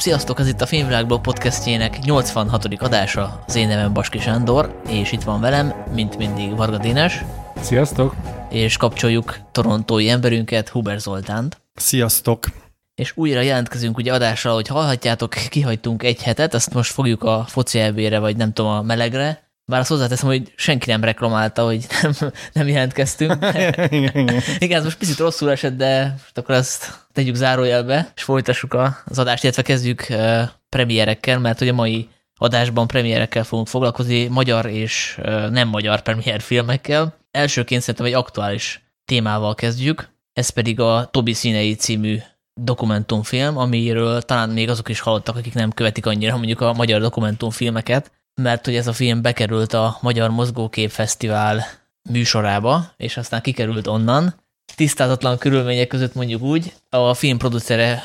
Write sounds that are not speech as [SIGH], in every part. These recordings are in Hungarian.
Sziasztok, ez itt a Filmvilágblog podcastjének 86. adása. Az én nevem Baski Sándor, és itt van velem, mint mindig Varga Dénes. Sziasztok! És kapcsoljuk torontói emberünket, Huber Zoltánt. Sziasztok! És újra jelentkezünk ugye adásra, hogy hallhatjátok, kihagytunk egy hetet, ezt most fogjuk a foci elvére, vagy nem tudom, a melegre, bár azt hozzáteszem, hogy senki nem reklamálta, hogy nem, nem jelentkeztünk. [LAUGHS] Igen, ez most picit rosszul esett, de most akkor azt tegyük zárójelbe, és folytassuk az adást, illetve kezdjük premierekkel, mert ugye a mai adásban premierekkel fogunk foglalkozni, magyar és nem magyar premier filmekkel. Elsőként szerintem egy aktuális témával kezdjük, ez pedig a Tobi színei című dokumentumfilm, amiről talán még azok is hallottak, akik nem követik annyira mondjuk a magyar dokumentumfilmeket, mert hogy ez a film bekerült a Magyar Mozgókép Fesztivál műsorába, és aztán kikerült onnan. Tisztázatlan körülmények között mondjuk úgy, a film producere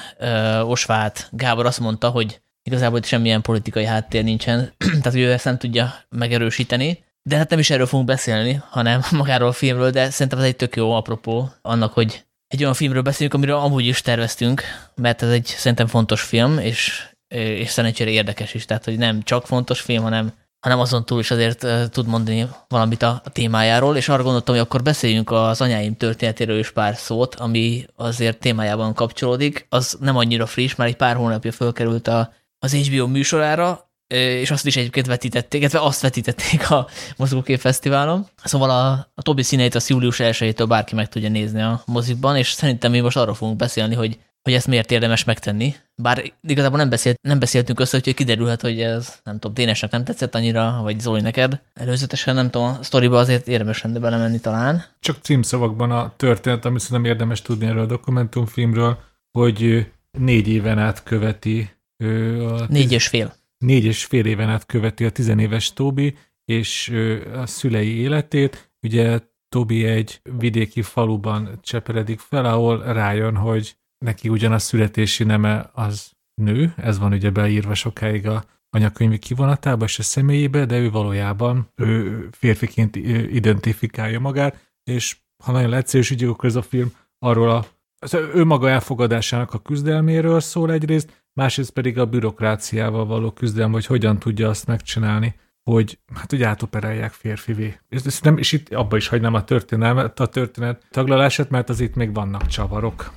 Osvát Gábor azt mondta, hogy igazából itt semmilyen politikai háttér nincsen, [CLEARS THROAT] tehát ő ezt nem tudja megerősíteni, de hát nem is erről fogunk beszélni, hanem [LAUGHS] magáról a filmről, de szerintem ez egy tök jó apropó annak, hogy egy olyan filmről beszélünk, amiről amúgy is terveztünk, mert ez egy szerintem fontos film, és és szerencsére érdekes is, tehát hogy nem csak fontos film, hanem, hanem azon túl is azért tud mondani valamit a, témájáról, és arra gondoltam, hogy akkor beszéljünk az anyáim történetéről is pár szót, ami azért témájában kapcsolódik. Az nem annyira friss, már egy pár hónapja fölkerült a, az HBO műsorára, és azt is egyébként vetítették, illetve azt vetítették a Mozgókép Fesztiválon. Szóval a, a Tobi színeit az július 1 bárki meg tudja nézni a mozikban, és szerintem mi most arról fogunk beszélni, hogy hogy ezt miért érdemes megtenni. Bár igazából nem, beszélt, nem beszéltünk össze, úgyhogy kiderülhet, hogy ez nem tudom, Dénesnek nem tetszett annyira, vagy Zoli neked. Előzetesen nem tudom, a sztoriba azért érdemes lenne belemenni talán. Csak címszavakban a történet, amit szerintem érdemes tudni erről a dokumentumfilmről, hogy négy éven át követi a négy és fél. Négy és fél éven át követi a tizenéves Tobi, és a szülei életét. Ugye Tobi egy vidéki faluban cseperedik fel, ahol rájön, hogy neki ugyanaz születési neme az nő, ez van ugye beírva sokáig a anyakönyvi kivonatába és a személyébe, de ő valójában ő férfiként identifikálja magát, és ha nagyon leegyszerűsítjük, akkor ez a film arról a az ő maga elfogadásának a küzdelméről szól egyrészt, másrészt pedig a bürokráciával való küzdelem, hogy hogyan tudja azt megcsinálni, hogy hát hogy átoperálják férfivé. És, nem, és itt abba is hagynám a történelmet, a történet taglalását, mert az itt még vannak csavarok.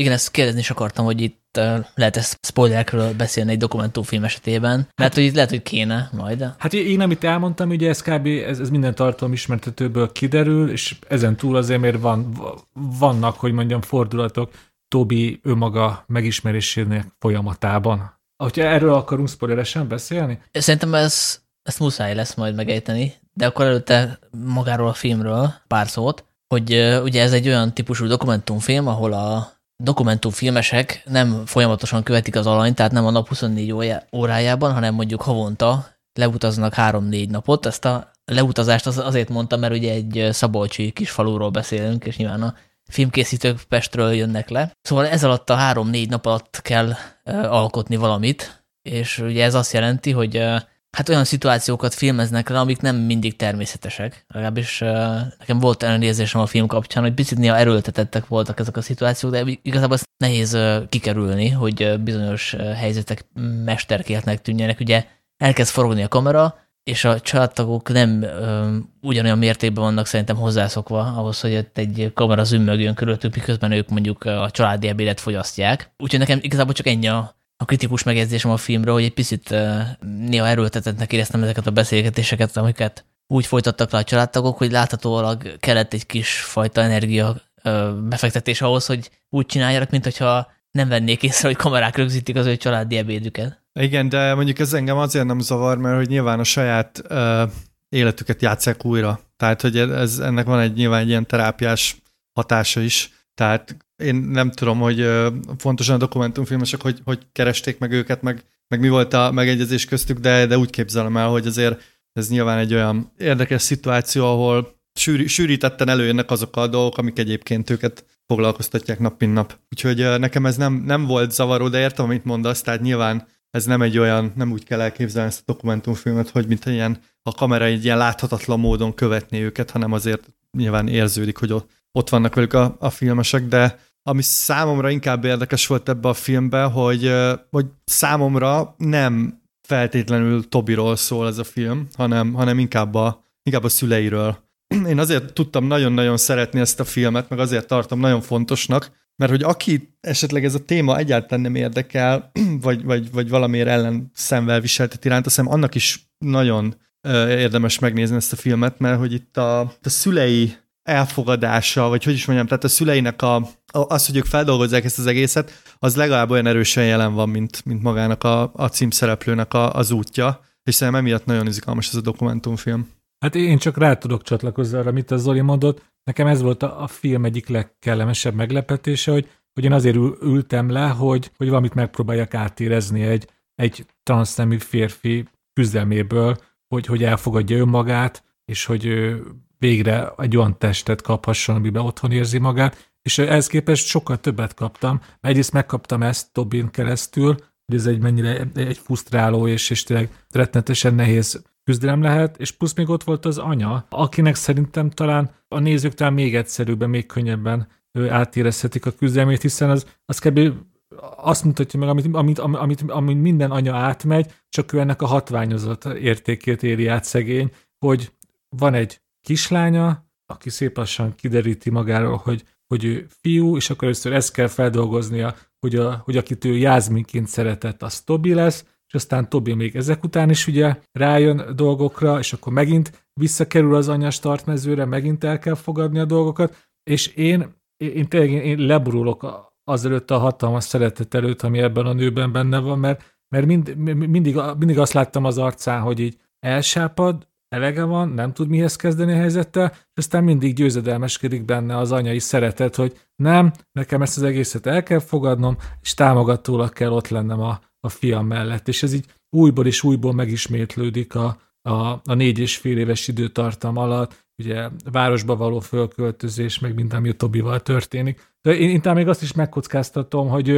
Igen, ezt kérdezni is akartam, hogy itt uh, lehet ezt spoilerekről beszélni egy dokumentumfilm esetében, mert hát, hogy itt lehet, hogy kéne majd. Hát én, amit elmondtam, ugye ez kb. ez, ez minden tartalom ismertetőből kiderül, és ezen túl azért miért van, vannak, hogy mondjam, fordulatok Tobi önmaga megismerésének folyamatában. Hogyha erről akarunk spoileresen beszélni? Szerintem ez, ezt muszáj lesz majd megejteni, de akkor előtte magáról a filmről pár szót, hogy uh, ugye ez egy olyan típusú dokumentumfilm, ahol a dokumentumfilmesek nem folyamatosan követik az alany, tehát nem a nap 24 órájában, hanem mondjuk havonta leutaznak három-négy napot. Ezt a leutazást az azért mondtam, mert ugye egy szabolcsi kis faluról beszélünk, és nyilván a filmkészítők Pestről jönnek le. Szóval ez alatt a három-négy nap alatt kell alkotni valamit, és ugye ez azt jelenti, hogy hát olyan szituációkat filmeznek le, amik nem mindig természetesek. Legalábbis uh, nekem volt olyan érzésem a film kapcsán, hogy picit néha erőltetettek voltak ezek a szituációk, de igazából ezt nehéz uh, kikerülni, hogy uh, bizonyos uh, helyzetek mesterkéltnek tűnjenek. Ugye elkezd forogni a kamera, és a családtagok nem ö, ugyanolyan mértékben vannak szerintem hozzászokva ahhoz, hogy ott egy kamera zümmögjön körülöttük, miközben ők mondjuk a családi ebédet fogyasztják. Úgyhogy nekem igazából csak ennyi a a kritikus megjegyzésem a filmről, hogy egy picit néha erőltetettnek éreztem ezeket a beszélgetéseket, amiket úgy folytattak le a családtagok, hogy láthatólag kellett egy kis fajta energia befektetés ahhoz, hogy úgy csináljanak, mint hogyha nem vennék észre, hogy kamerák rögzítik az ő családi ebédüket. Igen, de mondjuk ez engem azért nem zavar, mert hogy nyilván a saját uh, életüket játszák újra. Tehát, hogy ez, ennek van egy nyilván egy ilyen terápiás hatása is. Tehát én nem tudom, hogy fontosan a dokumentumfilmesek, hogy, hogy keresték meg őket, meg, meg mi volt a megegyezés köztük, de, de úgy képzelem el, hogy azért ez nyilván egy olyan érdekes szituáció, ahol sűr, sűrítetten előjönnek azok a dolgok, amik egyébként őket foglalkoztatják nap mint nap. Úgyhogy nekem ez nem, nem volt zavaró, de értem, amit mondasz, tehát nyilván ez nem egy olyan, nem úgy kell elképzelni ezt a dokumentumfilmet, hogy mint ilyen, a kamera egy ilyen láthatatlan módon követni őket, hanem azért nyilván érződik, hogy ott vannak velük a, a filmesek, de ami számomra inkább érdekes volt ebbe a filmbe, hogy, hogy számomra nem feltétlenül Tobiról szól ez a film, hanem, hanem inkább, a, inkább a szüleiről. [CLEARS THROAT] Én azért tudtam nagyon-nagyon szeretni ezt a filmet, meg azért tartom nagyon fontosnak, mert hogy aki esetleg ez a téma egyáltalán nem érdekel, [CLEARS THROAT] vagy, vagy, vagy valamiért ellen szemvel viseltet iránt, azt annak is nagyon érdemes megnézni ezt a filmet, mert hogy itt a, a szülei elfogadása, vagy hogy is mondjam, tehát a szüleinek a, a, az, hogy ők feldolgozzák ezt az egészet, az legalább olyan erősen jelen van, mint, mint magának a, a címszereplőnek a, az útja, és szerintem emiatt nagyon izgalmas ez a dokumentumfilm. Hát én csak rá tudok csatlakozni arra, amit a Zoli mondott. Nekem ez volt a, a film egyik legkellemesebb meglepetése, hogy, hogy én azért ül, ültem le, hogy, hogy valamit megpróbáljak átérezni egy, egy transznemű férfi küzdelméből, hogy, hogy elfogadja önmagát, és hogy végre egy olyan testet kaphasson, amiben otthon érzi magát, és ehhez képest sokkal többet kaptam. Egyrészt megkaptam ezt Tobin keresztül, hogy ez egy mennyire egy frusztráló és, és tényleg rettenetesen nehéz küzdelem lehet, és plusz még ott volt az anya, akinek szerintem talán a nézők talán még egyszerűbben, még könnyebben átérezhetik a küzdelmét, hiszen az, az kb. azt mutatja meg, amit, amit, amit, amit minden anya átmegy, csak ő ennek a hatványozott értékét éri át szegény, hogy van egy kislánya, aki szép lassan kideríti magáról, hogy, hogy ő fiú, és akkor először ezt kell feldolgoznia, hogy, a, hogy akit ő Jászminként szeretett, az Tobi lesz, és aztán Tobi még ezek után is ugye rájön dolgokra, és akkor megint visszakerül az anya startmezőre, megint el kell fogadni a dolgokat, és én, én tényleg én, én leburulok azelőtt a hatalmas szeretet előtt, ami ebben a nőben benne van, mert, mert mind, mindig, mindig azt láttam az arcán, hogy így elsápad, elege van, nem tud mihez kezdeni a helyzettel, és aztán mindig győzedelmeskedik benne az anyai szeretet, hogy nem, nekem ezt az egészet el kell fogadnom, és támogatólag kell ott lennem a, a fiam mellett. És ez így újból és újból megismétlődik a, a, a négy és fél éves időtartam alatt, ugye városba való fölköltözés, meg minden, ami a Tobival történik. De én, én talán még azt is megkockáztatom, hogy,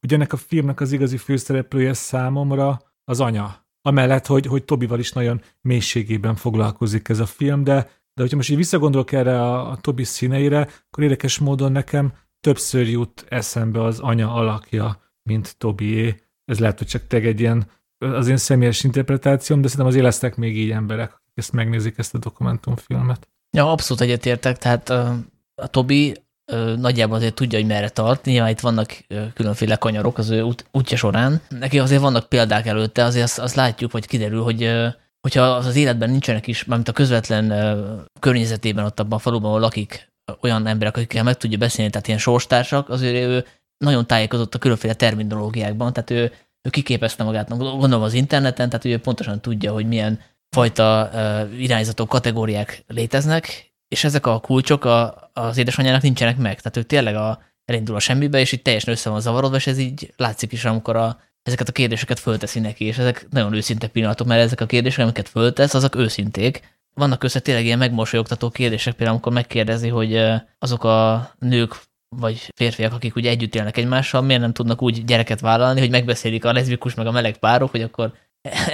hogy ennek a filmnek az igazi főszereplője számomra az anya amellett, hogy, hogy Tobival is nagyon mélységében foglalkozik ez a film, de, de hogyha most így visszagondolok erre a, a Tobi színeire, akkor érdekes módon nekem többször jut eszembe az anya alakja, mint Tobié. Ez lehet, hogy csak teg egy ilyen az én személyes interpretációm, de szerintem azért lesznek még így emberek, akik ezt megnézik, ezt a dokumentumfilmet. Ja, abszolút egyetértek, tehát a Tobi nagyjából azért tudja, hogy merre tart. Nyilván itt vannak különféle kanyarok az ő út, útja során. Neki azért vannak példák előtte, azért azt, azt látjuk, vagy kiderül, hogy hogyha az, életben nincsenek is, mármint a közvetlen környezetében, ott abban a faluban, ahol lakik olyan emberek, akikkel meg tudja beszélni, tehát ilyen sorstársak, azért ő nagyon tájékozott a különféle terminológiákban, tehát ő, ő kiképezte magát, gondolom az interneten, tehát ő pontosan tudja, hogy milyen fajta irányzatok, kategóriák léteznek, és ezek a kulcsok a, az édesanyjának nincsenek meg. Tehát ő tényleg a, elindul a semmibe, és így teljesen össze van zavarodva, és ez így látszik is, amikor a, ezeket a kérdéseket fölteszi neki, és ezek nagyon őszinte pillanatok, mert ezek a kérdések, amiket föltesz, azok őszinték. Vannak össze tényleg ilyen megmosolyogtató kérdések, például amikor megkérdezi, hogy azok a nők vagy férfiak, akik ugye együtt élnek egymással, miért nem tudnak úgy gyereket vállalni, hogy megbeszélik a leszbikus meg a meleg párok, hogy akkor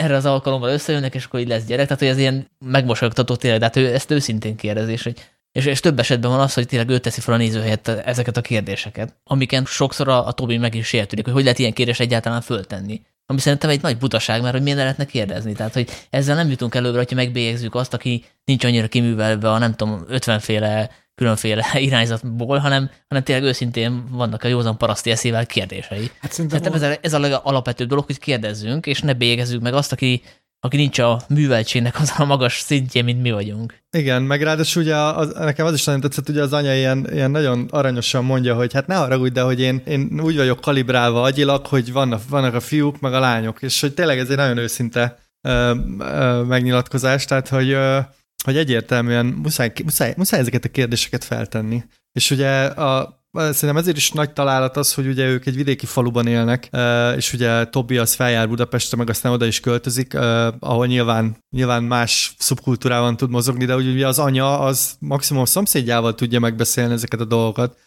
erre az alkalommal összejönnek, és akkor így lesz gyerek. Tehát, hogy ez ilyen megmosolyogtató tényleg, de hát ő ezt őszintén kérdezi, és, hogy, és, és több esetben van az, hogy tényleg ő teszi fel a néző helyett ezeket a kérdéseket, amiken sokszor a, a Tobi meg is sértődik, hogy hogy lehet ilyen kérdést egyáltalán föltenni. Ami szerintem egy nagy butaság, mert hogy miért lehetne kérdezni. Tehát, hogy ezzel nem jutunk előbbre, hogyha megbélyegzük azt, aki nincs annyira kiművelve a nem tudom, 50 féle különféle [LAUGHS] irányzatból, hanem, hanem tényleg őszintén vannak a józan paraszti eszével kérdései. Hát szerintem ez, a, ez a legalapvetőbb dolog, hogy kérdezzünk, és ne bélyegezzük meg azt, aki, aki nincs a műveltségnek az a magas szintjén, mint mi vagyunk. Igen, meg ráadásul ugye az, nekem az is nagyon tetszett, ugye az anya ilyen, ilyen nagyon aranyosan mondja, hogy hát ne haragudj, de hogy én, én úgy vagyok kalibrálva agyilag, hogy vannak, vannak a fiúk, meg a lányok, és hogy tényleg ez egy nagyon őszinte ö, ö, megnyilatkozás, tehát hogy ö, hogy egyértelműen muszáj, muszáj, muszáj ezeket a kérdéseket feltenni. És ugye a, Szerintem ezért is nagy találat az, hogy ugye ők egy vidéki faluban élnek, és ugye Tobi az feljár Budapestre, meg aztán oda is költözik, ahol nyilván, nyilván más szubkultúrában tud mozogni, de ugye az anya az maximum szomszédjával tudja megbeszélni ezeket a dolgokat,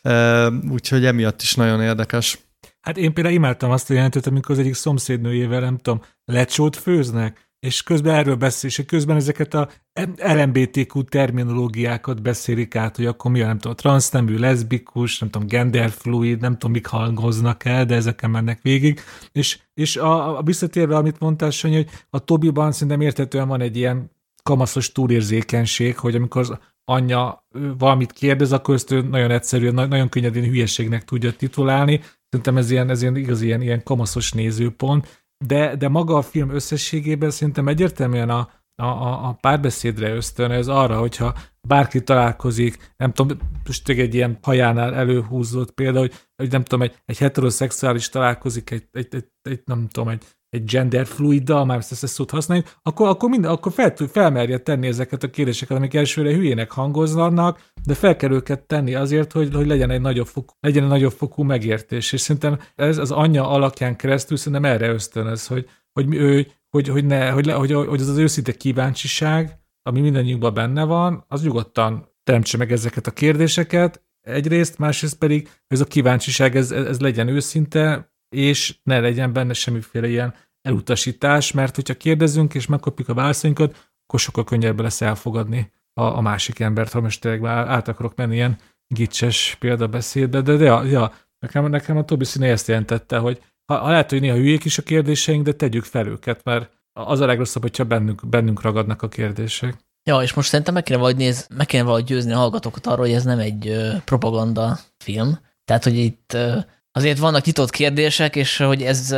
úgyhogy emiatt is nagyon érdekes. Hát én például imádtam azt a jelentet, amikor az egyik szomszédnőjével, nem tudom, lecsót főznek, és közben erről beszél, és közben ezeket a LMBTQ terminológiákat beszélik át, hogy akkor mi a, nem tudom, transznemű, leszbikus, nem tudom, genderfluid, nem tudom, mik hangoznak el, de ezeken mennek végig. És, és a, a visszatérve, amit mondtál, Sanyi, hogy a Tobiban szerintem értetően van egy ilyen kamaszos túlérzékenység, hogy amikor az anyja valamit kérdez, akkor ezt ő nagyon egyszerűen, nagyon könnyedén hülyeségnek tudja titulálni. Szerintem ez ilyen, ez ilyen igaz ilyen, ilyen kamaszos nézőpont, de, de maga a film összességében szerintem egyértelműen a, a, a, a párbeszédre ösztönöz arra, hogyha bárki találkozik, nem tudom, most egy ilyen hajánál előhúzott példa, hogy, hogy nem tudom, egy, egy heteroszexuális találkozik egy, egy, egy, egy nem tudom, egy, egy gender fluiddal, már ezt a szót használjuk, akkor, akkor, minden, akkor fel, felmerje tenni ezeket a kérdéseket, amik elsőre hülyének hangoznak, de fel kell őket tenni azért, hogy, hogy legyen, egy nagyobb fokú, legyen egy nagyobb fokú megértés. És szerintem ez az anyja alakján keresztül szerintem erre ösztönöz, hogy, hogy, ő, hogy, hogy, ne, hogy, hogy, hogy az az őszinte kíváncsiság, ami mindannyiunkban benne van, az nyugodtan teremtse meg ezeket a kérdéseket, egyrészt, másrészt pedig ez a kíváncsiság, ez, ez legyen őszinte, és ne legyen benne semmiféle ilyen elutasítás, mert hogyha kérdezünk és megkapjuk a válaszainkat, akkor sokkal könnyebb lesz elfogadni a, a másik embert, ha most tényleg át akarok menni ilyen gicses példabeszédbe, de, de ja, ja nekem, nekem a Tobi színe ezt jelentette, hogy ha, ha lehet, hogy néha hülyék is a kérdéseink, de tegyük fel őket, mert az a legrosszabb, hogyha bennünk, bennünk ragadnak a kérdések. Ja, és most szerintem meg kéne valahogy, néz, meg kéne valahogy győzni a hallgatókat arról, hogy ez nem egy ö, propaganda film. Tehát, hogy itt ö, azért vannak nyitott kérdések, és hogy ez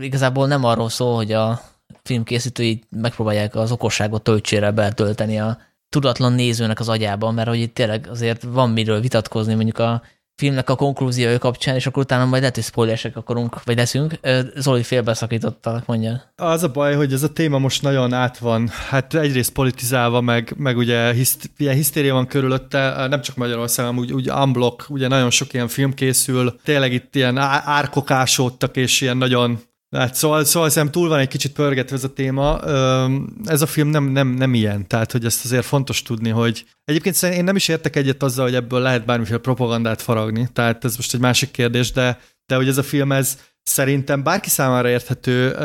igazából nem arról szól, hogy a filmkészítői megpróbálják az okosságot töltsére betölteni a tudatlan nézőnek az agyában, mert hogy itt tényleg azért van miről vitatkozni mondjuk a filmnek a konklúziója kapcsán, és akkor utána majd lehet, hogy spoileresek akarunk, vagy leszünk. Zoli félbeszakítottalak, mondja. Az a baj, hogy ez a téma most nagyon át van, hát egyrészt politizálva, meg, meg ugye hiszt, ilyen hisztéria van körülötte, nem csak Magyarországon, úgy, úgy unblock, ugye nagyon sok ilyen film készül, tényleg itt ilyen árkok és ilyen nagyon Hát szóval, szóval szerintem túl van egy kicsit pörgetve ez a téma. Ez a film nem, nem, nem ilyen, tehát hogy ezt azért fontos tudni, hogy egyébként én nem is értek egyet azzal, hogy ebből lehet bármiféle propagandát faragni, tehát ez most egy másik kérdés, de, de hogy ez a film ez szerintem bárki számára érthető,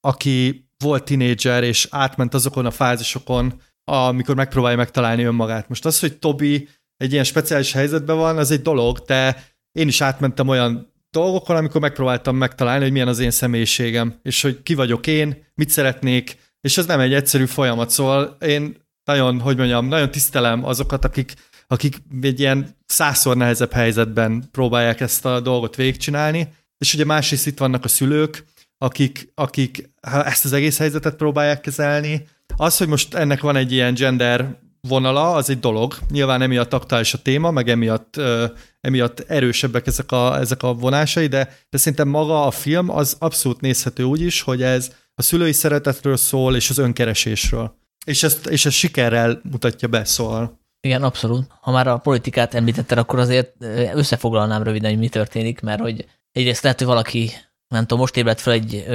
aki volt tinédzser és átment azokon a fázisokon, amikor megpróbálja megtalálni önmagát. Most az, hogy Tobi egy ilyen speciális helyzetben van, az egy dolog, de én is átmentem olyan dolgokon, amikor megpróbáltam megtalálni, hogy milyen az én személyiségem, és hogy ki vagyok én, mit szeretnék, és ez nem egy egyszerű folyamat, szóval én nagyon, hogy mondjam, nagyon tisztelem azokat, akik, akik egy ilyen százszor nehezebb helyzetben próbálják ezt a dolgot végigcsinálni, és ugye másrészt itt vannak a szülők, akik, akik ezt az egész helyzetet próbálják kezelni. Az, hogy most ennek van egy ilyen gender vonala, az egy dolog. Nyilván emiatt aktuális a téma, meg emiatt, uh, emiatt erősebbek ezek a, ezek a vonásai, de, de szerintem maga a film az abszolút nézhető úgy is, hogy ez a szülői szeretetről szól, és az önkeresésről. És ezt, és ezt sikerrel mutatja be, szóval. Igen, abszolút. Ha már a politikát említetted, akkor azért összefoglalnám röviden, hogy mi történik, mert hogy egyrészt lehet, hogy valaki, nem tudom, most ébredt fel egy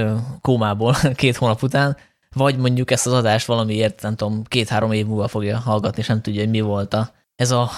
kómából [LAUGHS] két hónap után, vagy mondjuk ezt az adást valamiért, nem tudom, két-három év múlva fogja hallgatni, és nem tudja, hogy mi volt a, ez a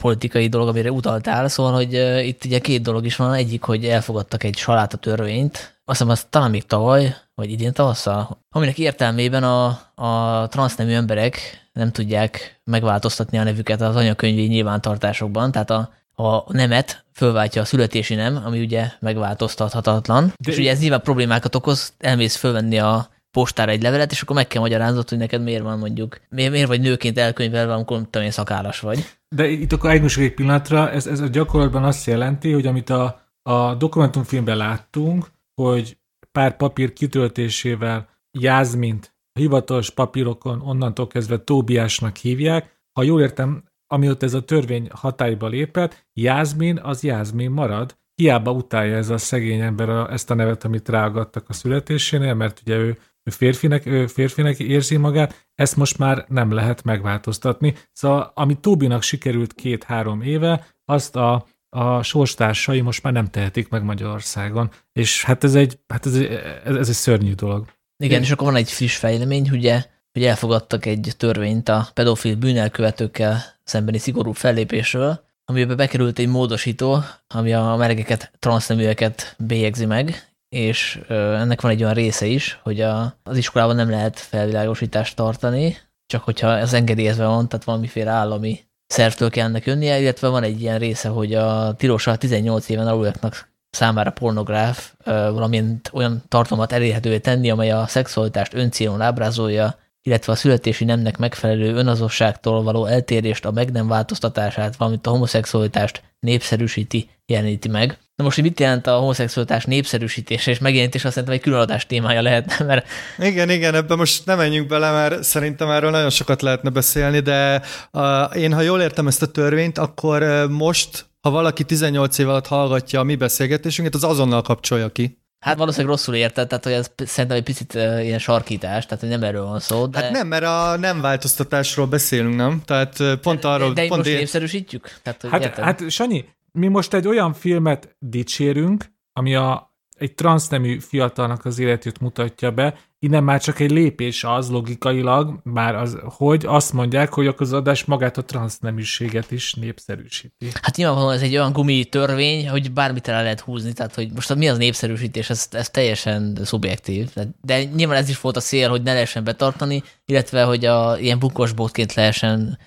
politikai dolog, amire utaltál, szóval, hogy itt ugye két dolog is van. Egyik, hogy elfogadtak egy törvényt, azt hiszem, az talán még tavaly, vagy idén tavasszal, aminek értelmében a, a transznemű emberek nem tudják megváltoztatni a nevüket az anyakönyvi nyilvántartásokban, tehát a, a nemet fölváltja a születési nem, ami ugye megváltoztathatatlan. De és ugye ez nyilván problémákat okoz, elmész fölvenni a postára egy levelet, és akkor meg kell magyaráznod, hogy neked miért van mondjuk, miért, miért vagy nőként elkönyvelve, amikor tudom én szakállas vagy. De itt akkor egy egy pillanatra, ez, ez a gyakorlatban azt jelenti, hogy amit a, a dokumentumfilmben láttunk, hogy pár papír kitöltésével Jászmint a hivatalos papírokon onnantól kezdve Tóbiásnak hívják. Ha jól értem, amióta ez a törvény hatályba lépett, Jászmin az Jászmin marad, hiába utálja ez a szegény ember a, ezt a nevet, amit ráagadtak a születésénél, mert ugye ő férfinek, ő férfinek érzi magát, ezt most már nem lehet megváltoztatni. Szóval, ami Tóbinak sikerült két-három éve, azt a, a sorstársai most már nem tehetik meg Magyarországon. És hát ez egy, hát ez egy, ez egy szörnyű dolog. Igen, és akkor van egy friss fejlemény, ugye, hogy elfogadtak egy törvényt a pedofil bűnelkövetőkkel szembeni szigorú fellépésről, amiben bekerült egy módosító, ami a melegeket, transzneműeket bélyegzi meg, és ennek van egy olyan része is, hogy a, az iskolában nem lehet felvilágosítást tartani, csak hogyha ez engedélyezve van, tehát valamiféle állami szervtől kell ennek jönnie, illetve van egy ilyen része, hogy a tilosa 18 éven aluliaknak számára pornográf valamint olyan tartalmat elérhetővé tenni, amely a szexualitást öncélon ábrázolja, illetve a születési nemnek megfelelő önazosságtól való eltérést, a meg nem változtatását, valamint a homoszexualitást népszerűsíti, jeleníti meg. Na most, hogy mit jelent a homoszexualitás népszerűsítése és megjelenítés, azt szerintem egy különadás témája lehetne, [LAUGHS] mert... Igen, igen, ebben most nem menjünk bele, mert szerintem erről nagyon sokat lehetne beszélni, de uh, én, ha jól értem ezt a törvényt, akkor uh, most, ha valaki 18 év alatt hallgatja a mi beszélgetésünket, az azonnal kapcsolja ki. Hát valószínűleg rosszul érted, tehát hogy ez szerintem egy picit uh, ilyen sarkítás, tehát hogy nem erről van szó. De... Hát nem, mert a nem változtatásról beszélünk, nem? Tehát uh, pont arról... De, de pont most én... népszerűsítjük? Tehát, hát, érted? hát Sanyi, mi most egy olyan filmet dicsérünk, ami a, egy transznemű fiatalnak az életét mutatja be, innen már csak egy lépés az logikailag, már az, hogy azt mondják, hogy az adás magát a transzneműséget is népszerűsíti. Hát nyilvánvalóan ez egy olyan gumi törvény, hogy bármit el lehet húzni, tehát hogy most mi az népszerűsítés, ez, ez teljesen szubjektív. De nyilván ez is volt a cél, hogy ne lehessen betartani, illetve hogy a ilyen bukosbótként lehessen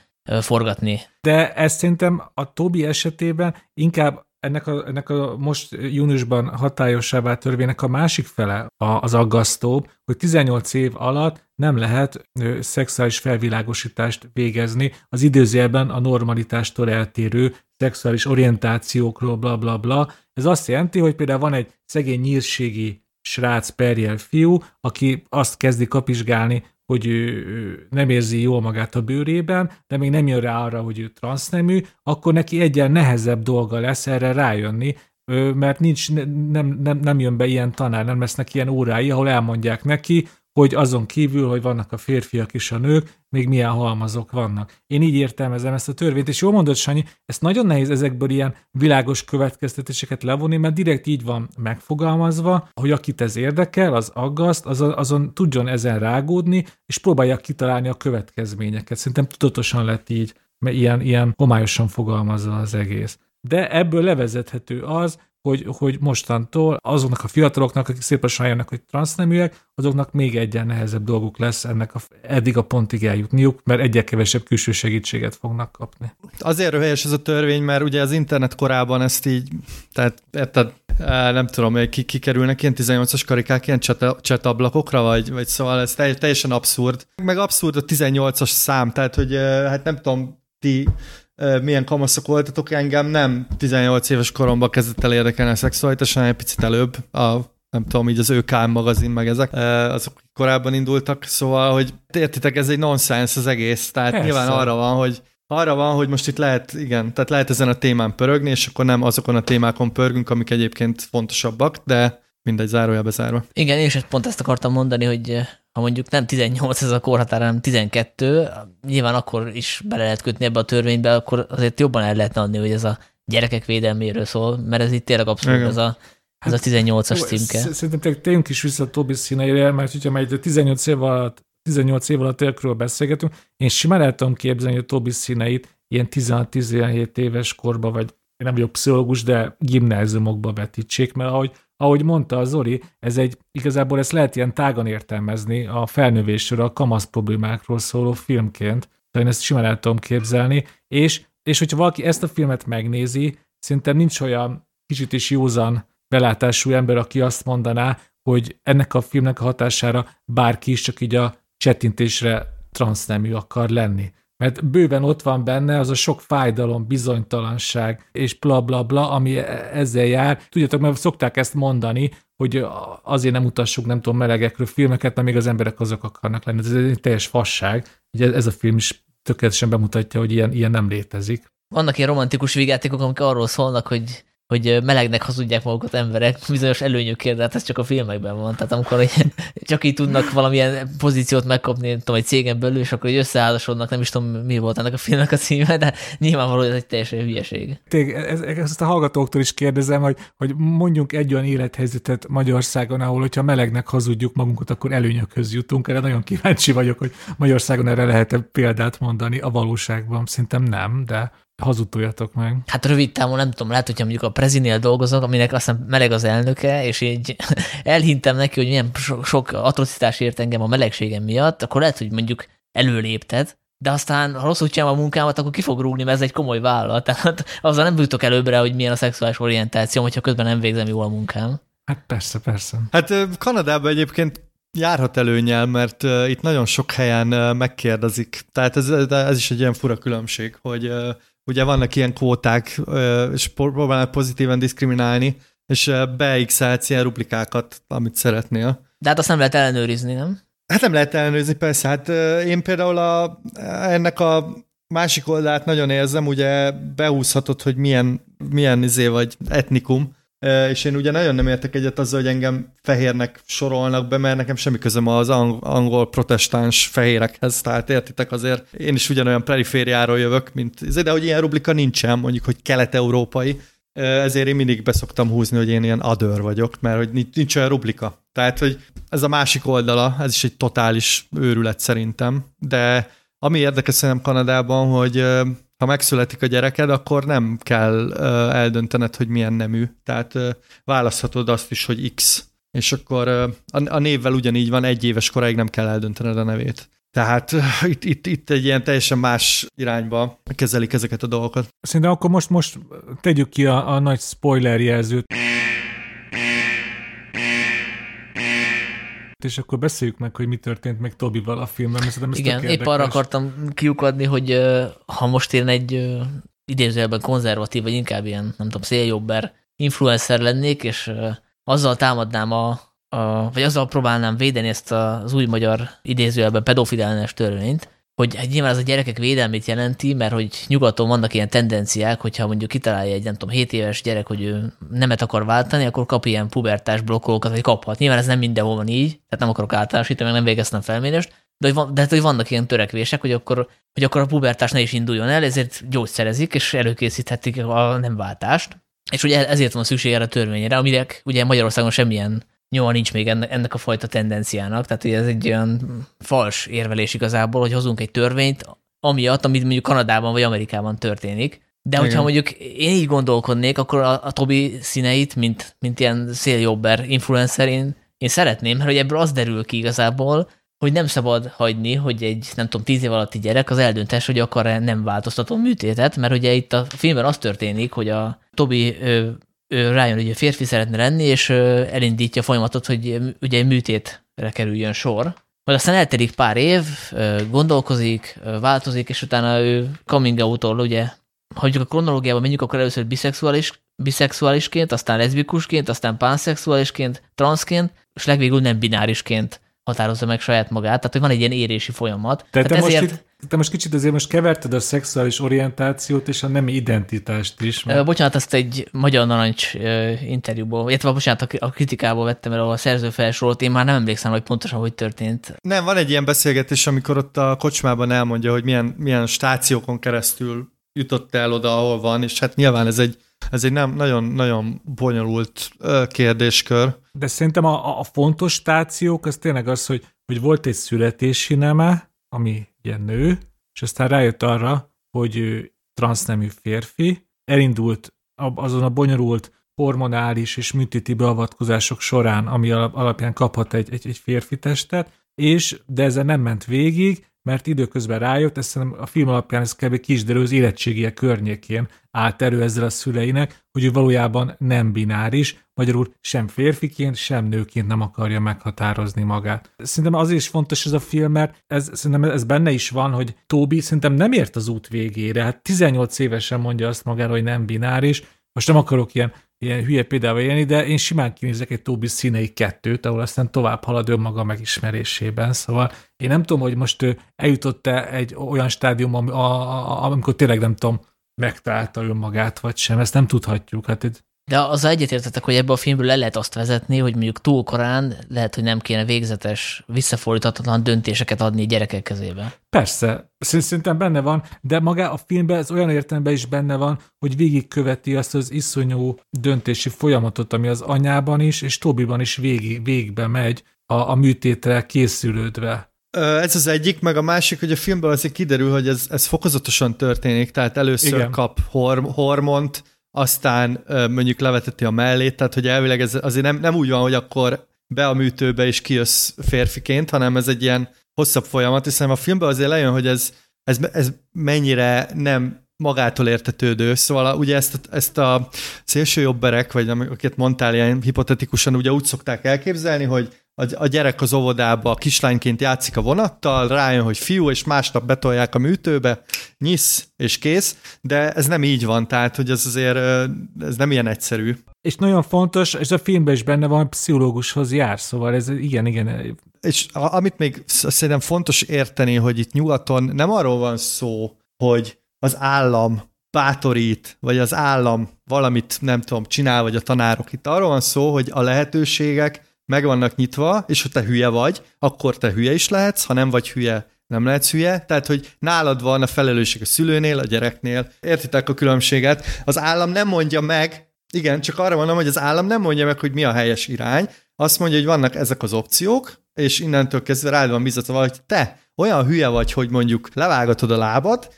forgatni. De ez szerintem a Tobi esetében inkább ennek a, ennek a most júniusban hatályossá vált törvénynek a másik fele az aggasztóbb, hogy 18 év alatt nem lehet szexuális felvilágosítást végezni az időzőjelben a normalitástól eltérő szexuális orientációkról, bla bla bla. Ez azt jelenti, hogy például van egy szegény nyírségi srác perjel fiú, aki azt kezdi kapizsgálni, hogy ő nem érzi jól magát a bőrében, de még nem jön rá arra, hogy ő transznemű, akkor neki egyen nehezebb dolga lesz erre rájönni, mert nincs, nem, nem, nem jön be ilyen tanár, nem lesznek ilyen órái, ahol elmondják neki, hogy azon kívül, hogy vannak a férfiak és a nők, még milyen halmazok vannak. Én így értelmezem ezt a törvényt, és jól mondod, Sanyi, ezt nagyon nehéz ezekből ilyen világos következtetéseket levonni, mert direkt így van megfogalmazva, hogy akit ez érdekel, az aggaszt, az, azon tudjon ezen rágódni, és próbálja kitalálni a következményeket. Szerintem tudatosan lett így, mert ilyen, ilyen homályosan fogalmazza az egész. De ebből levezethető az, hogy, hogy mostantól azoknak a fiataloknak, akik szépen sajánnak, hogy transzneműek, azoknak még egyen nehezebb dolguk lesz ennek a, eddig a pontig eljutniuk, mert egyre kevesebb külső segítséget fognak kapni. Azért helyes ez a törvény, mert ugye az internet korában ezt így, tehát érted, nem tudom, ki, kikerülnek ilyen 18-as karikák ilyen chat ablakokra, vagy, vagy szóval ez teljesen abszurd. Meg abszurd a 18-as szám, tehát hogy hát nem tudom, ti milyen kamaszok voltatok, engem nem 18 éves koromban kezdett el érdekelni a szexualitás, hanem egy picit előbb, a, nem tudom, így az ÖK magazin, meg ezek, azok korábban indultak, szóval, hogy értitek, ez egy nonsens az egész, tehát Persze. nyilván arra van, hogy arra van, hogy most itt lehet, igen, tehát lehet ezen a témán pörögni, és akkor nem azokon a témákon pörgünk, amik egyébként fontosabbak, de mindegy, zárója bezárva. Igen, és pont ezt akartam mondani, hogy ha mondjuk nem 18 ez a korhatár, hanem 12, nyilván akkor is bele lehet kötni ebbe a törvénybe, akkor azért jobban el lehetne adni, hogy ez a gyerekek védelméről szól, mert ez itt tényleg abszolút ez a, ez a 18-as hát, címke. Szerintem tényleg is vissza a Tobi színeire, mert hogyha már 18 év alatt 18 év alatt őkről beszélgetünk, én simán el tudom képzelni a Tobi színeit ilyen 16-17 éves korba, vagy én nem vagyok pszichológus, de gimnáziumokba vetítsék, mert ahogy ahogy mondta a Zoli, ez egy, igazából ezt lehet ilyen tágan értelmezni a felnövésről, a kamasz problémákról szóló filmként, de én ezt simán el tudom képzelni, és, és hogyha valaki ezt a filmet megnézi, szerintem nincs olyan kicsit is józan belátású ember, aki azt mondaná, hogy ennek a filmnek a hatására bárki is csak így a csetintésre transznemű akar lenni mert bőven ott van benne az a sok fájdalom, bizonytalanság és bla bla bla, ami e- ezzel jár. Tudjátok, mert szokták ezt mondani, hogy azért nem utassuk, nem tudom, melegekről filmeket, mert még az emberek azok akarnak lenni. Ez egy teljes fasság. Ugye ez a film is tökéletesen bemutatja, hogy ilyen, ilyen nem létezik. Vannak ilyen romantikus vigátékok, amik arról szólnak, hogy hogy melegnek hazudják magukat emberek [LAUGHS] bizonyos előnyökért, de hát ez csak a filmekben van. Tehát amikor hogy [LAUGHS] csak így tudnak valamilyen pozíciót megkapni, nem tudom, egy cégen belül, és akkor hogy összeházasodnak, nem is tudom, mi volt ennek a filmnek a címe, de nyilvánvaló, ez egy teljesen hülyeség. Tég, ezt a hallgatóktól is kérdezem, hogy, hogy mondjunk egy olyan élethelyzetet Magyarországon, ahol, hogyha melegnek hazudjuk magunkat, akkor előnyökhöz jutunk. Erre nagyon kíváncsi vagyok, hogy Magyarországon erre lehet -e példát mondani a valóságban. Szerintem nem, de hazudtoljatok meg. Hát rövid távon nem tudom, lehet, hogyha mondjuk a Prezinél dolgozok, aminek aztán meleg az elnöke, és így [LAUGHS] elhintem neki, hogy milyen so- sok atrocitás ért engem a melegségem miatt, akkor lehet, hogy mondjuk előlépted, de aztán, ha rosszul csinálom a munkámat, akkor ki fog rúgni, mert ez egy komoly vállalat. [LAUGHS] Tehát azzal nem jutok előbbre, hogy milyen a szexuális orientáció, hogyha közben nem végzem jól a munkám. Hát persze, persze. Hát Kanadában egyébként járhat előnyel, mert itt nagyon sok helyen megkérdezik. Tehát ez, ez is egy ilyen fura különbség, hogy ugye vannak ilyen kvóták, és próbálnak pozitívan diszkriminálni, és beixelsz ilyen rublikákat, amit szeretnél. De hát azt nem lehet ellenőrizni, nem? Hát nem lehet ellenőrizni, persze. Hát én például a, ennek a másik oldalát nagyon érzem, ugye behúzhatod, hogy milyen, milyen izé vagy etnikum, és én ugye nagyon nem értek egyet azzal, hogy engem fehérnek sorolnak be, mert nekem semmi közöm az angol protestáns fehérekhez, tehát értitek azért, én is ugyanolyan perifériáról jövök, mint de hogy ilyen rublika nincsen, mondjuk, hogy kelet-európai, ezért én mindig beszoktam húzni, hogy én ilyen adőr vagyok, mert hogy nincs olyan rublika. Tehát, hogy ez a másik oldala, ez is egy totális őrület szerintem, de ami érdekes szerintem Kanadában, hogy ha megszületik a gyereked, akkor nem kell eldöntened, hogy milyen nemű. Tehát választhatod azt is, hogy X. És akkor a névvel ugyanígy van, egy éves koráig nem kell eldöntened a nevét. Tehát itt, itt, itt egy ilyen teljesen más irányba kezelik ezeket a dolgokat. Szerintem akkor most, most tegyük ki a, a nagy spoiler jelzőt. És akkor beszéljük meg, hogy mi történt meg Tobival a filmben. Mert Igen, épp arra akartam kiukadni, hogy ha most én egy idézőjelben konzervatív, vagy inkább ilyen, nem tudom, széljobber influencer lennék, és azzal támadnám a, a, vagy azzal próbálnám védeni ezt az új magyar idézőjelben pedofilellenes törvényt, hogy hát nyilván ez a gyerekek védelmét jelenti, mert hogy nyugaton vannak ilyen tendenciák, hogyha mondjuk kitalálja egy, nem tudom, 7 éves gyerek, hogy ő nemet akar váltani, akkor kap ilyen pubertás blokkolókat, vagy kaphat. Nyilván ez nem mindenhol van így, tehát nem akarok általánosítani, meg nem végeztem felmérést, de, hogy van, de hát, hogy vannak ilyen törekvések, hogy akkor, hogy akkor a pubertás ne is induljon el, ezért gyógyszerezik, és előkészíthetik a nem váltást. És ugye ezért van szükség erre a törvényre, amire ugye Magyarországon semmilyen nyoma nincs még ennek, ennek a fajta tendenciának, tehát ez egy olyan fals érvelés igazából, hogy hozunk egy törvényt, amiatt, amit mondjuk Kanadában vagy Amerikában történik. De Igen. hogyha mondjuk én így gondolkodnék, akkor a, a Tobi színeit, mint, mint ilyen széljobber influencer, én, én szeretném, mert hogy ebből az derül ki igazából, hogy nem szabad hagyni, hogy egy, nem tudom, tíz év alatti gyerek az eldöntés, hogy akar-e nem változtató műtétet, mert ugye itt a filmben az történik, hogy a Tobi ő rájön, hogy a férfi szeretne lenni, és elindítja a folyamatot, hogy ugye műtétre kerüljön sor. Majd aztán eltelik pár év, gondolkozik, változik, és utána ő coming out ugye, ha a kronológiában menjünk, akkor először biszexuális, biszexuálisként, aztán leszbikusként, aztán panszexuálisként, transzként, és legvégül nem binárisként határozza meg saját magát, tehát hogy van egy ilyen érési folyamat. Tehát, tehát te, ezért... most itt, te most kicsit azért most keverted a szexuális orientációt és a nemi identitást is. Mert... Bocsánat, ezt egy Magyar Narancs interjúból, illetve bocsánat, a kritikából vettem el, ahol a szerző felsorolt, én már nem emlékszem, hogy pontosan hogy történt. Nem, van egy ilyen beszélgetés, amikor ott a kocsmában elmondja, hogy milyen, milyen stációkon keresztül jutott el oda, ahol van, és hát nyilván ez egy ez egy nem, nagyon, nagyon bonyolult kérdéskör. De szerintem a, a fontos stációk az tényleg az, hogy, hogy volt egy születési neme, ami ilyen nő, és aztán rájött arra, hogy ő transznemű férfi, elindult azon a bonyolult hormonális és műtéti beavatkozások során, ami alapján kaphat egy, egy, egy férfi testet, és de ezzel nem ment végig, mert időközben rájött, ezt a film alapján ez kb. kisderül az érettségie környékén állt elő ezzel a szüleinek, hogy ő valójában nem bináris, magyarul sem férfiként, sem nőként nem akarja meghatározni magát. Szerintem az is fontos ez a film, mert ez, szerintem ez benne is van, hogy Tobi szerintem nem ért az út végére. Hát 18 évesen mondja azt magára, hogy nem bináris, most nem akarok ilyen ilyen hülye példával élni, de én simán kinézek egy Tobi színei kettőt, ahol aztán tovább halad önmaga megismerésében. Szóval én nem tudom, hogy most eljutott-e egy olyan stádium, amikor tényleg nem tudom, megtalálta önmagát, vagy sem, ezt nem tudhatjuk. Hát itt de az egyetértetek, hogy ebből a filmből le lehet azt vezetni, hogy mondjuk túl korán lehet, hogy nem kéne végzetes, visszafordíthatatlan döntéseket adni gyerekek kezébe. Persze, szerintem benne van, de maga a filmben ez olyan értelemben is benne van, hogy végigköveti azt az iszonyú döntési folyamatot, ami az anyában is, és Tobiban is végig, végbe megy a, a műtétre készülődve. Ez az egyik, meg a másik, hogy a filmből azért kiderül, hogy ez, ez fokozatosan történik, tehát először Igen. kap horm, hormont, aztán mondjuk leveteti a mellét, tehát hogy elvileg ez azért nem, nem úgy van, hogy akkor be a műtőbe és kijössz férfiként, hanem ez egy ilyen hosszabb folyamat, hiszen a filmben azért lejön, hogy ez, ez, ez mennyire nem magától értetődő. Szóval ugye ezt, ezt a szélső jobberek, vagy akiket mondtál ilyen hipotetikusan, ugye úgy szokták elképzelni, hogy a, a gyerek az óvodába kislányként játszik a vonattal, rájön, hogy fiú, és másnap betolják a műtőbe, nyisz, és kész, de ez nem így van, tehát, hogy ez azért ez nem ilyen egyszerű. És nagyon fontos, és a filmben is benne van, pszichológushoz jár, szóval ez igen, igen. És amit még szerintem fontos érteni, hogy itt nyugaton nem arról van szó, hogy az állam bátorít, vagy az állam valamit, nem tudom, csinál, vagy a tanárok. Itt arról van szó, hogy a lehetőségek meg vannak nyitva, és ha te hülye vagy, akkor te hülye is lehetsz, ha nem vagy hülye, nem lehetsz hülye, tehát hogy nálad van a felelősség a szülőnél, a gyereknél, értitek a különbséget, az állam nem mondja meg, igen, csak arra mondom, hogy az állam nem mondja meg, hogy mi a helyes irány, azt mondja, hogy vannak ezek az opciók, és innentől kezdve rád van biztatva, hogy te olyan hülye vagy, hogy mondjuk levágatod a lábad,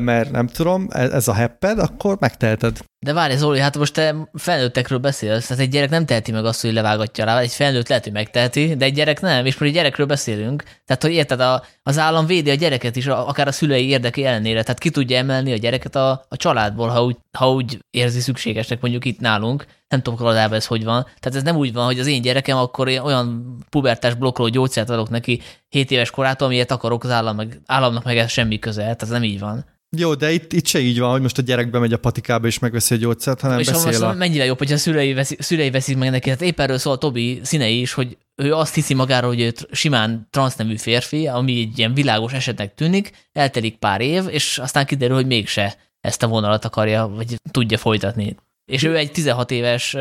mert nem tudom, e, ez a hepped, akkor megteheted. De várj, Zoli, hát most te felnőttekről beszélsz, tehát egy gyerek nem teheti meg azt, hogy levágatja rá, egy felnőtt lehet, hogy megteheti, de egy gyerek nem, és most egy gyerekről beszélünk. Tehát, hogy érted, a, az állam védi a gyereket is, akár a szülei érdeki ellenére, tehát ki tudja emelni a gyereket a, a családból, ha úgy, ha úgy érzi szükségesnek, mondjuk itt nálunk. Nem tudom, Kanadában ez hogy van. Tehát ez nem úgy van, hogy az én gyerekem akkor olyan pubertás blokkoló gyógyszert adok neki 7 éves korától, amiért akarok az állam meg, államnak meg ez semmi köze, tehát ez nem így van. Jó, de itt, itt se így van, hogy most a gyerek bemegy a patikába és megveszi a gyógyszert, hanem és beszél a... mennyire jobb, hogy a szülei, veszi, szülei veszik meg neki. Hát épp erről szól a Tobi színei is, hogy ő azt hiszi magáról, hogy ő simán transznemű férfi, ami egy ilyen világos esetnek tűnik, eltelik pár év, és aztán kiderül, hogy mégse ezt a vonalat akarja, vagy tudja folytatni. És ő egy 16 éves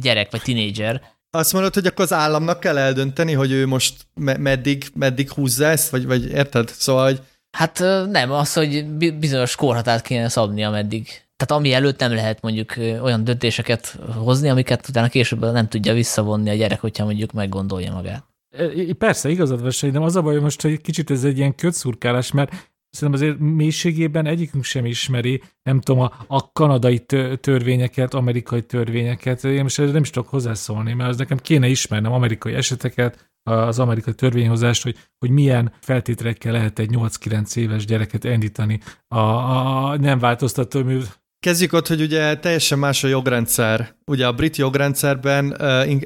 gyerek, vagy tinédzser. Azt mondod, hogy akkor az államnak kell eldönteni, hogy ő most meddig, meddig húzza ezt, vagy, vagy érted? Szóval, hogy Hát nem, az, hogy bizonyos korhatárt kéne szabni, ameddig. Tehát ami előtt nem lehet mondjuk olyan döntéseket hozni, amiket utána később nem tudja visszavonni a gyerek, hogyha mondjuk meggondolja magát. Persze, igazad van, de az a baj most, hogy kicsit ez egy ilyen kötszurkálás, mert szerintem azért mélységében egyikünk sem ismeri, nem tudom, a, a kanadai törvényeket, amerikai törvényeket. Én most nem is tudok hozzászólni, mert az nekem kéne ismernem amerikai eseteket, az amerikai törvényhozást, hogy, hogy milyen feltételekkel lehet egy 8-9 éves gyereket indítani a, a nem változtató mű. Kezdjük ott, hogy ugye teljesen más a jogrendszer. Ugye a brit jogrendszerben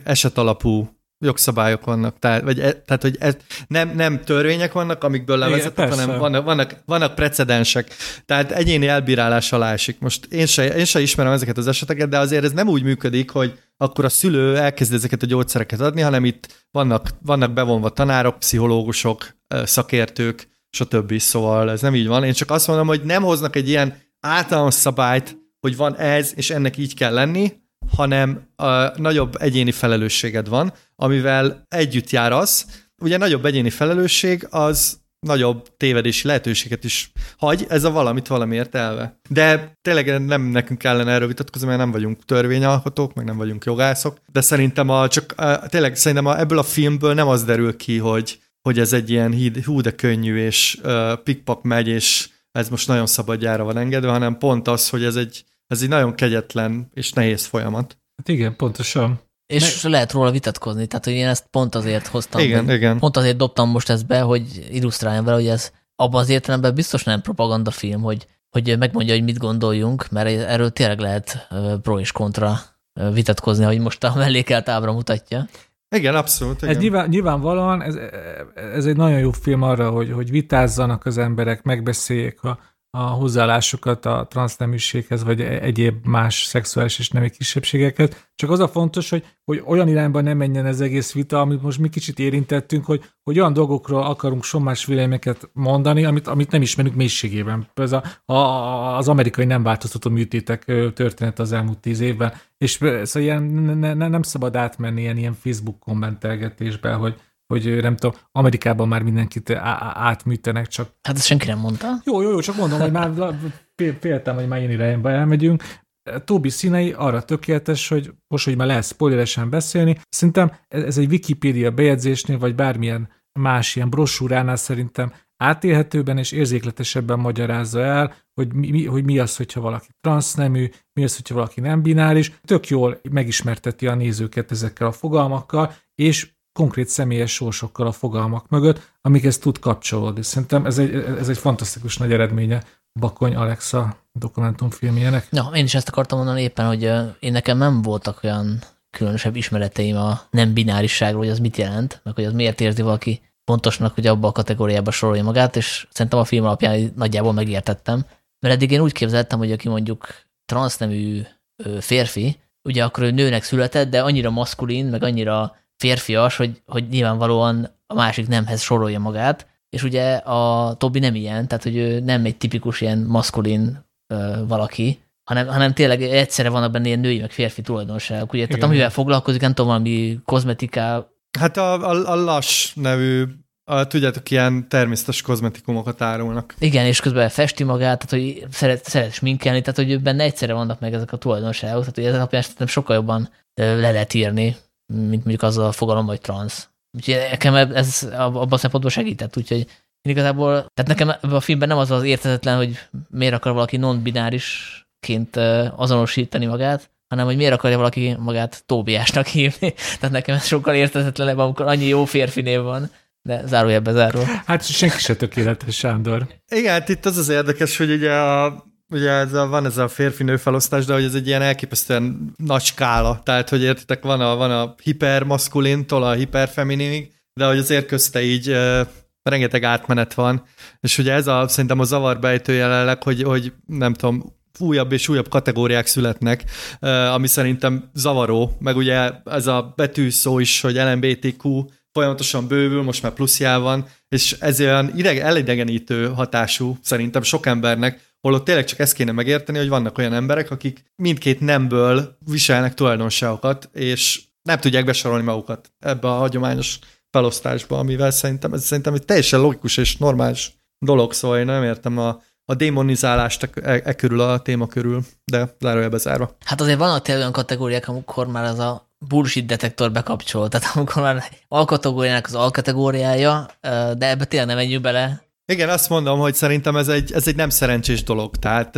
esetalapú jogszabályok vannak, tehát, vagy e, tehát hogy ez, nem, nem törvények vannak, amikből levezetek, hanem vannak, vannak, vannak precedensek. Tehát egyéni elbírálás alá esik. Most én se, én se ismerem ezeket az eseteket, de azért ez nem úgy működik, hogy akkor a szülő elkezd ezeket a gyógyszereket adni, hanem itt vannak, vannak bevonva tanárok, pszichológusok, szakértők, stb. Szóval ez nem így van. Én csak azt mondom, hogy nem hoznak egy ilyen általános szabályt, hogy van ez, és ennek így kell lenni, hanem a nagyobb egyéni felelősséged van, amivel együtt jár az. Ugye nagyobb egyéni felelősség az nagyobb tévedési lehetőséget is hagy, ez a valamit valamiért elve. De tényleg nem nekünk kellene erről vitatkozni, mert nem vagyunk törvényalkotók, meg nem vagyunk jogászok, de szerintem a, csak a, tényleg szerintem a, ebből a filmből nem az derül ki, hogy, hogy ez egy ilyen híd, hú de könnyű, és uh, pikpak megy, és ez most nagyon szabadjára van engedve, hanem pont az, hogy ez egy, ez egy nagyon kegyetlen és nehéz folyamat. Hát igen, pontosan. És ne... lehet róla vitatkozni, tehát hogy én ezt pont azért hoztam. Igen, be, igen. Pont azért dobtam most ezt be, hogy illusztráljam vele, hogy ez abban az értelemben biztos nem propagandafilm, hogy, hogy megmondja, hogy mit gondoljunk, mert erről tényleg lehet pro és kontra vitatkozni, hogy most a mellékelt ábra mutatja. Igen, abszolút. Igen. Ez nyilván, nyilvánvalóan ez, ez egy nagyon jó film arra, hogy, hogy vitázzanak az emberek, megbeszéljék a, a hozzáállásukat a transzneműséghez, vagy e- egyéb más szexuális és nemi kisebbségeket. Csak az a fontos, hogy, hogy olyan irányba nem menjen ez egész vita, amit most mi kicsit érintettünk, hogy, hogy olyan dolgokról akarunk sommás véleményeket mondani, amit, amit nem ismerünk mélységében. Ez a, a, az amerikai nem változtató műtétek történet az elmúlt tíz évben. És szóval ilyen, ne, ne, nem szabad átmenni ilyen, ilyen Facebook kommentelgetésbe, hogy, hogy nem tudom, Amerikában már mindenkit átműtenek, csak... Hát ezt senki nem mondta. Jó, jó, jó, csak mondom, hogy már féltem, hogy már ilyen irányba elmegyünk. Tobi színei arra tökéletes, hogy most, hogy már lehet spoileresen beszélni, szerintem ez egy Wikipédia bejegyzésnél, vagy bármilyen más ilyen brosúránál szerintem átélhetőben és érzékletesebben magyarázza el, hogy mi, hogy mi az, hogyha valaki transznemű, mi az, hogyha valaki nem bináris. Tök jól megismerteti a nézőket ezekkel a fogalmakkal, és konkrét személyes sorsokkal a fogalmak mögött, amikhez tud kapcsolódni. Szerintem ez egy, ez egy fantasztikus nagy eredménye Bakony Alexa dokumentumfilmjének. Ja, én is ezt akartam mondani éppen, hogy én nekem nem voltak olyan különösebb ismereteim a nem binárisságról, hogy az mit jelent, meg hogy az miért érzi valaki pontosnak, hogy abba a kategóriába sorolja magát, és szerintem a film alapján nagyjából megértettem. Mert eddig én úgy képzeltem, hogy aki mondjuk transznemű férfi, ugye akkor ő nőnek született, de annyira maszkulin, meg annyira férfias, hogy, hogy nyilvánvalóan a másik nemhez sorolja magát, és ugye a Tobi nem ilyen, tehát hogy ő nem egy tipikus ilyen maszkulin ö, valaki, hanem, hanem tényleg egyszerre vannak benne ilyen női, meg férfi tulajdonságok. Ugye? Tehát amivel foglalkozik, nem tudom, valami kozmetiká. Hát a, a, a Lass nevű a, tudjátok, ilyen természetes kozmetikumokat árulnak. Igen, és közben festi magát, tehát hogy szeret, szeret sminkelni, tehát hogy benne egyszerre vannak meg ezek a tulajdonságok, tehát hogy ez alapján szerintem sokkal jobban le lehet írni, mint mondjuk az a fogalom, hogy transz. Úgyhogy nekem ez abban a szempontból segített, úgyhogy én igazából, tehát nekem a filmben nem az az értetetlen, hogy miért akar valaki non-binárisként azonosítani magát, hanem hogy miért akarja valaki magát Tóbiásnak hívni. [LAUGHS] Tehát nekem ez sokkal értetetlenebb, amikor annyi jó férfi név van, de zárójelbe záró. Hát senki se tökéletes, Sándor. Igen, hát itt az az érdekes, hogy ugye a ugye ez a, van ez a férfi-nő felosztás, de hogy ez egy ilyen elképesztően nagy skála. Tehát, hogy értitek, van a, van a hipermaszkulintól a hiperfemininig, de hogy azért közte így uh, rengeteg átmenet van, és ugye ez a, szerintem a zavarbejtő jelenleg, hogy, hogy nem tudom, újabb és újabb kategóriák születnek, ami szerintem zavaró, meg ugye ez a betűszó is, hogy LMBTQ folyamatosan bővül, most már pluszjál van, és ez olyan ideg, elidegenítő hatású szerintem sok embernek, holott tényleg csak ezt kéne megérteni, hogy vannak olyan emberek, akik mindkét nemből viselnek tulajdonságokat, és nem tudják besorolni magukat ebbe a hagyományos felosztásba, amivel szerintem ez szerintem egy teljesen logikus és normális dolog, szóval én nem értem a, a démonizálást e, e, e körül a téma körül, de zárójelbe zárva. Hát azért vannak olyan kategóriák, amikor már az a bullshit detektor bekapcsol, tehát amikor már alkategóriának az alkategóriája, de ebbe tényleg nem menjünk bele, igen, azt mondom, hogy szerintem ez egy, ez egy nem szerencsés dolog, tehát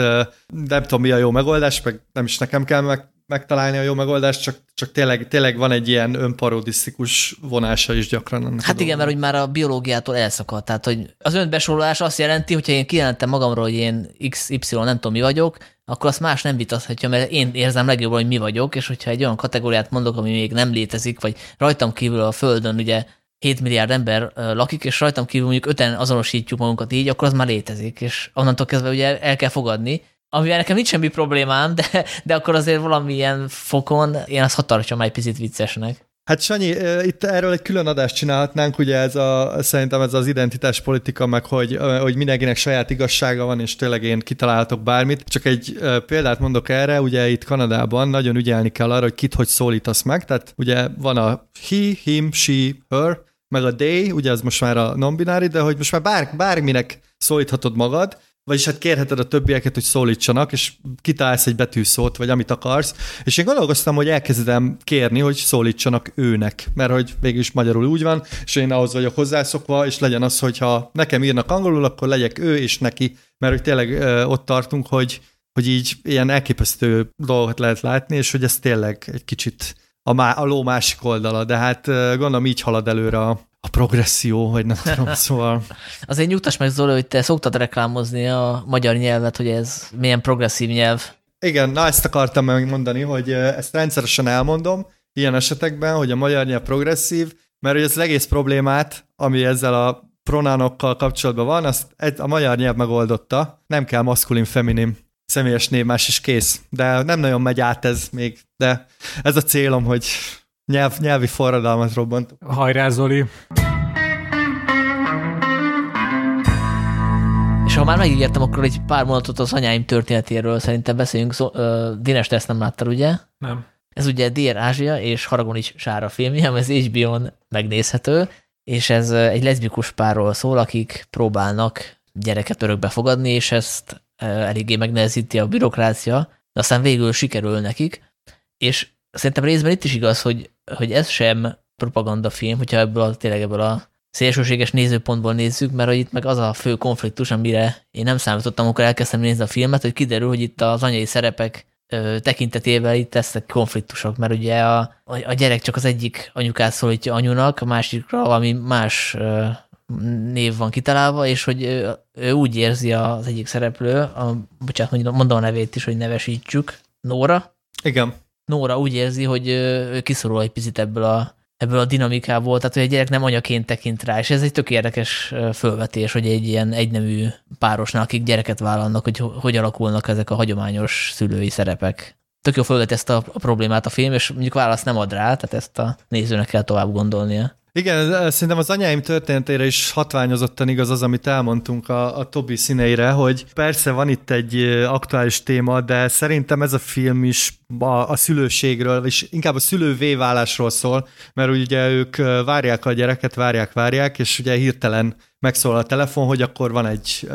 nem tudom mi a jó megoldás, meg nem is nekem kell meg, megtalálni a jó megoldást, csak, csak tényleg, tényleg van egy ilyen önparodisztikus vonása is gyakran. Ennek hát igen, mert hogy már a biológiától elszakadt. Tehát, hogy az önbesorolás azt jelenti, hogyha én kijelentem magamról, hogy én XY nem tudom mi vagyok, akkor azt más nem vitathatja, mert én érzem legjobban, hogy mi vagyok, és hogyha egy olyan kategóriát mondok, ami még nem létezik, vagy rajtam kívül a Földön ugye 7 milliárd ember lakik, és rajtam kívül mondjuk öten azonosítjuk magunkat így, akkor az már létezik, és onnantól kezdve ugye el kell fogadni, amivel nekem nincs semmi problémám, de, de akkor azért valamilyen fokon én azt hadd egy picit viccesnek. Hát Sanyi, itt erről egy külön adást csinálhatnánk, ugye ez a, szerintem ez az identitás politika, meg hogy, hogy mindenkinek saját igazsága van, és tényleg én kitalálhatok bármit. Csak egy példát mondok erre, ugye itt Kanadában nagyon ügyelni kell arra, hogy kit hogy szólítasz meg, tehát ugye van a he, him, she, her, meg a they, ugye ez most már a non-binári, de hogy most már bár, bárminek szólíthatod magad, vagyis hát kérheted a többieket, hogy szólítsanak, és kitálsz egy betűszót, vagy amit akarsz. És én gondolkoztam, hogy elkezdem kérni, hogy szólítsanak őnek, mert hogy mégis magyarul úgy van, és én ahhoz vagyok hozzászokva, és legyen az, hogyha nekem írnak angolul, akkor legyek ő és neki, mert hogy tényleg ö, ott tartunk, hogy, hogy így ilyen elképesztő dolgokat lehet látni, és hogy ez tényleg egy kicsit a, má, a ló másik oldala, de hát gondolom így halad előre a, a progresszió, vagy nem tudom, [LAUGHS] szóval... Azért nyugtass meg, Zoli, hogy te szoktad reklámozni a magyar nyelvet, hogy ez milyen progresszív nyelv. Igen, na ezt akartam megmondani, hogy ezt rendszeresen elmondom ilyen esetekben, hogy a magyar nyelv progresszív, mert hogy az egész problémát, ami ezzel a pronánokkal kapcsolatban van, azt a magyar nyelv megoldotta. Nem kell maszkulin, feminin személyes névmás is kész. De nem nagyon megy át ez még, de ez a célom, hogy nyelv, nyelvi forradalmat robbant. Hajrá, Zoli! És ha már megígértem, akkor egy pár mondatot az anyáim történetéről szerintem beszéljünk. Szó, Dines, te ezt nem láttad, ugye? Nem. Ez ugye Dear Ázsia és Haragonics Sára filmje, ez HBO-n megnézhető, és ez egy leszbikus párról szól, akik próbálnak gyereket örökbe fogadni, és ezt eléggé megnehezíti a bürokrácia, de aztán végül sikerül nekik, és szerintem részben itt is igaz, hogy, hogy ez sem propagandafilm, hogyha ebből a, tényleg ebből a szélsőséges nézőpontból nézzük, mert hogy itt meg az a fő konfliktus, amire én nem számítottam, amikor elkezdtem nézni a filmet, hogy kiderül, hogy itt az anyai szerepek ö, tekintetében itt lesznek konfliktusok, mert ugye a, a gyerek csak az egyik anyukát szólítja anyunak, a másikra valami más ö, név van kitalálva, és hogy ő, ő úgy érzi az egyik szereplő, a, bocsánat, mondom a nevét is, hogy nevesítsük, Nóra. Igen. Nóra úgy érzi, hogy ő kiszorul egy picit ebből a, ebből a dinamikából, tehát hogy a gyerek nem anyaként tekint rá, és ez egy tök érdekes fölvetés, hogy egy ilyen egynemű párosnál, akik gyereket vállalnak, hogy hogy alakulnak ezek a hagyományos szülői szerepek. Tök jó fölvet ezt a, problémát a film, és mondjuk választ nem ad rá, tehát ezt a nézőnek kell tovább gondolnia. Igen, szerintem az anyáim történetére is hatványozottan igaz az, amit elmondtunk a, a Tobi színeire, hogy persze van itt egy aktuális téma, de szerintem ez a film is a, a szülőségről, és inkább a szülővé válásról szól, mert ugye ők várják a gyereket, várják, várják, és ugye hirtelen megszól a telefon, hogy akkor van egy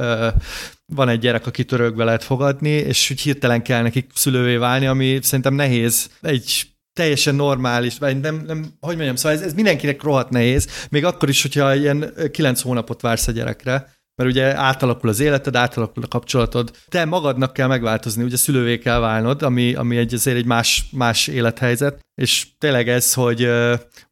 van egy gyerek, aki törökbe lehet fogadni, és úgy hirtelen kell nekik szülővé válni, ami szerintem nehéz egy teljesen normális, vagy nem, nem, hogy mondjam, szóval ez, ez mindenkinek rohadt nehéz, még akkor is, hogyha ilyen kilenc hónapot vársz a gyerekre, mert ugye átalakul az életed, átalakul a kapcsolatod. Te magadnak kell megváltozni, ugye szülővé kell válnod, ami, ami egy, azért egy más, más élethelyzet, és tényleg ez, hogy,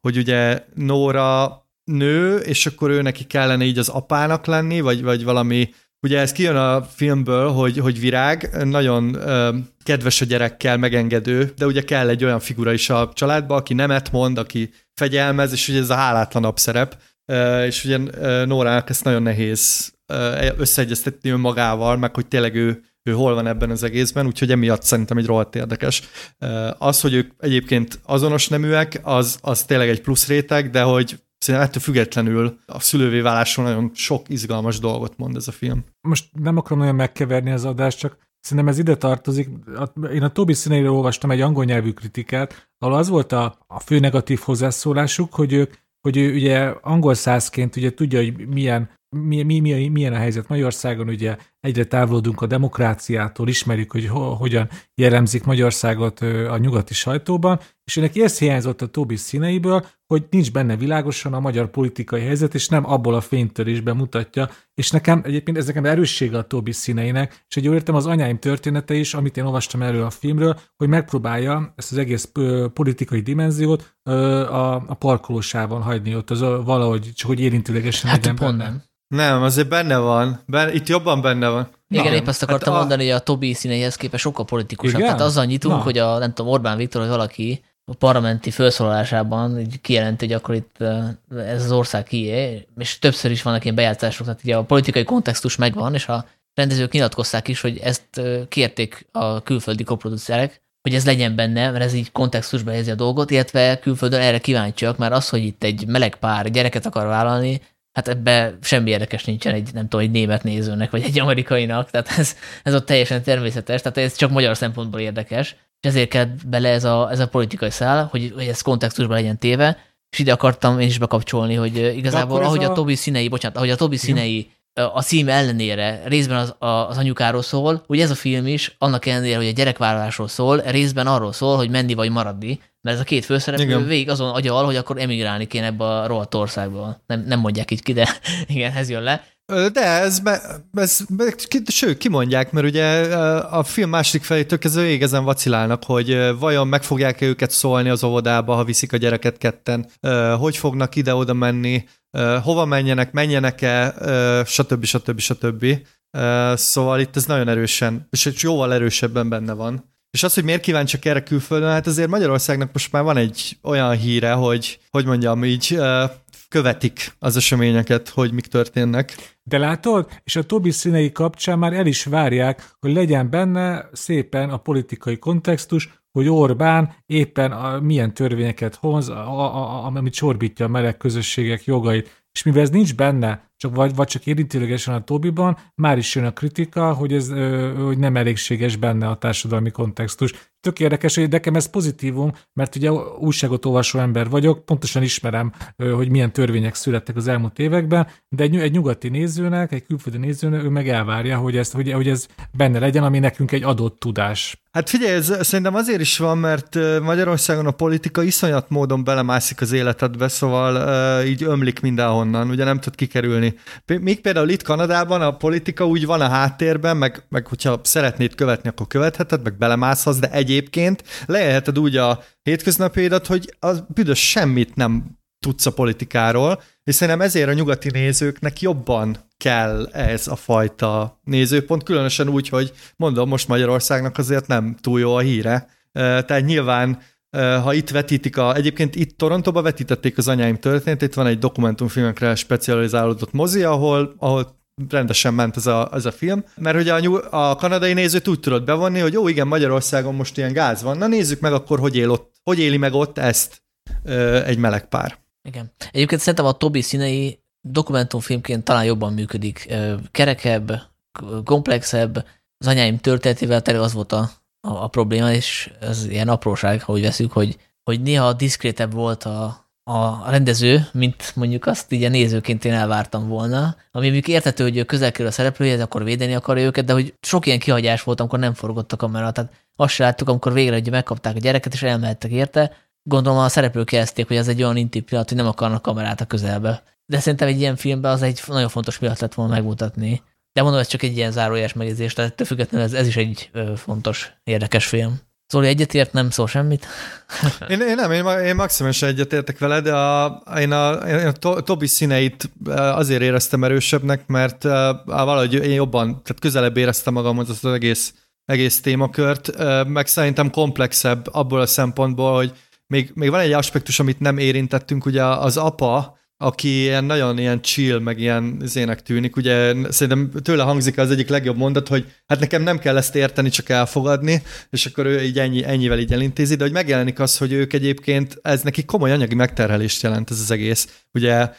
hogy ugye Nóra nő, és akkor ő neki kellene így az apának lenni, vagy, vagy valami Ugye ez kijön a filmből, hogy, hogy Virág nagyon ö, kedves a gyerekkel, megengedő, de ugye kell egy olyan figura is a családba, aki nemet mond, aki fegyelmez, és ugye ez a hálátlanabb szerep, ö, és ugye Nórának ezt nagyon nehéz ö, összeegyeztetni önmagával, meg hogy tényleg ő, ő hol van ebben az egészben, úgyhogy emiatt szerintem egy rohadt érdekes. Az, hogy ők egyébként azonos neműek, az, az tényleg egy plusz réteg, de hogy Szerintem ettől függetlenül a szülővé válásról nagyon sok izgalmas dolgot mond ez a film. Most nem akarom nagyon megkeverni az adást, csak szerintem ez ide tartozik. Én a Tobi színeiről olvastam egy angol nyelvű kritikát, ahol az volt a, a fő negatív hozzászólásuk, hogy ők hogy ő ugye angol százként ugye tudja, hogy milyen, mi, mi, mi, milyen a helyzet Magyarországon, ugye egyre távolodunk a demokráciától, ismerjük, hogy ho, hogyan jellemzik Magyarországot a nyugati sajtóban, és ennek ezt hiányzott a Tobi színeiből, hogy nincs benne világosan a magyar politikai helyzet, és nem abból a fénytörésben mutatja, és nekem egyébként ez nekem erőssége a Tobi színeinek, és egy jó értem az anyáim története is, amit én olvastam erről a filmről, hogy megpróbálja ezt az egész politikai dimenziót a, a parkolósában hagyni ott, az valahogy csak hogy érintőlegesen hát pont benne. nem. Nem, azért benne van. Ben, itt jobban benne van. Igen, Na, épp azt akartam hát mondani, a... hogy a Tobi színeihez képest sokkal politikusabb. Igen? Tehát azzal nyitunk, Na. hogy a, nem tudom, Orbán Viktor, hogy valaki a parlamenti felszólalásában így kijelenti, hogy akkor itt ez az ország kié, és többször is vannak ilyen bejátszások, tehát ugye a politikai kontextus megvan, és a rendezők nyilatkozták is, hogy ezt kérték a külföldi koproducerek, hogy ez legyen benne, mert ez így kontextusba helyezi a dolgot, illetve külföldön erre kíváncsiak, mert az, hogy itt egy meleg pár gyereket akar vállalni, hát ebbe semmi érdekes nincsen egy, nem tudom, egy német nézőnek, vagy egy amerikainak, tehát ez, ez ott teljesen természetes, tehát ez csak magyar szempontból érdekes, és ezért kell bele ez a, ez a politikai szál, hogy, hogy ez kontextusban legyen téve, és ide akartam én is bekapcsolni, hogy igazából ahogy a... a Tobi színei, bocsánat, ahogy a Tobi színei a cím ellenére részben az, az anyukáról szól, ugye ez a film is, annak ellenére, hogy a gyerekvállalásról szól, részben arról szól, hogy menni vagy maradni, mert ez a két főszereplő igen. végig azon agyal, hogy akkor emigrálni kéne ebbe a rohadt országba. Nem, nem mondják így ki, de [LAUGHS] igen, ez jön le. De ez, ez, ez sőt, kimondják, mert ugye a film második felétől kezdve végig vacilálnak, hogy vajon meg fogják-e őket szólni az óvodába, ha viszik a gyereket ketten, hogy fognak ide-oda menni, hova menjenek, menjenek-e, stb. stb. stb. Szóval itt ez nagyon erősen, és jóval erősebben benne van. És az, hogy miért kíváncsiak erre külföldön, hát azért Magyarországnak most már van egy olyan híre, hogy, hogy mondjam így, követik az eseményeket, hogy mik történnek. De látod? És a Tobi színei kapcsán már el is várják, hogy legyen benne szépen a politikai kontextus, hogy Orbán éppen a, milyen törvényeket hoz, a, a, a, amit csorbítja a meleg közösségek jogait. És mivel ez nincs benne, csak vagy, vagy csak érintőlegesen a Tobiban, már is jön a kritika, hogy ez hogy nem elégséges benne a társadalmi kontextus. Tök érdekes, hogy nekem ez pozitívum, mert ugye újságot olvasó ember vagyok, pontosan ismerem, hogy milyen törvények születtek az elmúlt években, de egy, egy nyugati nézőnek, egy külföldi nézőnek, ő meg elvárja, hogy, ezt, hogy, hogy ez benne legyen, ami nekünk egy adott tudás. Hát figyelj, ez szerintem azért is van, mert Magyarországon a politika iszonyat módon belemászik az életedbe, szóval így ömlik mindenhonnan, ugye nem tud kikerülni. Még például itt Kanadában a politika úgy van a háttérben, meg, meg hogyha szeretnéd követni, akkor követheted, meg belemászhatsz, de egyébként. Leélheted úgy a hétköznapjaidat, hogy a büdös semmit nem tudsz a politikáról, és szerintem ezért a nyugati nézőknek jobban kell ez a fajta nézőpont, különösen úgy, hogy mondom, most Magyarországnak azért nem túl jó a híre, tehát nyilván ha itt vetítik, a, egyébként itt Torontóba vetítették az anyáim történetét, van egy dokumentumfilmekre specializálódott mozi, ahol, ahol rendesen ment ez a, ez a film, mert ugye a, a kanadai nézőt úgy tudod bevonni, hogy jó, igen, Magyarországon most ilyen gáz van, na nézzük meg akkor, hogy, él ott, hogy éli meg ott ezt ö, egy meleg pár. Igen. Egyébként szerintem a Tobi színei dokumentumfilmként talán jobban működik. Kerekebb, komplexebb, az anyáim történetével tele az volt a, a, a probléma, és ez ilyen apróság, ha úgy veszük, hogy, hogy néha diszkrétebb volt a, a rendező, mint mondjuk azt így a nézőként én elvártam volna, ami mondjuk értető, hogy közel kerül a szereplőjéhez, akkor védeni akarja őket, de hogy sok ilyen kihagyás volt, amikor nem forgott a kamera. Tehát azt se láttuk, amikor végre ugye megkapták a gyereket, és elmehettek érte. Gondolom a szereplők jelezték, hogy ez egy olyan intim pillanat, hogy nem akarnak kamerát a közelbe. De szerintem egy ilyen filmben az egy nagyon fontos pillanat lett volna megmutatni. De mondom, ez csak egy ilyen zárójeles megjegyzés, tehát függetlenül ez, ez is egy fontos, érdekes film. Zoli egyetért, nem szól semmit? [LAUGHS] én, én nem, én, én maximálisan egyetértek vele, de a, én a, én a to, Tobi színeit azért éreztem erősebbnek, mert a, valahogy én jobban, tehát közelebb éreztem magam az egész, egész témakört, meg szerintem komplexebb abból a szempontból, hogy még, még van egy aspektus, amit nem érintettünk, ugye az apa, aki ilyen nagyon ilyen chill, meg ilyen zének tűnik. Ugye szerintem tőle hangzik az egyik legjobb mondat, hogy hát nekem nem kell ezt érteni, csak elfogadni, és akkor ő így ennyi, ennyivel így elintézi, de hogy megjelenik az, hogy ők egyébként, ez neki komoly anyagi megterhelést jelent ez az egész. Ugye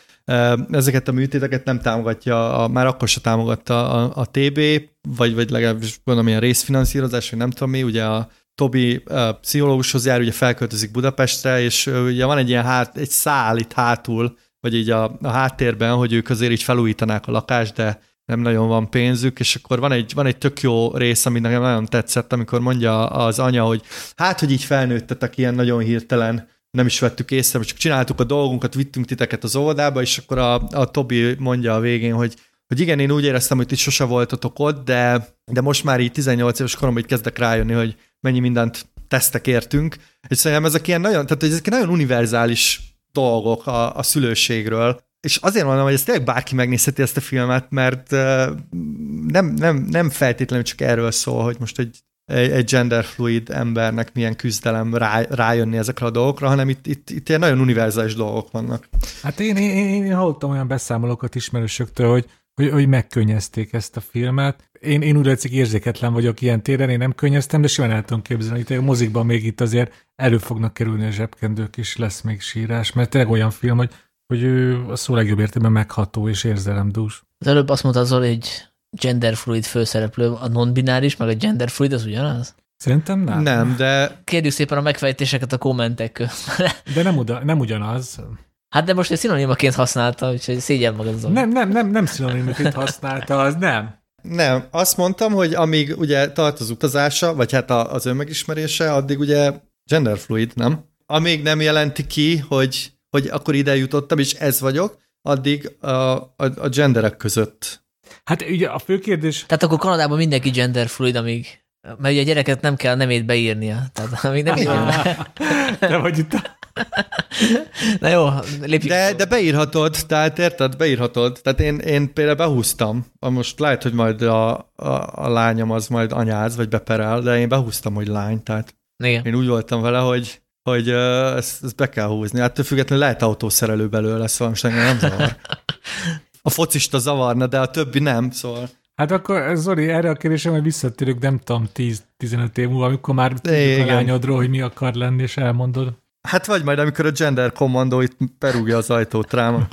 ezeket a műtéteket nem támogatja, a, már akkor se támogatta a, a TB, vagy, vagy legalábbis mondom, ilyen részfinanszírozás, vagy nem tudom mi, ugye a Tobi uh, pszichológushoz jár, ugye felköltözik Budapestre, és ugye van egy ilyen hát, egy szál itt hátul, vagy így a, a háttérben, hogy ők azért így felújítanák a lakást, de nem nagyon van pénzük, és akkor van egy, van egy tök jó rész, ami nekem nagyon tetszett, amikor mondja az anya, hogy hát, hogy így felnőttetek ilyen nagyon hirtelen, nem is vettük észre, csak csináltuk a dolgunkat, vittünk titeket az óvodába, és akkor a, a Tobi mondja a végén, hogy hogy igen, én úgy éreztem, hogy ti sose voltatok ott, de, de most már így 18 éves koromban így kezdek rájönni, hogy mennyi mindent tesztek értünk, és szerintem ezek ilyen nagyon, tehát ezek nagyon univerzális dolgok a, a szülőségről, és azért mondom, hogy ezt tényleg bárki megnézheti ezt a filmet, mert nem, nem, nem feltétlenül csak erről szól, hogy most egy, egy genderfluid embernek milyen küzdelem rá, rájönni ezekre a dolgokra, hanem itt, itt, itt ilyen nagyon univerzális dolgok vannak. Hát én, én, én, én hallottam olyan beszámolókat ismerősöktől, hogy, hogy, hogy megkönnyezték ezt a filmet. Én, én úgy látszik érzéketlen vagyok ilyen téren, én nem könnyeztem, de simán el tudom képzelni, hogy a mozikban még itt azért elő fognak kerülni a zsebkendők, és lesz még sírás, mert tényleg olyan film, hogy, hogy ő a szó legjobb értelemben megható és érzelemdús. Az előbb azt mondta Zoli, hogy genderfluid főszereplő, a non-bináris, meg a genderfluid az ugyanaz? Szerintem nem. Nem, de... Kérjük szépen a megfejtéseket a kommentek között. De nem, uda, nem ugyanaz. Hát de most egy szinonimaként használta, úgyhogy szégyen magad Zoli. Nem, nem, nem, nem szinonimaként használta, az nem. Nem, azt mondtam, hogy amíg ugye tart az utazása, vagy hát az önmegismerése, addig ugye genderfluid, nem? Amíg nem jelenti ki, hogy, hogy akkor ide jutottam, és ez vagyok, addig a, a, a genderek között. Hát ugye a fő kérdés... Tehát akkor Kanadában mindenki genderfluid, amíg mert ugye a gyereket nem kell nemét beírnia. Tehát amíg nem írja [LAUGHS] De vagy itt a... Na jó, lépjük. De, de beírhatod, tehát érted, beírhatod. Tehát én, én például behúztam, most lehet, hogy majd a, a, a lányom az majd anyáz, vagy beperel, de én behúztam, hogy lány, tehát Igen. én úgy voltam vele, hogy hogy uh, ezt, ezt be kell húzni. Hát függetlenül lehet autószerelő belőle, szóval most engem nem zavar. A focista zavarna, de a többi nem, szóval... Hát akkor, Zoli, erre a kérdésem, hogy visszatérünk, nem tudom, 10-15 év múlva, amikor már tudjuk a lányodról, hogy mi akar lenni, és elmondod. Hát vagy majd, amikor a gender kommandó itt perúgja az ajtót rám,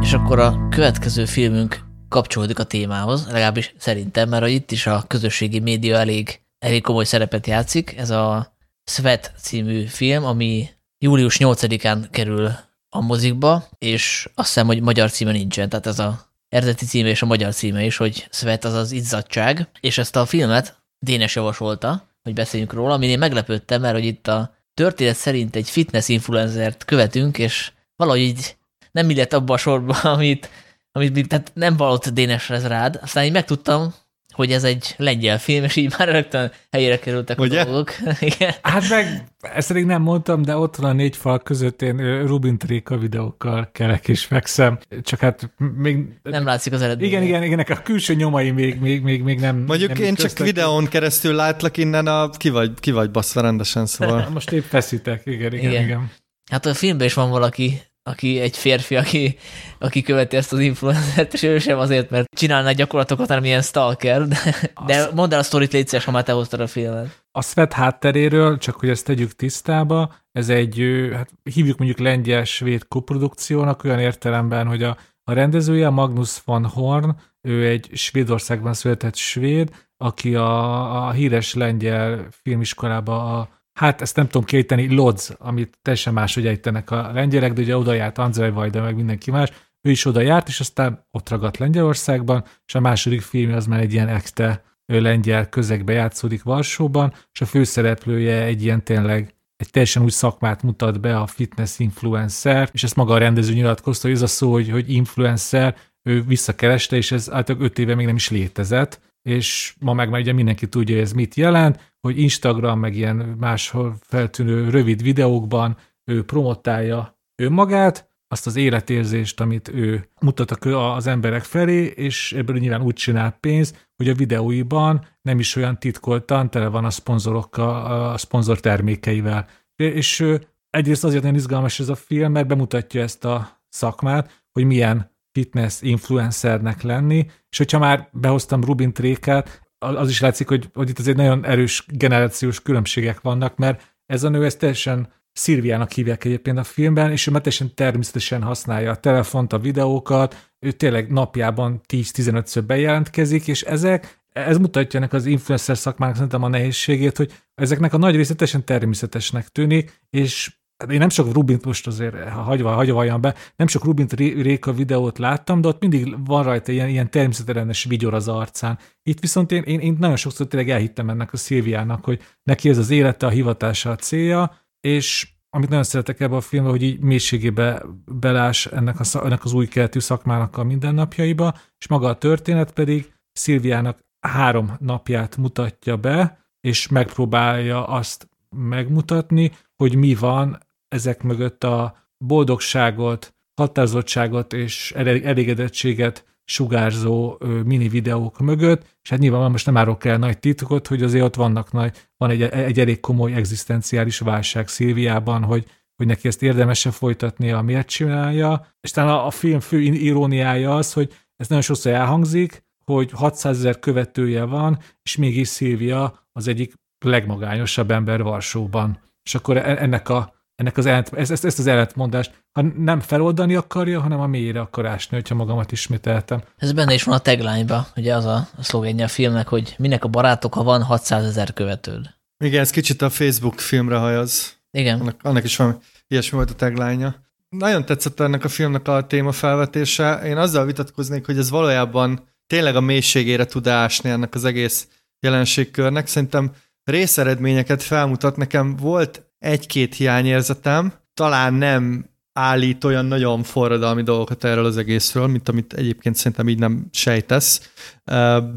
és akkor a következő filmünk kapcsolódik a témához, legalábbis szerintem, mert itt is a közösségi média elég, elég komoly szerepet játszik. Ez a Svet című film, ami július 8-án kerül a mozikba, és azt hiszem, hogy magyar címe nincsen, tehát ez a eredeti címe és a magyar címe is, hogy Svet az izzadság, és ezt a filmet Dénes javasolta, hogy beszéljünk róla, amin én meglepődtem, mert hogy itt a történet szerint egy fitness influencert követünk, és valahogy így nem illett abba a sorba, [LAUGHS] amit, amit tehát nem valott Dénes rád. Aztán így megtudtam, hogy ez egy lengyel film, és így már rögtön helyére kerültek Ugye? a dolgok. [LAUGHS] Igen. Hát meg, ezt pedig nem mondtam, de ott van a négy fal között én Rubin Tréka videókkal kelek és fekszem, csak hát még... Nem látszik az eredmény. Igen, igen, igen, a külső nyomai még, még, még, még nem... Mondjuk nem én csak videón keresztül látlak innen, a, ki, vagy, ki vagy baszva rendesen, szóval... [LAUGHS] Most épp feszítek, igen, igen, igen. igen. Hát a filmben is van valaki, aki egy férfi, aki, aki követi ezt az influencert, és ő sem azért, mert csinálna gyakorlatokat, hanem ilyen stalker, de, de mondd el a sztorit, légy szíves, ha már te hoztad a filmet. A Svet hátteréről, csak hogy ezt tegyük tisztába, ez egy, hát hívjuk mondjuk lengyel-svéd koprodukciónak olyan értelemben, hogy a, a rendezője Magnus von Horn, ő egy Svédországban született svéd, aki a, a híres lengyel filmiskolába a hát ezt nem tudom kéteni, Lodz, amit teljesen máshogy ejtenek a lengyelek, de ugye oda járt Andrzej Vajda, meg mindenki más, ő is oda járt, és aztán ott ragadt Lengyelországban, és a második film az már egy ilyen ekte lengyel közegbe játszódik Varsóban, és a főszereplője egy ilyen tényleg egy teljesen új szakmát mutat be, a fitness influencer, és ezt maga a rendező nyilatkozta, hogy ez a szó, hogy, hogy influencer, ő visszakereste, és ez általában öt éve még nem is létezett, és ma meg már ugye mindenki tudja, ez mit jelent, hogy Instagram, meg ilyen máshol feltűnő rövid videókban ő promotálja önmagát, azt az életérzést, amit ő mutat az emberek felé, és ebből nyilván úgy csinál pénzt, hogy a videóiban nem is olyan titkoltan, tele van a szponzorokkal, a szponzor termékeivel. És egyrészt azért nagyon izgalmas ez a film, mert bemutatja ezt a szakmát, hogy milyen fitness influencernek lenni, és hogyha már behoztam Rubin Trékát, az is látszik, hogy, hogy itt azért nagyon erős generációs különbségek vannak, mert ez a nő ezt teljesen Szilviának hívják egyébként a filmben, és ő már teljesen természetesen használja a telefont, a videókat, ő tényleg napjában 10-15-ször bejelentkezik, és ezek, ez mutatja ennek az influencer szakmának szerintem a nehézségét, hogy ezeknek a nagy része teljesen természetesnek tűnik, és én nem sok Rubint most azért, ha hagyva, hagyva vajon be, nem sok Rubint Réka videót láttam, de ott mindig van rajta ilyen, ilyen természetellenes vigyor az arcán. Itt viszont én, én, én nagyon sokszor tényleg elhittem ennek a Szilviának, hogy neki ez az élete, a hivatása, a célja, és amit nagyon szeretek ebben a filmben, hogy így mélységébe belás ennek, a, ennek az új keletű szakmának a mindennapjaiba, és maga a történet pedig Szilviának három napját mutatja be, és megpróbálja azt megmutatni, hogy mi van ezek mögött a boldogságot, határozottságot és elégedettséget sugárzó mini videók mögött, és hát nyilván most nem árok el nagy titkot, hogy azért ott vannak nagy, van egy, egy elég komoly egzisztenciális válság Szilviában, hogy, hogy neki ezt érdemese folytatnia, miért csinálja, és talán a, a film fő iróniája az, hogy ez nagyon sokszor elhangzik, hogy 600 ezer követője van, és mégis Szilvia az egyik legmagányosabb ember Varsóban. És akkor e, ennek a ennek az ellent, ezt, ezt az ellentmondást, ha nem feloldani akarja, hanem a mélyére akar ásni, hogyha magamat ismételtem. Ez benne is van a tagline-ba, ugye az a, a szlogenje a filmnek, hogy minek a barátok, ha van 600 ezer követőd. Igen, ez kicsit a Facebook filmre hajaz. Igen. Annak, annak is van, ilyesmi volt a tagline-ja. Nagyon tetszett ennek a filmnek a téma felvetése. Én azzal vitatkoznék, hogy ez valójában tényleg a mélységére tud ásni ennek az egész jelenségkörnek. Szerintem részeredményeket felmutat. Nekem volt egy-két hiányérzetem, talán nem állít olyan nagyon forradalmi dolgokat erről az egészről, mint amit egyébként szerintem így nem sejtesz.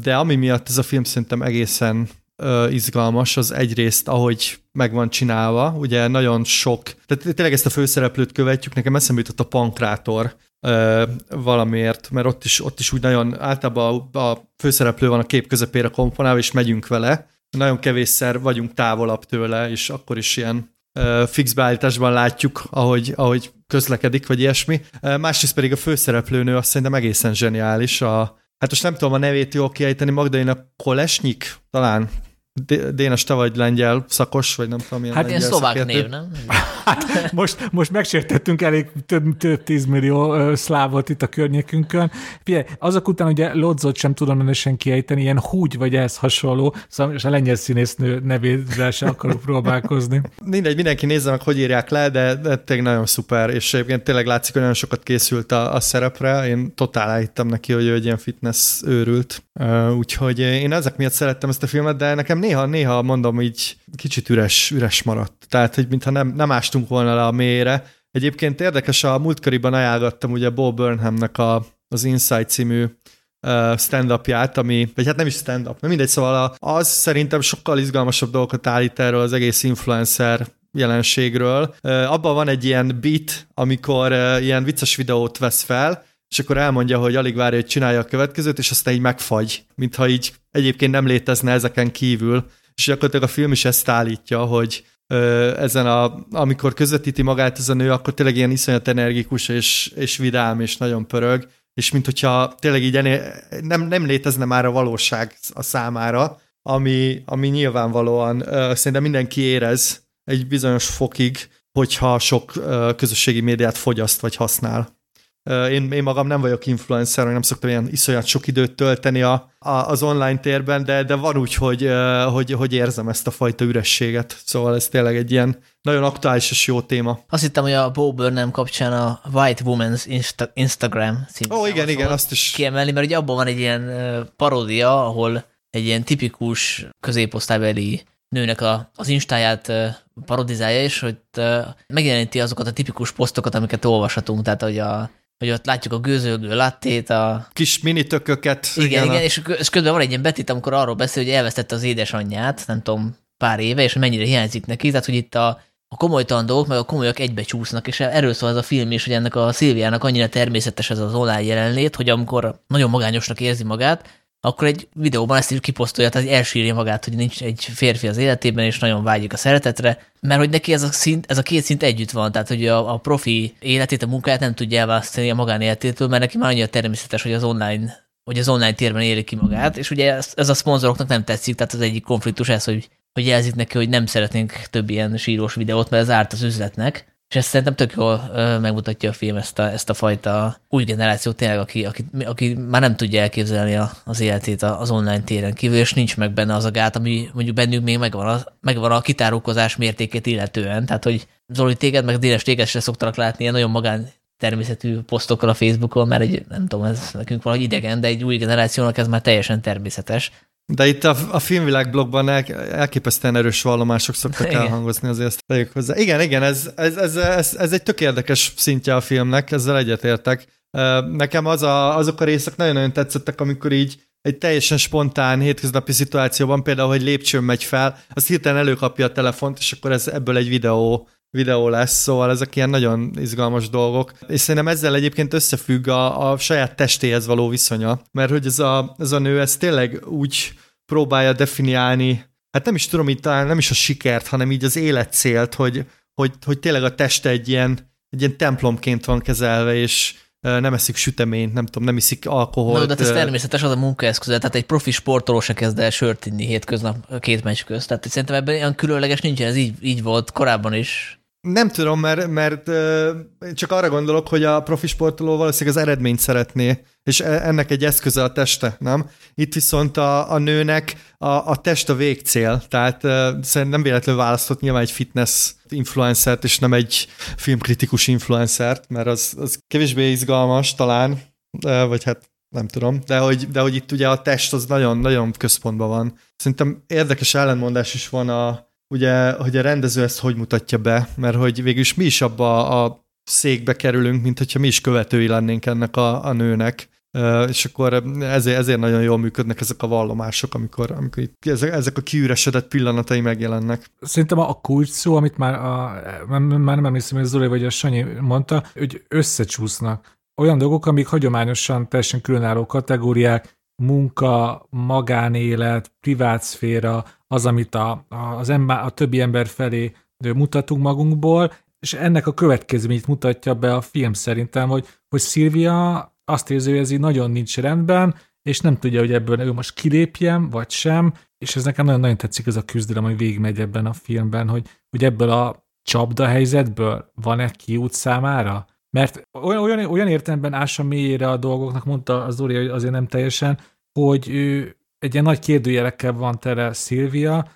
De ami miatt ez a film szerintem egészen izgalmas, az egyrészt, ahogy meg van csinálva, ugye nagyon sok, tehát tényleg ezt a főszereplőt követjük, nekem eszembe jutott a pankrátor valamiért, mert ott is, ott is úgy nagyon, általában a, a főszereplő van a kép közepére komponálva, és megyünk vele, nagyon kevésszer vagyunk távolabb tőle, és akkor is ilyen fix beállításban látjuk, ahogy, ahogy közlekedik, vagy ilyesmi. Másrészt pedig a főszereplőnő azt szerintem egészen zseniális. A, hát most nem tudom a nevét jól kiejteni, Magdalena Kolesnyik talán Dénes, te vagy lengyel szakos, vagy nem tudom, milyen Hát ilyen szlovák szakértő. név, nem? Hát most, most megsértettünk elég több, több tízmillió ö, szlávot itt a környékünkön. Figyelj, azok után ugye Lodzot sem tudom rendesen kiejteni, ilyen húgy vagy ehhez hasonló, szóval és a lengyel színésznő nevével se akarok próbálkozni. Mindegy, mindenki nézze meg, hogy írják le, de, de tényleg nagyon szuper, és egyébként tényleg látszik, hogy nagyon sokat készült a, a szerepre. Én totál elhittem neki, hogy ő egy ilyen fitness őrült. Uh, úgyhogy én ezek miatt szerettem ezt a filmet, de nekem néha, néha mondom így kicsit üres, üres maradt. Tehát, hogy mintha nem, nem ástunk volna le a mélyre. Egyébként érdekes, a múltkoriban ajánlottam ugye Bo Burnhamnek a, az Inside című stand-upját, ami, vagy hát nem is stand-up, mert mindegy, szóval az szerintem sokkal izgalmasabb dolgokat állít erről az egész influencer jelenségről. Abban van egy ilyen beat, amikor ilyen vicces videót vesz fel, és akkor elmondja, hogy alig várja, hogy csinálja a következőt, és aztán így megfagy, mintha így egyébként nem létezne ezeken kívül. És gyakorlatilag a film is ezt állítja, hogy ö, ezen a, amikor közvetíti magát ez a nő, akkor tényleg ilyen iszonyat energikus és, és vidám, és nagyon pörög, és mint hogyha tényleg így nem, nem létezne már a valóság a számára, ami, ami nyilvánvalóan ö, szerintem mindenki érez egy bizonyos fokig, hogyha sok ö, közösségi médiát fogyaszt vagy használ. Én, én magam nem vagyok influencer, nem szoktam ilyen iszonyat sok időt tölteni a, a, az online térben, de, de van úgy, hogy, hogy, hogy érzem ezt a fajta ürességet. Szóval ez tényleg egy ilyen nagyon aktuális és jó téma. Azt hittem, hogy a Bo Burnham kapcsán a White Woman's Insta- Instagram című Ó, igen, igen, azt is. Kiemelni, mert ugye abban van egy ilyen paródia, ahol egy ilyen tipikus középosztálybeli nőnek a, az instáját parodizálja, és hogy megjeleníti azokat a tipikus posztokat, amiket olvashatunk, tehát hogy a hogy ott látjuk a gőzölgő lattét, a... Kis mini tököket. Igen, igen, igen és, és közben van egy ilyen betét, amikor arról beszél, hogy elvesztette az édesanyját, nem tudom, pár éve, és mennyire hiányzik neki, tehát hogy itt a, a komolytalan dolgok, meg a komolyak egybe csúsznak, és erről szól ez a film is, hogy ennek a Szilviának annyira természetes ez az online jelenlét, hogy amikor nagyon magányosnak érzi magát, akkor egy videóban ezt is kiposztolja, tehát elsírja magát, hogy nincs egy férfi az életében, és nagyon vágyik a szeretetre, mert hogy neki ez a, szint, ez a két szint együtt van, tehát hogy a, a profi életét, a munkáját nem tudja elválasztani a magánéletétől, mert neki már annyira természetes, hogy az online hogy az online térben éli ki magát, és ugye ez, ez a szponzoroknak nem tetszik, tehát az egyik konfliktus ez, hogy, hogy jelzik neki, hogy nem szeretnénk több ilyen sírós videót, mert ez árt az üzletnek, és ezt szerintem tök jól megmutatja a film ezt a, ezt a fajta új generációt tényleg, aki, aki, aki már nem tudja elképzelni a, az életét az online téren kívül, és nincs meg benne az a gát, ami mondjuk bennünk még megvan a, megvan a kitárulkozás mértékét illetően. Tehát, hogy Zoli téged, meg Dénes téged se szoktak látni ilyen nagyon magán természetű posztokkal a Facebookon, mert egy, nem tudom, ez nekünk valahogy idegen, de egy új generációnak ez már teljesen természetes. De itt a, a filmvilág blogban el, elképesztően erős vallomások szoktak igen. elhangozni, azért ezt tegyük hozzá. Igen, igen, ez, ez, ez, ez, ez egy tök érdekes szintje a filmnek, ezzel egyetértek. Nekem az a, azok a részek nagyon-nagyon tetszettek, amikor így egy teljesen spontán hétköznapi szituációban, például, hogy lépcsőn megy fel, az hirtelen előkapja a telefont, és akkor ez ebből egy videó videó lesz, szóval ezek ilyen nagyon izgalmas dolgok. És szerintem ezzel egyébként összefügg a, a saját testéhez való viszonya, mert hogy ez a, ez a nő ez tényleg úgy próbálja definiálni, hát nem is tudom, itt talán nem is a sikert, hanem így az életcélt, hogy, hogy, hogy tényleg a teste egy ilyen, egy ilyen templomként van kezelve, és nem eszik süteményt, nem tudom, nem iszik alkoholt. Na, de hát ez természetes, az a munkaeszköze, tehát egy profi sportoló se kezd el sört inni hétköznap két meccs közt. Tehát szerintem ebben olyan különleges nincsen, ez így, így volt korábban is. Nem tudom, mert, mert csak arra gondolok, hogy a profi sportoló valószínűleg az eredményt szeretné, és e, ennek egy eszköze a teste, nem? Itt viszont a, a nőnek a, a test a végcél, tehát szerintem nem véletlenül választott nyilván egy fitness influencert, és nem egy filmkritikus influencert, mert az, az kevésbé izgalmas talán, vagy hát nem tudom, de hogy, de hogy itt ugye a test az nagyon-nagyon központban van. Szerintem érdekes ellenmondás is van a, ugye, hogy a rendező ezt hogy mutatja be, mert hogy végülis mi is abba a székbe kerülünk, mint hogyha mi is követői lennénk ennek a, a nőnek. És akkor ezért, ezért nagyon jól működnek ezek a vallomások, amikor, amikor itt, ezek, ezek a kiüresedett pillanatai megjelennek. Szerintem a kulcs szó, amit már, a, már nem emlékszem, hogy Zoli vagy a Sanyi mondta, hogy összecsúsznak. Olyan dolgok, amik hagyományosan teljesen különálló kategóriák, munka, magánélet, privátszféra, az, amit a, az ember, a többi ember felé mutatunk magunkból, és ennek a következményt mutatja be a film szerintem, hogy, hogy Szilvia azt érzi, hogy ez így nagyon nincs rendben, és nem tudja, hogy ebből ő most kilépjen, vagy sem, és ez nekem nagyon-nagyon tetszik ez a küzdelem, hogy végigmegy ebben a filmben, hogy, hogy ebből a csapda helyzetből van-e kiút számára? Mert olyan, olyan, olyan értelemben ássa mélyére a dolgoknak, mondta az Zoli, hogy azért nem teljesen, hogy ő egy ilyen nagy kérdőjelekkel van tele Szilvia,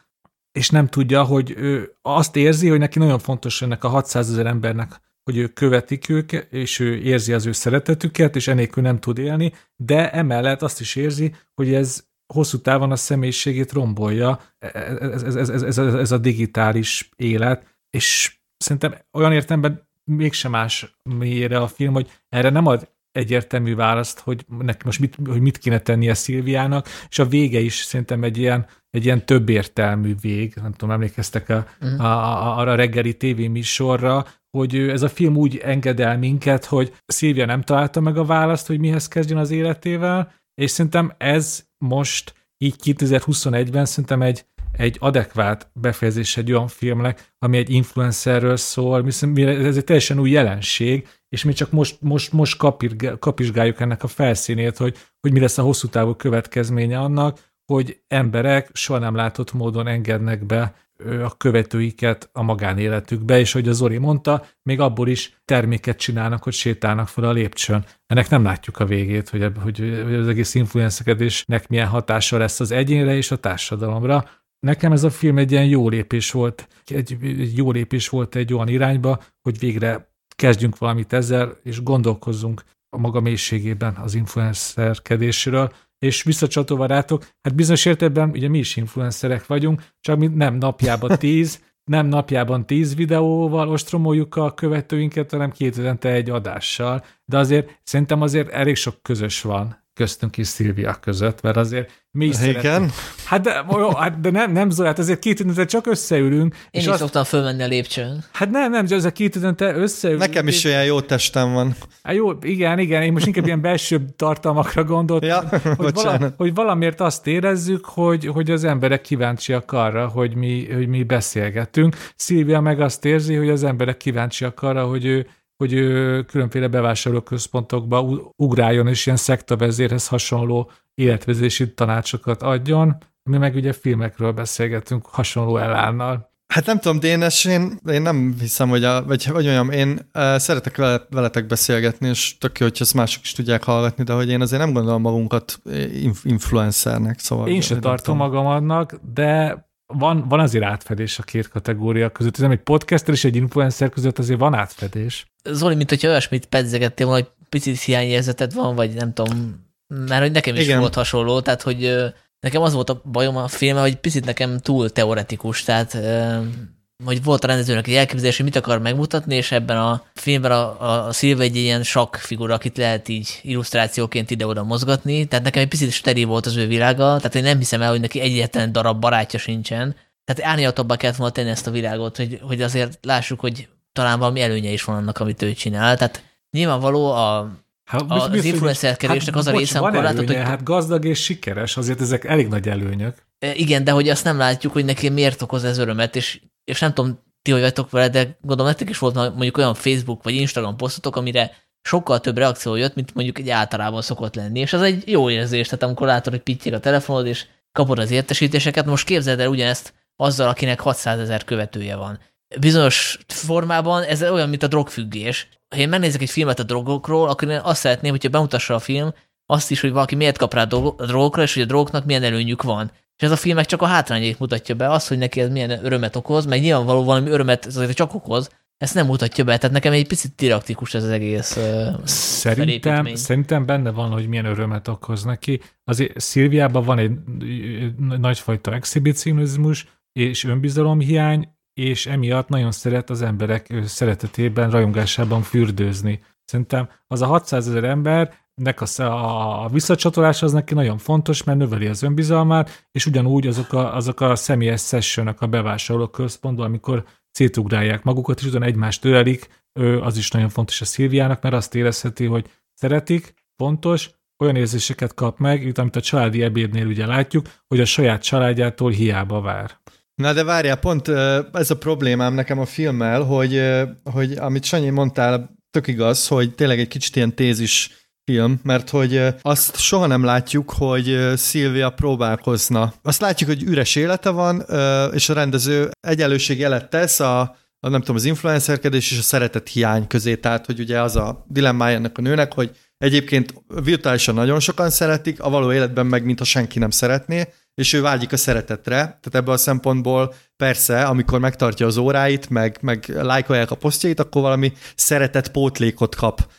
és nem tudja, hogy ő azt érzi, hogy neki nagyon fontos ennek a 600 ezer embernek, hogy ők követik őket, és ő érzi az ő szeretetüket, és enélkül nem tud élni, de emellett azt is érzi, hogy ez hosszú távon a személyiségét rombolja, ez, ez, ez, ez, ez, a digitális élet, és szerintem olyan értelemben mégsem más mélyére a film, hogy erre nem ad egyértelmű választ, hogy neki most mit, hogy mit kéne tennie Szilviának, és a vége is szerintem egy ilyen, egy ilyen több értelmű vég, nem tudom, emlékeztek a, uh-huh. a, a, arra reggeli tévéműsorra, hogy ez a film úgy enged el minket, hogy Szilvia nem találta meg a választ, hogy mihez kezdjen az életével, és szerintem ez most így 2021-ben szerintem egy, egy adekvát befejezés egy olyan filmnek, ami egy influencerről szól, ez egy teljesen új jelenség, és mi csak most, most, most kapizsgáljuk ennek a felszínét, hogy, hogy mi lesz a hosszú távú következménye annak, hogy emberek soha nem látott módon engednek be a követőiket a magánéletükbe, és hogy az Zori mondta, még abból is terméket csinálnak, hogy sétálnak fel a lépcsőn. Ennek nem látjuk a végét, hogy, hogy, hogy az egész influencekedésnek milyen hatása lesz az egyénre és a társadalomra. Nekem ez a film egy ilyen jó lépés volt, egy, egy jó lépés volt egy olyan irányba, hogy végre kezdjünk valamit ezzel, és gondolkozzunk a maga mélységében az influencerkedésről, és visszacsatolva rátok, hát bizonyos értelemben ugye mi is influencerek vagyunk, csak mi nem napjában [LAUGHS] tíz, nem napjában tíz videóval ostromoljuk a követőinket, hanem két egy adással, de azért szerintem azért elég sok közös van köztünk és Szilvia között, mert azért mi is Igen. Hát de, jó, hát de nem, nem Zola, hát azért két időnte csak összeülünk. Én és is azt... szoktam fölmenni a lépcsőn. Hát nem, nem, ez a két időnte összeülünk. Nekem is és... olyan jó testem van. Hát jó, igen, igen, én most inkább ilyen belső tartalmakra gondoltam, ja, hogy, vala, hogy valamiért azt érezzük, hogy, hogy az emberek kíváncsiak arra, hogy mi, hogy mi beszélgetünk. Szilvia meg azt érzi, hogy az emberek kíváncsiak arra, hogy ő hogy ő különféle bevásárlóközpontokba ugráljon, és ilyen szektavezérhez hasonló életvezési tanácsokat adjon, mi meg ugye filmekről beszélgetünk hasonló elánnal. Hát nem tudom, Dénes, én, én nem hiszem, hogy, a, vagy, vagy olyan, én uh, szeretek veletek beszélgetni, és tök jó, hogy ezt mások is tudják hallgatni, de hogy én azért nem gondolom magunkat influencernek, szóval... Én sem tartom magam annak, de van, van azért átfedés a két kategória között. Ez egy podcaster és egy influencer között azért van átfedés. Zoli, mint hogyha olyasmit pedzegettél volna, hogy picit hiányérzeted van, vagy nem tudom, mert hogy nekem is Igen. volt hasonló, tehát hogy nekem az volt a bajom a filme, hogy picit nekem túl teoretikus, tehát hogy volt a rendezőnek egy elképzelés, hogy mit akar megmutatni, és ebben a filmben a, a Szilva egy ilyen sakk figura, akit lehet így illusztrációként ide-oda mozgatni, tehát nekem egy picit steril volt az ő világa, tehát én nem hiszem el, hogy neki egyetlen darab barátja sincsen, tehát árnyaltabbá kellett volna tenni ezt a világot, hogy, hogy azért lássuk, hogy talán valami előnye is van annak, amit ő csinál, tehát nyilvánvaló a, Hát, az az influencerkedésnek hát, az a része, amikor látod, hogy... Hát gazdag és sikeres, azért ezek elég nagy előnyök. Igen, de hogy azt nem látjuk, hogy neki miért okoz ez örömet, és és nem tudom, ti hogy vagytok vele, de gondolom nektek is volt mondjuk olyan Facebook vagy Instagram posztotok, amire sokkal több reakció jött, mint mondjuk egy általában szokott lenni, és az egy jó érzés, tehát amikor látod, hogy pittyeg a telefonod, és kapod az értesítéseket, most képzeld el ugyanezt azzal, akinek 600 ezer követője van. Bizonyos formában ez olyan, mint a drogfüggés. Ha én megnézek egy filmet a drogokról, akkor én azt szeretném, hogyha bemutassa a film azt is, hogy valaki miért kap rá a drogokra, és hogy a drogoknak milyen előnyük van. És ez a film csak a hátrányait mutatja be, az, hogy neki ez milyen örömet okoz, meg nyilvánvaló valami örömet azért csak okoz, ezt nem mutatja be, tehát nekem egy picit didaktikus ez az egész szerintem, szerintem benne van, hogy milyen örömet okoz neki. Azért Szilviában van egy nagyfajta exhibicionizmus és önbizalomhiány, és emiatt nagyon szeret az emberek szeretetében, rajongásában fürdőzni. Szerintem az a 600 ezer ember nek a, a visszacsatolás az neki nagyon fontos, mert növeli az önbizalmát, és ugyanúgy azok a, azok a személyes sessionok a bevásárló központban, amikor szétugrálják magukat, és ugyan egymást ölelik, az is nagyon fontos a Szilviának, mert azt érezheti, hogy szeretik, fontos, olyan érzéseket kap meg, itt, amit a családi ebédnél ugye látjuk, hogy a saját családjától hiába vár. Na de várjál, pont ez a problémám nekem a filmmel, hogy, hogy amit Sanyi mondtál, tök igaz, hogy tényleg egy kicsit ilyen tézis film, mert hogy azt soha nem látjuk, hogy Szilvia próbálkozna. Azt látjuk, hogy üres élete van, és a rendező egyenlőség jelet tesz a, a nem tudom, az influencerkedés és a szeretet hiány közé, tehát hogy ugye az a dilemmája ennek a nőnek, hogy egyébként virtuálisan nagyon sokan szeretik, a való életben meg mintha senki nem szeretné, és ő vágyik a szeretetre, tehát ebből a szempontból persze, amikor megtartja az óráit, meg, meg lájkolják a posztjait, akkor valami szeretet pótlékot kap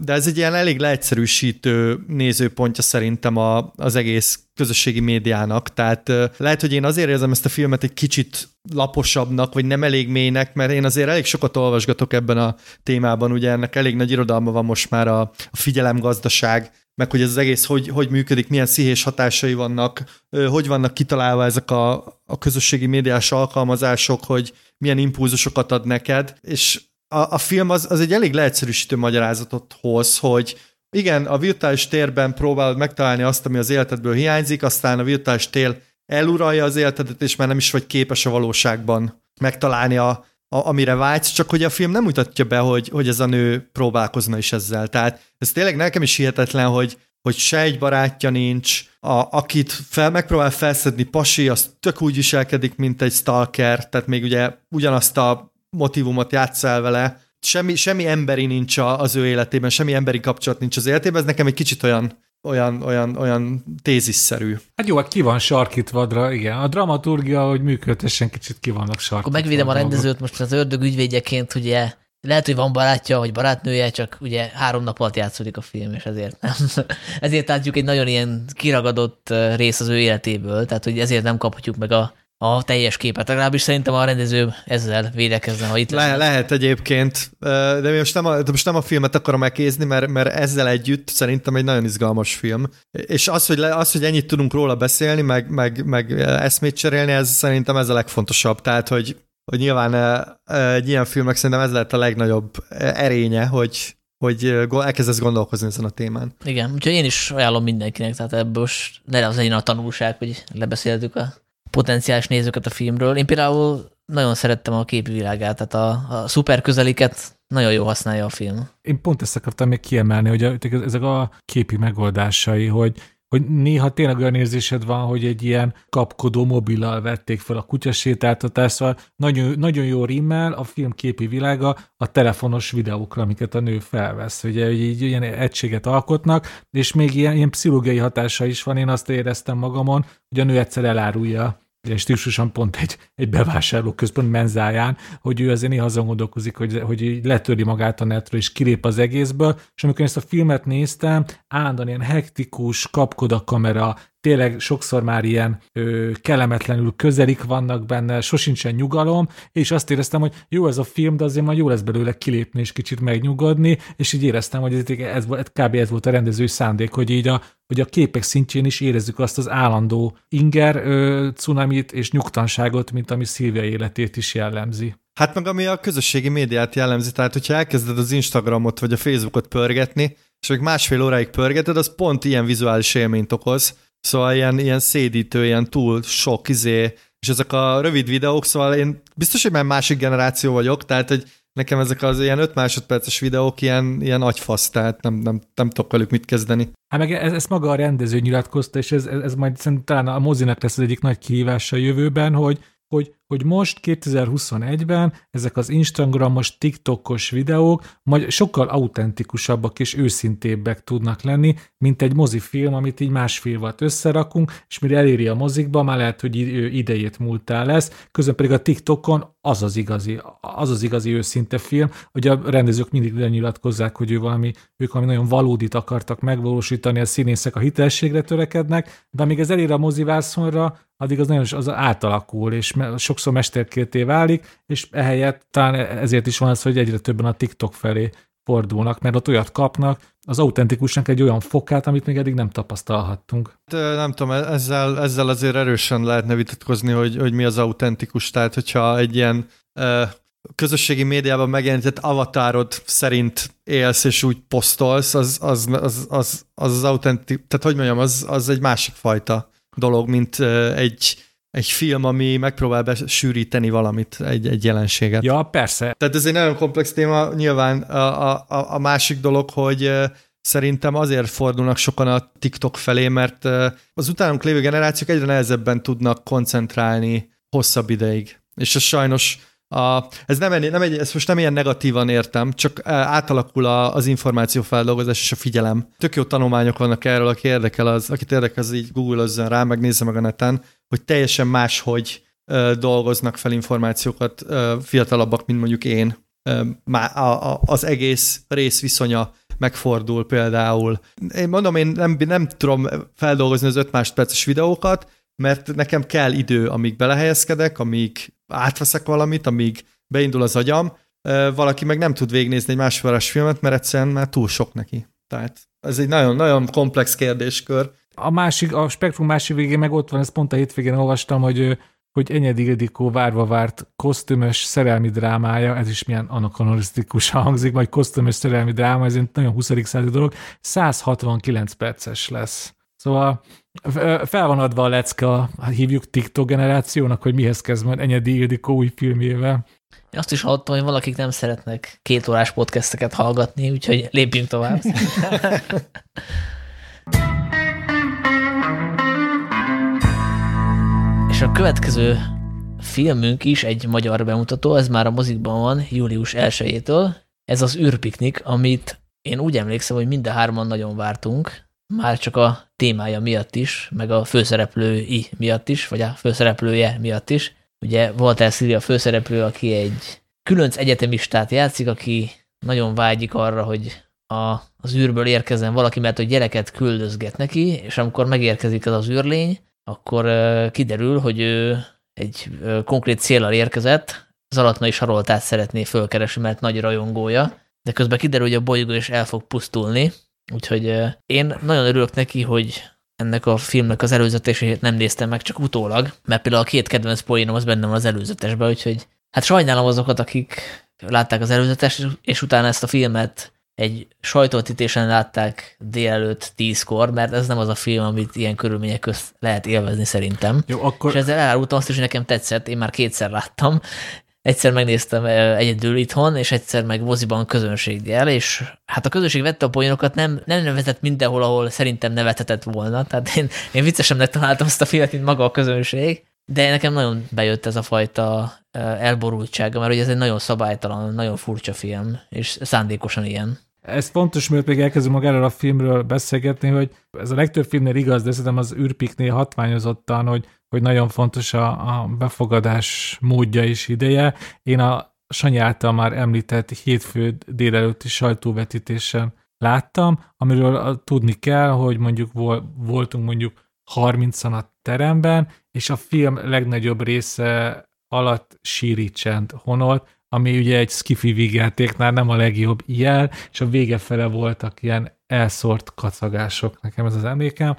de ez egy ilyen elég leegyszerűsítő nézőpontja szerintem a, az egész közösségi médiának, tehát lehet, hogy én azért érzem ezt a filmet egy kicsit laposabbnak, vagy nem elég mélynek, mert én azért elég sokat olvasgatok ebben a témában, ugye ennek elég nagy irodalma van most már a, a figyelemgazdaság, meg hogy ez az egész hogy, hogy működik, milyen szihés hatásai vannak, hogy vannak kitalálva ezek a, a közösségi médiás alkalmazások, hogy milyen impulzusokat ad neked, és a, a film az, az egy elég leegyszerűsítő magyarázatot hoz, hogy igen, a virtuális térben próbálod megtalálni azt, ami az életedből hiányzik, aztán a virtuális tér eluralja az életedet, és már nem is vagy képes a valóságban megtalálni a, a, amire vágysz, csak hogy a film nem mutatja be, hogy, hogy ez a nő próbálkozna is ezzel. Tehát ez tényleg nekem is hihetetlen, hogy, hogy se egy barátja nincs, a, akit fel, megpróbál felszedni pasi, az tök úgy viselkedik, mint egy stalker, tehát még ugye ugyanazt a motivumot játsz el vele, semmi, semmi emberi nincs az ő életében, semmi emberi kapcsolat nincs az életében, ez nekem egy kicsit olyan olyan, olyan, olyan tézisszerű. Hát jó, hát ki van sarkítva, igen. A dramaturgia, hogy működhessen, kicsit ki vannak sarkítva. Akkor megvédem a rendezőt most az ördög ügyvédjeként, ugye lehet, hogy van barátja, vagy barátnője, csak ugye három nap alatt játszódik a film, és ezért nem. [LAUGHS] ezért látjuk egy nagyon ilyen kiragadott rész az ő életéből, tehát hogy ezért nem kaphatjuk meg a a teljes képet. Legalábbis szerintem a rendező ezzel védekezne, ha itt Le, Lehet egyébként, de most nem, a, de most nem a filmet akarom megkézni, mert, mert ezzel együtt szerintem egy nagyon izgalmas film. És az, hogy, le, az, hogy ennyit tudunk róla beszélni, meg, meg, meg eszmét cserélni, ez szerintem ez a legfontosabb. Tehát, hogy, hogy nyilván egy ilyen filmnek szerintem ez lett a legnagyobb erénye, hogy, hogy elkezdesz gondolkozni ezen a témán. Igen, úgyhogy én is ajánlom mindenkinek, tehát ebből most ne az legyen a tanulság, hogy lebeszéltük a potenciális nézőket a filmről. Én például nagyon szerettem a képi világát, tehát a, a szuper közeliket nagyon jó használja a film. Én pont ezt akartam még kiemelni, hogy ezek a képi megoldásai, hogy hogy néha tényleg olyan érzésed van, hogy egy ilyen kapkodó mobillal vették fel a kutyasétáltatást, szóval nagyon, nagyon jó rimmel a film képi világa a telefonos videókra, amiket a nő felvesz. Ugye, hogy így ilyen egységet alkotnak, és még ilyen, ilyen pszichológiai hatása is van, én azt éreztem magamon, hogy a nő egyszer elárulja stílusosan pont egy, egy bevásárlóközpont menzáján, hogy ő azért néha azon gondolkozik, hogy, hogy letöri magát a netről, és kilép az egészből, és amikor ezt a filmet néztem, állandóan ilyen hektikus, kapkod a kamera, tényleg sokszor már ilyen ö, kellemetlenül közelik vannak benne, sosincsen nyugalom, és azt éreztem, hogy jó ez a film, de azért majd jó lesz belőle kilépni és kicsit megnyugodni, és így éreztem, hogy ez, ez, ez kb. ez volt a rendező szándék, hogy így a, hogy a képek szintjén is érezzük azt az állandó inger ö, cunamit és nyugtanságot, mint ami Szilvia életét is jellemzi. Hát meg ami a közösségi médiát jellemzi, tehát hogyha elkezded az Instagramot vagy a Facebookot pörgetni, és még másfél óráig pörgeted, az pont ilyen vizuális élményt okoz, Szóval ilyen, ilyen szédítő, ilyen túl sok izé, és ezek a rövid videók, szóval én biztos, hogy már másik generáció vagyok, tehát hogy nekem ezek az ilyen 5 másodperces videók ilyen, ilyen agyfasz, tehát nem, nem, nem tudok velük mit kezdeni. Hát meg ez, ez maga a rendező nyilatkozta, és ez, ez, ez majd szerintem talán a mozinak lesz az egyik nagy kihívása a jövőben, hogy, hogy, hogy most 2021-ben ezek az Instagramos, TikTokos videók majd sokkal autentikusabbak és őszintébbek tudnak lenni, mint egy mozifilm, amit így másfél összerakunk, és mire eléri a mozikba, már lehet, hogy idejét múltál lesz, közben pedig a TikTokon az az igazi, az az igazi őszinte film, hogy a rendezők mindig nyilatkozzák, hogy ő valami, ők valami nagyon valódit akartak megvalósítani, a színészek a hitelességre törekednek, de amíg ez elér a mozivászonra, addig az nagyon az átalakul, és sokszor mesterkérté válik, és ehelyett talán ezért is van az, hogy egyre többen a TikTok felé fordulnak, mert ott olyat kapnak, az autentikusnak egy olyan fokát, amit még eddig nem tapasztalhattunk. Nem tudom, ezzel, ezzel azért erősen lehetne vitatkozni, hogy, hogy mi az autentikus, tehát hogyha egy ilyen közösségi médiában megjelenített avatárod szerint élsz és úgy posztolsz, az az, az, az, az, az, autentikus, tehát hogy mondjam, az, az egy másik fajta dolog, mint egy, egy film, ami megpróbál besűríteni valamit, egy, egy jelenséget. Ja, persze. Tehát ez egy nagyon komplex téma. Nyilván a, a, a másik dolog, hogy szerintem azért fordulnak sokan a TikTok felé, mert az utánunk lévő generációk egyre nehezebben tudnak koncentrálni hosszabb ideig. És ez sajnos a, ez nem, nem egy, ezt most nem ilyen negatívan értem, csak átalakul a, az információfeldolgozás és a figyelem. Tök jó tanulmányok vannak erről, aki érdekel, az, akit érdekel, az így google rá, megnézze meg a neten, hogy teljesen máshogy ö, dolgoznak fel információkat ö, fiatalabbak, mint mondjuk én. Ö, má, a, a, az egész részviszonya megfordul például. Én mondom, én nem, nem tudom feldolgozni az 5 másodperces videókat, mert nekem kell idő, amíg belehelyezkedek, amíg átveszek valamit, amíg beindul az agyam, valaki meg nem tud végignézni egy másféles filmet, mert egyszerűen már túl sok neki. Tehát ez egy nagyon-nagyon komplex kérdéskör. A másik, a spektrum másik végén meg ott van, ezt pont a hétvégén olvastam, hogy hogy Enyedi Ildikó várva várt kosztümös szerelmi drámája, ez is milyen anakonorisztikus hangzik, vagy kosztümös szerelmi dráma, ez egy nagyon 20. századi dolog, 169 perces lesz. Szóval fel van adva a lecke, hívjuk TikTok generációnak, hogy mihez kezd majd Enyedi Ildikó új filmjével. Én azt is hallottam, hogy valakik nem szeretnek két órás podcasteket hallgatni, úgyhogy lépjünk tovább. [LAUGHS] A következő filmünk is egy magyar bemutató, ez már a mozikban van július 1-től. Ez az űrpiknik, amit én úgy emlékszem, hogy mind a hárman nagyon vártunk, már csak a témája miatt is, meg a főszereplői miatt is, vagy a főszereplője miatt is. Ugye volt el Szíria a főszereplő, aki egy különc egyetemistát játszik, aki nagyon vágyik arra, hogy a, az űrből érkezzen valaki, mert hogy gyereket küldözget neki, és amikor megérkezik az az űrlény, akkor kiderül, hogy ő egy konkrét célral érkezett, Zalatnai Saroltát szeretné fölkeresni, mert nagy rajongója, de közben kiderül, hogy a bolygó is el fog pusztulni, Úgyhogy én nagyon örülök neki, hogy ennek a filmnek az előzetesét nem néztem meg, csak utólag, mert például a két kedvenc poénom az bennem az előzetesben, úgyhogy hát sajnálom azokat, akik látták az előzetes, és utána ezt a filmet egy sajtótítésen látták délelőtt tízkor, mert ez nem az a film, amit ilyen körülmények közt lehet élvezni szerintem. Jó, akkor... És ezzel elárultam azt is, hogy nekem tetszett, én már kétszer láttam, egyszer megnéztem egyedül itthon, és egyszer meg moziban közönséggel, és hát a közönség vette a poénokat, nem, nem nevetett mindenhol, ahol szerintem nevethetett volna, tehát én, én viccesemnek találtam ezt a filmet, mint maga a közönség, de nekem nagyon bejött ez a fajta elborultsága, mert ugye ez egy nagyon szabálytalan, nagyon furcsa film, és szándékosan ilyen. Ez fontos, mert még elkezdünk magáról a filmről beszélgetni, hogy ez a legtöbb filmnél igaz, de szerintem az űrpiknél hatványozottan, hogy hogy nagyon fontos a, a befogadás módja és ideje. Én a Sanyi által már említett hétfő délelőtti sajtóvetítésen láttam, amiről tudni kell, hogy mondjuk voltunk mondjuk 30-an a teremben, és a film legnagyobb része alatt síri csend honolt, ami ugye egy skifi vígjátéknál nem a legjobb ilyen, és a vége fele voltak ilyen elszórt kacagások, nekem ez az emlékem,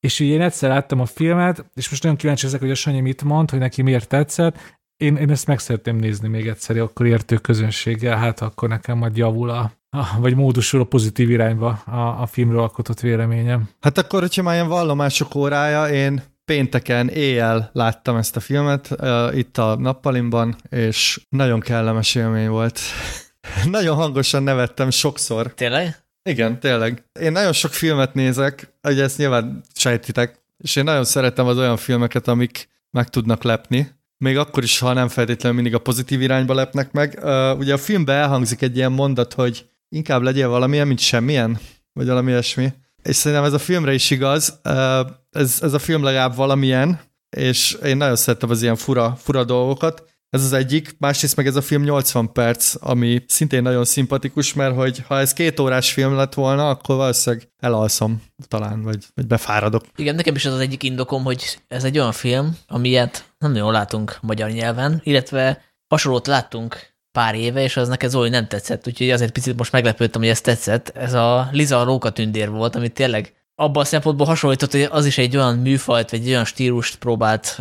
és ugye én egyszer láttam a filmet, és most nagyon kíváncsi ezek, hogy a Sanyi mit mond, hogy neki miért tetszett. Én, én ezt meg szeretném nézni még egyszer, akkor értő közönséggel, hát akkor nekem majd javul a vagy módosul a pozitív irányba a, a filmről alkotott véleményem. Hát akkor, hogyha már ilyen vallomások órája, én pénteken éjjel láttam ezt a filmet uh, itt a nappalimban, és nagyon kellemes élmény volt. [LAUGHS] nagyon hangosan nevettem sokszor. Tényleg? Igen, tényleg. Én nagyon sok filmet nézek, ugye ezt nyilván sejtitek, és én nagyon szeretem az olyan filmeket, amik meg tudnak lepni, még akkor is, ha nem feltétlenül mindig a pozitív irányba lepnek meg. Uh, ugye a filmben elhangzik egy ilyen mondat, hogy inkább legyél valamilyen, mint semmilyen, vagy valami ilyesmi. És szerintem ez a filmre is igaz. Ez, ez a film legalább valamilyen, és én nagyon szeretem az ilyen fura, fura dolgokat. Ez az egyik, másrészt meg ez a film 80 perc, ami szintén nagyon szimpatikus, mert hogy ha ez két órás film lett volna, akkor valószínűleg elalszom talán, vagy, vagy befáradok. Igen, nekem is az az egyik indokom, hogy ez egy olyan film, amilyet nem nagyon látunk magyar nyelven, illetve hasonlót láttunk pár éve, és az neked Zoli nem tetszett, úgyhogy azért picit most meglepődtem, hogy ez tetszett. Ez a Liza a rókatündér volt, amit tényleg abban a szempontból hasonlított, hogy az is egy olyan műfajt, vagy egy olyan stílust próbált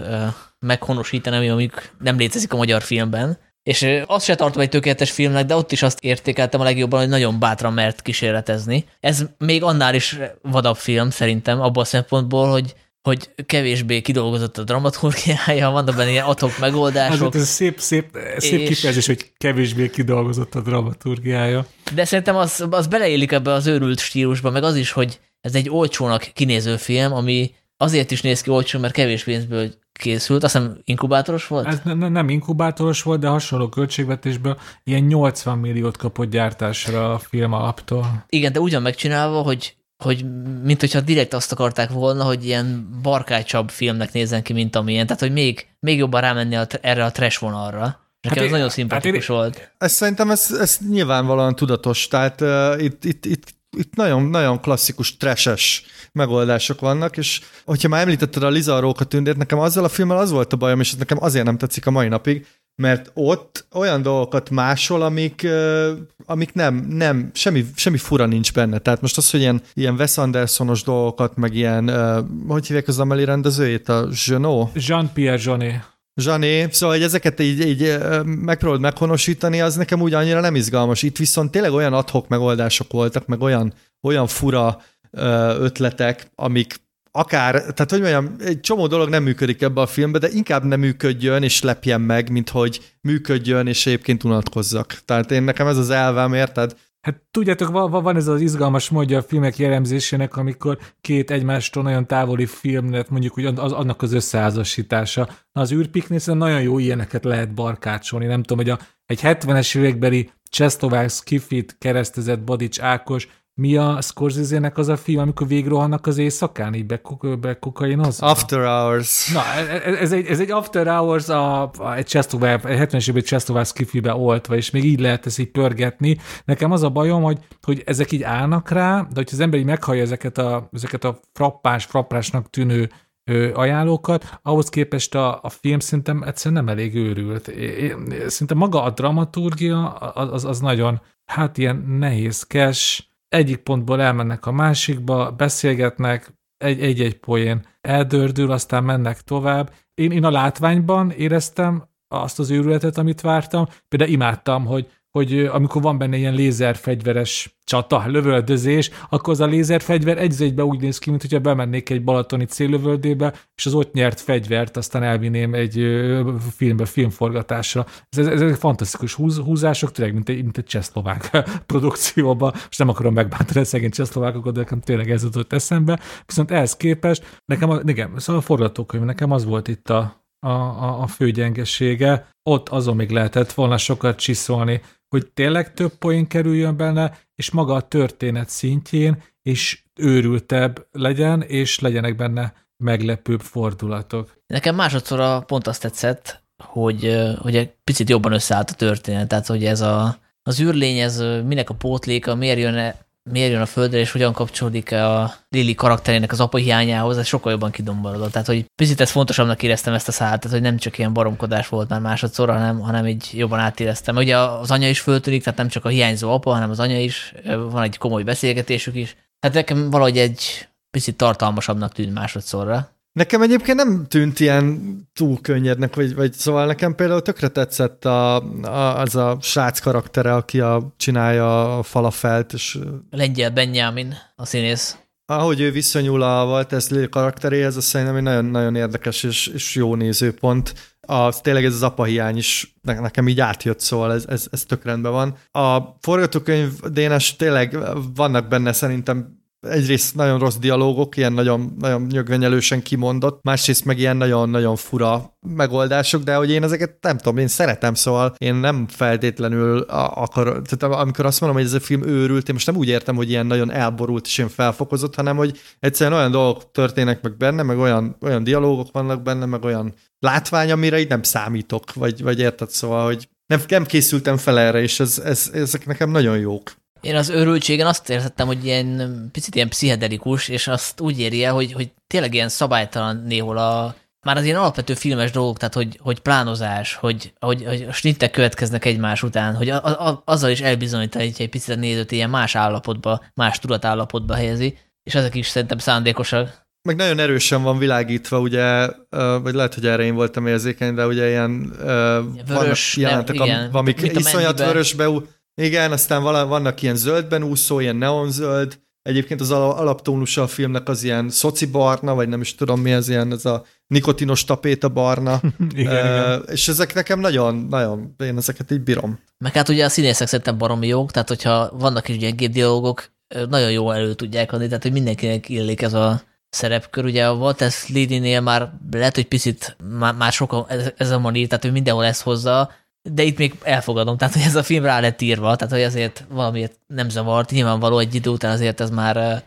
meghonosítani, ami amik nem létezik a magyar filmben. És azt se tartom egy tökéletes filmnek, de ott is azt értékeltem a legjobban, hogy nagyon bátran mert kísérletezni. Ez még annál is vadabb film szerintem, abban a szempontból, hogy hogy kevésbé kidolgozott a dramaturgiája, vannak benne ilyen atok megoldások. Hát ez szép, szép, szép És- kifejezés, hogy kevésbé kidolgozott a dramaturgiája. De szerintem az, az beleillik ebbe az őrült stílusba, meg az is, hogy ez egy olcsónak kinéző film, ami azért is néz ki olcsó, mert kevés pénzből készült, azt hiszem inkubátoros volt? Ez ne, ne- nem inkubátoros volt, de hasonló költségvetésből ilyen 80 milliót kapott gyártásra a film alaptól. Igen, de ugyan megcsinálva, hogy, hogy mint hogyha direkt azt akarták volna, hogy ilyen barkácsabb filmnek nézzen ki, mint amilyen, tehát hogy még, még jobban rámenni a, erre a trash vonalra. Nekem Hát ez én- nagyon szimpatikus hát én- volt. Ez szerintem ez, ez nyilvánvalóan tudatos, tehát uh, itt, itt, itt, itt nagyon, nagyon klasszikus trashes megoldások vannak, és hogyha már említetted a Liza a Róka tündért, nekem azzal a filmmel az volt a bajom, és ez nekem azért nem tetszik a mai napig, mert ott olyan dolgokat másol, amik, amik nem, nem, semmi, semmi fura nincs benne. Tehát most az, hogy ilyen, ilyen Wes Andersonos dolgokat, meg ilyen, hogy hívják az Amelie rendezőjét, a Genot? Jean-Pierre Jeunet. Zsané, szóval hogy ezeket így, így ö, megpróbálod meghonosítani, az nekem úgy annyira nem izgalmas. Itt viszont tényleg olyan adhok megoldások voltak, meg olyan, olyan fura ötletek, amik akár, tehát hogy mondjam, egy csomó dolog nem működik ebbe a filmbe, de inkább nem működjön és lepjen meg, mint hogy működjön és egyébként unatkozzak. Tehát én nekem ez az elvem, érted? Hát tudjátok, va- va- van ez az izgalmas módja a filmek jellemzésének, amikor két egymástól nagyon távoli filmnet mondjuk hogy az, annak az összeházasítása. Na, az űrpiknél nagyon jó ilyeneket lehet barkácsolni. Nem tudom, hogy a, egy 70-es évekbeli Cseszlovák Skifit keresztezett Badics Ákos, mi a Scorsese-nek az a film, amikor végrohannak az éjszakán, így bekok- bekokainozva? After Hours. Na, ez, ez, egy, ez egy After Hours a, a egy, Cseszlovák, egy 70-es évben Cseszlovák skifibe oltva, és még így lehet ezt így pörgetni. Nekem az a bajom, hogy, hogy ezek így állnak rá, de hogyha az ember így meghallja ezeket a, ezeket a frappás, frappásnak tűnő ö, ajánlókat, ahhoz képest a, a film szerintem egyszerűen nem elég őrült. É- é- Szerintem maga a dramaturgia az, az, az nagyon, hát ilyen nehézkes, egyik pontból elmennek a másikba, beszélgetnek, egy- egy-egy poén eldördül, aztán mennek tovább. Én, én a látványban éreztem azt az őrületet, amit vártam. Például imádtam, hogy, hogy amikor van benne ilyen lézerfegyveres csata, lövöldözés, akkor az a lézerfegyver egy egybe úgy néz ki, mint hogyha bemennék egy balatoni céllövöldébe, és az ott nyert fegyvert aztán elvinném egy filmbe, filmforgatásra. Ez, ezek fantasztikus húz, húzások, tényleg, mint egy, mint egy csehszlovák [LAUGHS] produkcióban. Most nem akarom megbántani a szegény csehszlovákokat, de nekem tényleg ez jutott eszembe. Viszont ehhez képest, nekem, a, igen, szóval a forgatókönyv, nekem az volt itt a, a, a, a fő gyengesége. Ott azon még lehetett volna sokat csiszolni, hogy tényleg több poén kerüljön benne, és maga a történet szintjén is őrültebb legyen, és legyenek benne meglepőbb fordulatok. Nekem másodszorra pont azt tetszett, hogy, hogy egy picit jobban összeállt a történet, tehát hogy ez a, az űrlény, ez minek a pótléka, miért jön, miért jön a földre, és hogyan kapcsolódik a Lili karakterének az apa hiányához, ez sokkal jobban kidomborodott. Tehát, hogy picit ezt fontosabbnak éreztem ezt a szállt, tehát, hogy nem csak ilyen baromkodás volt már másodszor, hanem, hanem így jobban átéreztem. Ugye az anya is föltűnik, tehát nem csak a hiányzó apa, hanem az anya is, van egy komoly beszélgetésük is. Hát nekem valahogy egy picit tartalmasabbnak tűnt másodszorra. Nekem egyébként nem tűnt ilyen túl könnyednek, vagy, vagy szóval nekem például tökre tetszett a, a, az a srác karaktere, aki a, csinálja a falafelt, és Lengyel Benjamin, a színész. ahogy ő viszonyul a Walters Lily karakteréhez, az szerintem egy nagyon-nagyon érdekes és, és jó nézőpont. A, tényleg ez az apa hiány is ne- nekem így átjött, szóval ez, ez, ez tök rendben van. A forgatókönyv Dénes tényleg vannak benne szerintem egyrészt nagyon rossz dialógok, ilyen nagyon, nagyon nyögvenyelősen kimondott, másrészt meg ilyen nagyon-nagyon fura megoldások, de hogy én ezeket nem tudom, én szeretem, szóval én nem feltétlenül akar, tehát amikor azt mondom, hogy ez a film őrült, én most nem úgy értem, hogy ilyen nagyon elborult és ilyen felfokozott, hanem hogy egyszerűen olyan dolgok történnek meg benne, meg olyan, olyan dialógok vannak benne, meg olyan látvány, amire így nem számítok, vagy, vagy érted, szóval, hogy nem, nem készültem fel erre, és ez, ez, ezek nekem nagyon jók. Én az őrültségen azt értettem, hogy ilyen picit ilyen pszichedelikus, és azt úgy éri el, hogy, hogy tényleg ilyen szabálytalan néhol a, már az ilyen alapvető filmes dolgok, tehát hogy, hogy plánozás, hogy, hogy, hogy a snittek következnek egymás után, hogy a, a, azzal is elbizonyítani egy picit a nézőt ilyen más állapotba, más tudatállapotba helyezi, és ezek is szerintem szándékosak. meg nagyon erősen van világítva, ugye, vagy lehet, hogy erre én voltam érzékeny, de ugye ilyen Vörös, vannak jelentek, nem, igen. amik iszonyat vörösbe, igen, aztán vala- vannak ilyen zöldben úszó, ilyen neonzöld egyébként az alaptónusa a filmnek az ilyen szoci barna, vagy nem is tudom mi ez ilyen, ez a nikotinos tapéta barna, [LAUGHS] igen, uh, igen. és ezek nekem nagyon, nagyon, én ezeket így bírom. Meg hát ugye a színészek szerintem baromi jók, tehát hogyha vannak is ilyen dialogok, nagyon jó elő tudják adni, tehát hogy mindenkinek illik ez a szerepkör. Ugye a Walter Slady-nél már lehet, hogy picit már, már sokan ez, ez a manír, tehát hogy mindenhol ezt hozza, de itt még elfogadom, tehát hogy ez a film rá lett írva, tehát hogy azért valamiért nem zavart, nyilvánvaló egy idő után azért ez már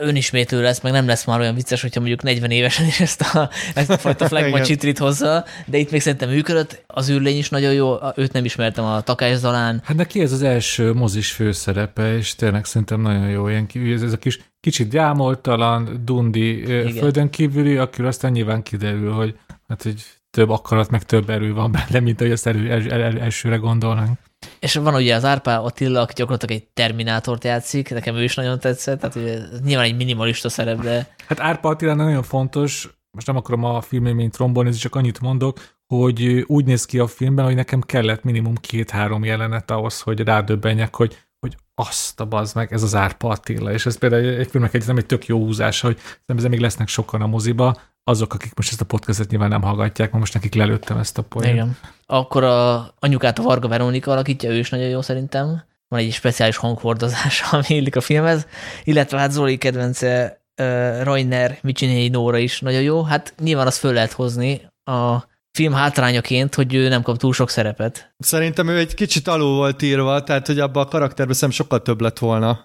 önismétlő lesz, meg nem lesz már olyan vicces, hogyha mondjuk 40 évesen is ezt a, ezt a fajta flagma [LAUGHS] csitrit hozza, de itt még szerintem működött, az űrlény is nagyon jó, őt nem ismertem a Takás Zalán. Hát neki ez az első mozis főszerepe, és tényleg szerintem nagyon jó, ilyen, ez, ez a kis kicsit gyámoltalan, dundi Igen. földön kívüli, akiről aztán nyilván kiderül, hogy hát, hogy több akarat, meg több erő van benne, mint ahogy azt elő, el, el, elsőre gondolnánk. És van ugye az Árpá Attila, aki gyakorlatilag egy Terminátort játszik, nekem ő is nagyon tetszett, tehát ugye, nyilván egy minimalista szerep, de... Hát Árpá Attila nagyon fontos, most nem akarom a filmélményt rombolni, csak annyit mondok, hogy úgy néz ki a filmben, hogy nekem kellett minimum két-három jelenet ahhoz, hogy rádöbbenjek, hogy hogy azt a bazd meg, ez az Árpa Attila, és ez például egy filmnek egy, nem egy tök jó húzása, hogy szerintem még lesznek sokan a moziba, azok, akik most ezt a podcastet nyilván nem hallgatják, most nekik lelőttem ezt a poént. Igen. Akkor a anyukát a Varga Veronika alakítja, ő is nagyon jó szerintem. Van egy speciális hanghordozás, [LAUGHS] ami illik a filmhez, illetve hát Zoli kedvence uh, Rainer Micsinéi Nóra is nagyon jó. Hát nyilván azt föl lehet hozni a film hátrányaként, hogy ő nem kap túl sok szerepet. Szerintem ő egy kicsit alul volt írva, tehát hogy abban a karakterben szerintem sokkal több lett volna.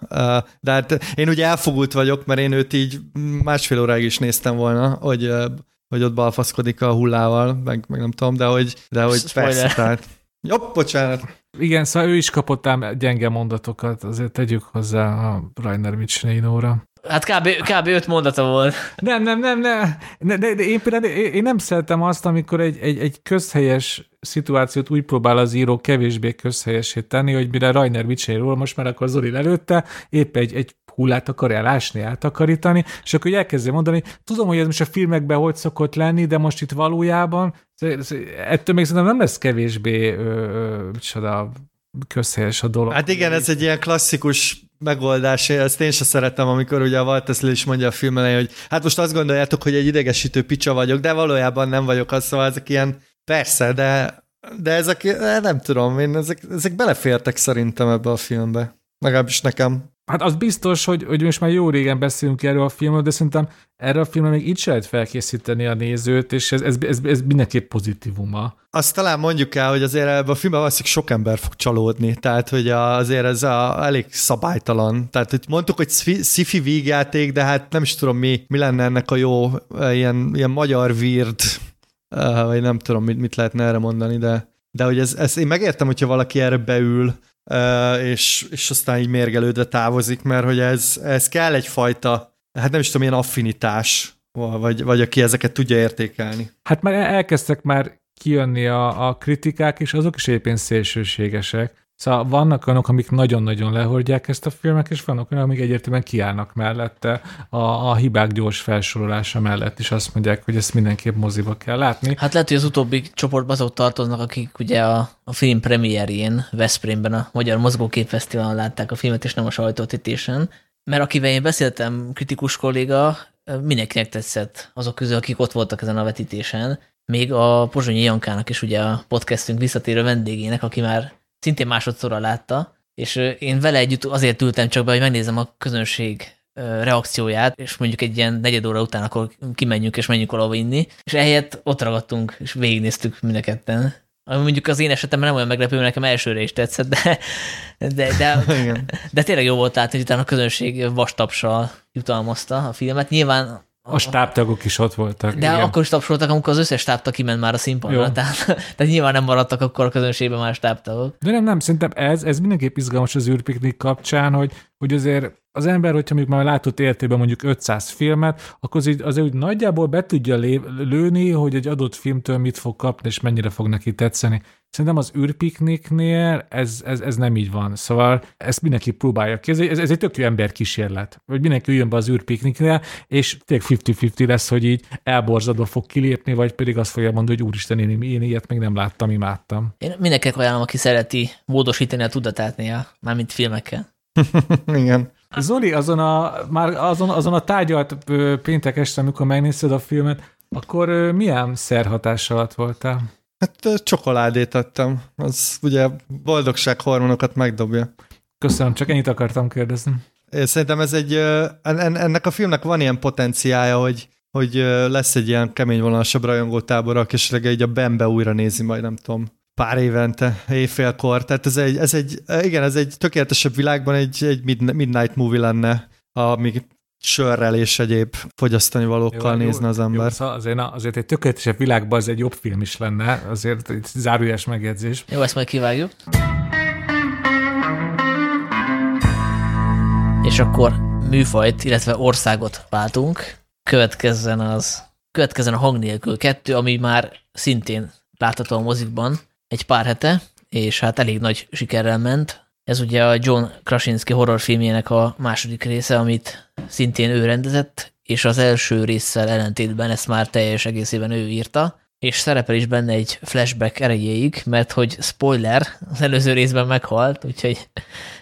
De hát én ugye elfogult vagyok, mert én őt így másfél óráig is néztem volna, hogy, hogy ott balfaszkodik a hullával, meg, meg nem tudom, de hogy, de hogy Spoiler. persze, tehát Jobb, bocsánat. Igen, szóval ő is kapott ám gyenge mondatokat, azért tegyük hozzá a Rainer Micsineinóra. Hát kb. kb. öt mondata volt. Nem, nem, nem, nem. De, de, de én például én nem szeretem azt, amikor egy, egy, egy közhelyes szituációt úgy próbál az író kevésbé közhelyesé tenni, hogy mire Rainer Vicséről most már akkor Zoli előtte, épp egy, egy hullát akar elásni, eltakarítani, és akkor elkezdi mondani, tudom, hogy ez most a filmekben hogy szokott lenni, de most itt valójában ettől még szerintem nem lesz kevésbé ö, ö, micsoda, közhelyes a dolog. Hát igen, ez egy ilyen klasszikus megoldás, ezt én sem szeretem, amikor ugye a Walter is mondja a film elején, hogy hát most azt gondoljátok, hogy egy idegesítő picsa vagyok, de valójában nem vagyok az, szóval ezek ilyen, persze, de, de ezek, nem tudom, én ezek, ezek belefértek szerintem ebbe a filmbe. Legalábbis nekem. Hát az biztos, hogy, hogy most már jó régen beszélünk erről a filmről, de szerintem erre a filmre még így se lehet felkészíteni a nézőt, és ez, ez, ez, ez mindenképp pozitívuma. Azt talán mondjuk el, hogy azért ebben a filmben valószínűleg sok ember fog csalódni, tehát hogy azért ez a, elég szabálytalan. Tehát hogy mondtuk, hogy sci-fi vígjáték, de hát nem is tudom mi, mi lenne ennek a jó ilyen, ilyen magyar weird, vagy nem tudom, mit, mit lehetne erre mondani, de, de hogy ez, ez, én megértem, hogyha valaki erre beül, és, és aztán így mérgelődve távozik, mert hogy ez, ez kell egyfajta, hát nem is tudom, ilyen affinitás, vagy, vagy aki ezeket tudja értékelni. Hát már elkezdtek már kijönni a, a kritikák, és azok is éppen szélsőségesek. Szóval vannak olyanok, amik nagyon-nagyon lehordják ezt a filmet, és vannak olyanok, amik egyértelműen kiállnak mellette a, a hibák gyors felsorolása mellett, és azt mondják, hogy ezt mindenképp moziba kell látni. Hát lehet, hogy az utóbbi csoportban azok tartoznak, akik ugye a, a film premierjén, Veszprémben, a Magyar Mozgóképfesztiválon látták a filmet, és nem a sajtótítésen. Mert akivel én beszéltem, kritikus kolléga, mindenkinek tetszett azok közül, akik ott voltak ezen a vetítésen. Még a Pozsonyi Jankának is ugye a podcastünk visszatérő vendégének, aki már szintén másodszorra látta, és én vele együtt azért ültem csak be, hogy megnézem a közönség reakcióját, és mondjuk egy ilyen negyed óra után akkor kimenjünk és menjünk valahova inni, és ehelyett ott ragadtunk, és végignéztük mind a ketten. Ami mondjuk az én esetemben nem olyan meglepő, mert nekem elsőre is tetszett, de, de, de, [LAUGHS] de tényleg jó volt látni, hogy utána a közönség vastapsal jutalmazta a filmet. Nyilván a stábtagok is ott voltak. De igen. akkor is tapsoltak, amikor az összes stábtag kiment már a színpadra, tehát, [LAUGHS] tehát nyilván nem maradtak akkor a közönségben már stábtagok. De nem, nem, szerintem ez, ez mindenképp izgalmas az űrpiknik kapcsán, hogy, hogy azért az ember, hogyha mondjuk már látott értében mondjuk 500 filmet, akkor az azért úgy nagyjából be tudja lőni, hogy egy adott filmtől mit fog kapni, és mennyire fog neki tetszeni. Szerintem az űrpikniknél ez, ez, ez nem így van. Szóval ezt mindenki próbálja ki. Ez, ez, ez egy tök jó kísérlet. Hogy mindenki jön be az űrpikniknél, és tényleg 50-50 lesz, hogy így elborzadva fog kilépni, vagy pedig azt fogja mondani, hogy úristen, én, én ilyet még nem láttam, imádtam. Én mindenkinek ajánlom, aki szereti módosítani a tudatát néha, mármint filmekkel. [LAUGHS] Igen. Zoli, azon a, már azon, azon a tárgyalt péntek este, amikor megnézted a filmet, akkor milyen szerhatás alatt voltál? Hát csokoládét ettem. Az ugye boldogság hormonokat megdobja. Köszönöm, csak ennyit akartam kérdezni. Én szerintem ez egy, ennek a filmnek van ilyen potenciája, hogy, hogy lesz egy ilyen kemény vonalasabb rajongótábor, aki esetleg így a Bembe újra nézi majd, nem tudom, pár évente, éjfélkor. Tehát ez egy, ez egy igen, ez egy tökéletesebb világban egy, egy mid- midnight movie lenne, ami sörrel és egyéb fogyasztani valókkal Jó, nézne az Jó, ember. szóval azért, na, azért egy tökéletesebb világban az egy jobb film is lenne, azért egy zárójeles megjegyzés. Jó, ezt majd kivágjuk. És akkor műfajt, illetve országot váltunk. Következzen az, következzen a hang nélkül kettő, ami már szintén látható a mozikban egy pár hete, és hát elég nagy sikerrel ment. Ez ugye a John Krasinski horrorfilmjének a második része, amit szintén ő rendezett, és az első résszel ellentétben ezt már teljes egészében ő írta, és szerepel is benne egy flashback erejéig, mert hogy spoiler, az előző részben meghalt, úgyhogy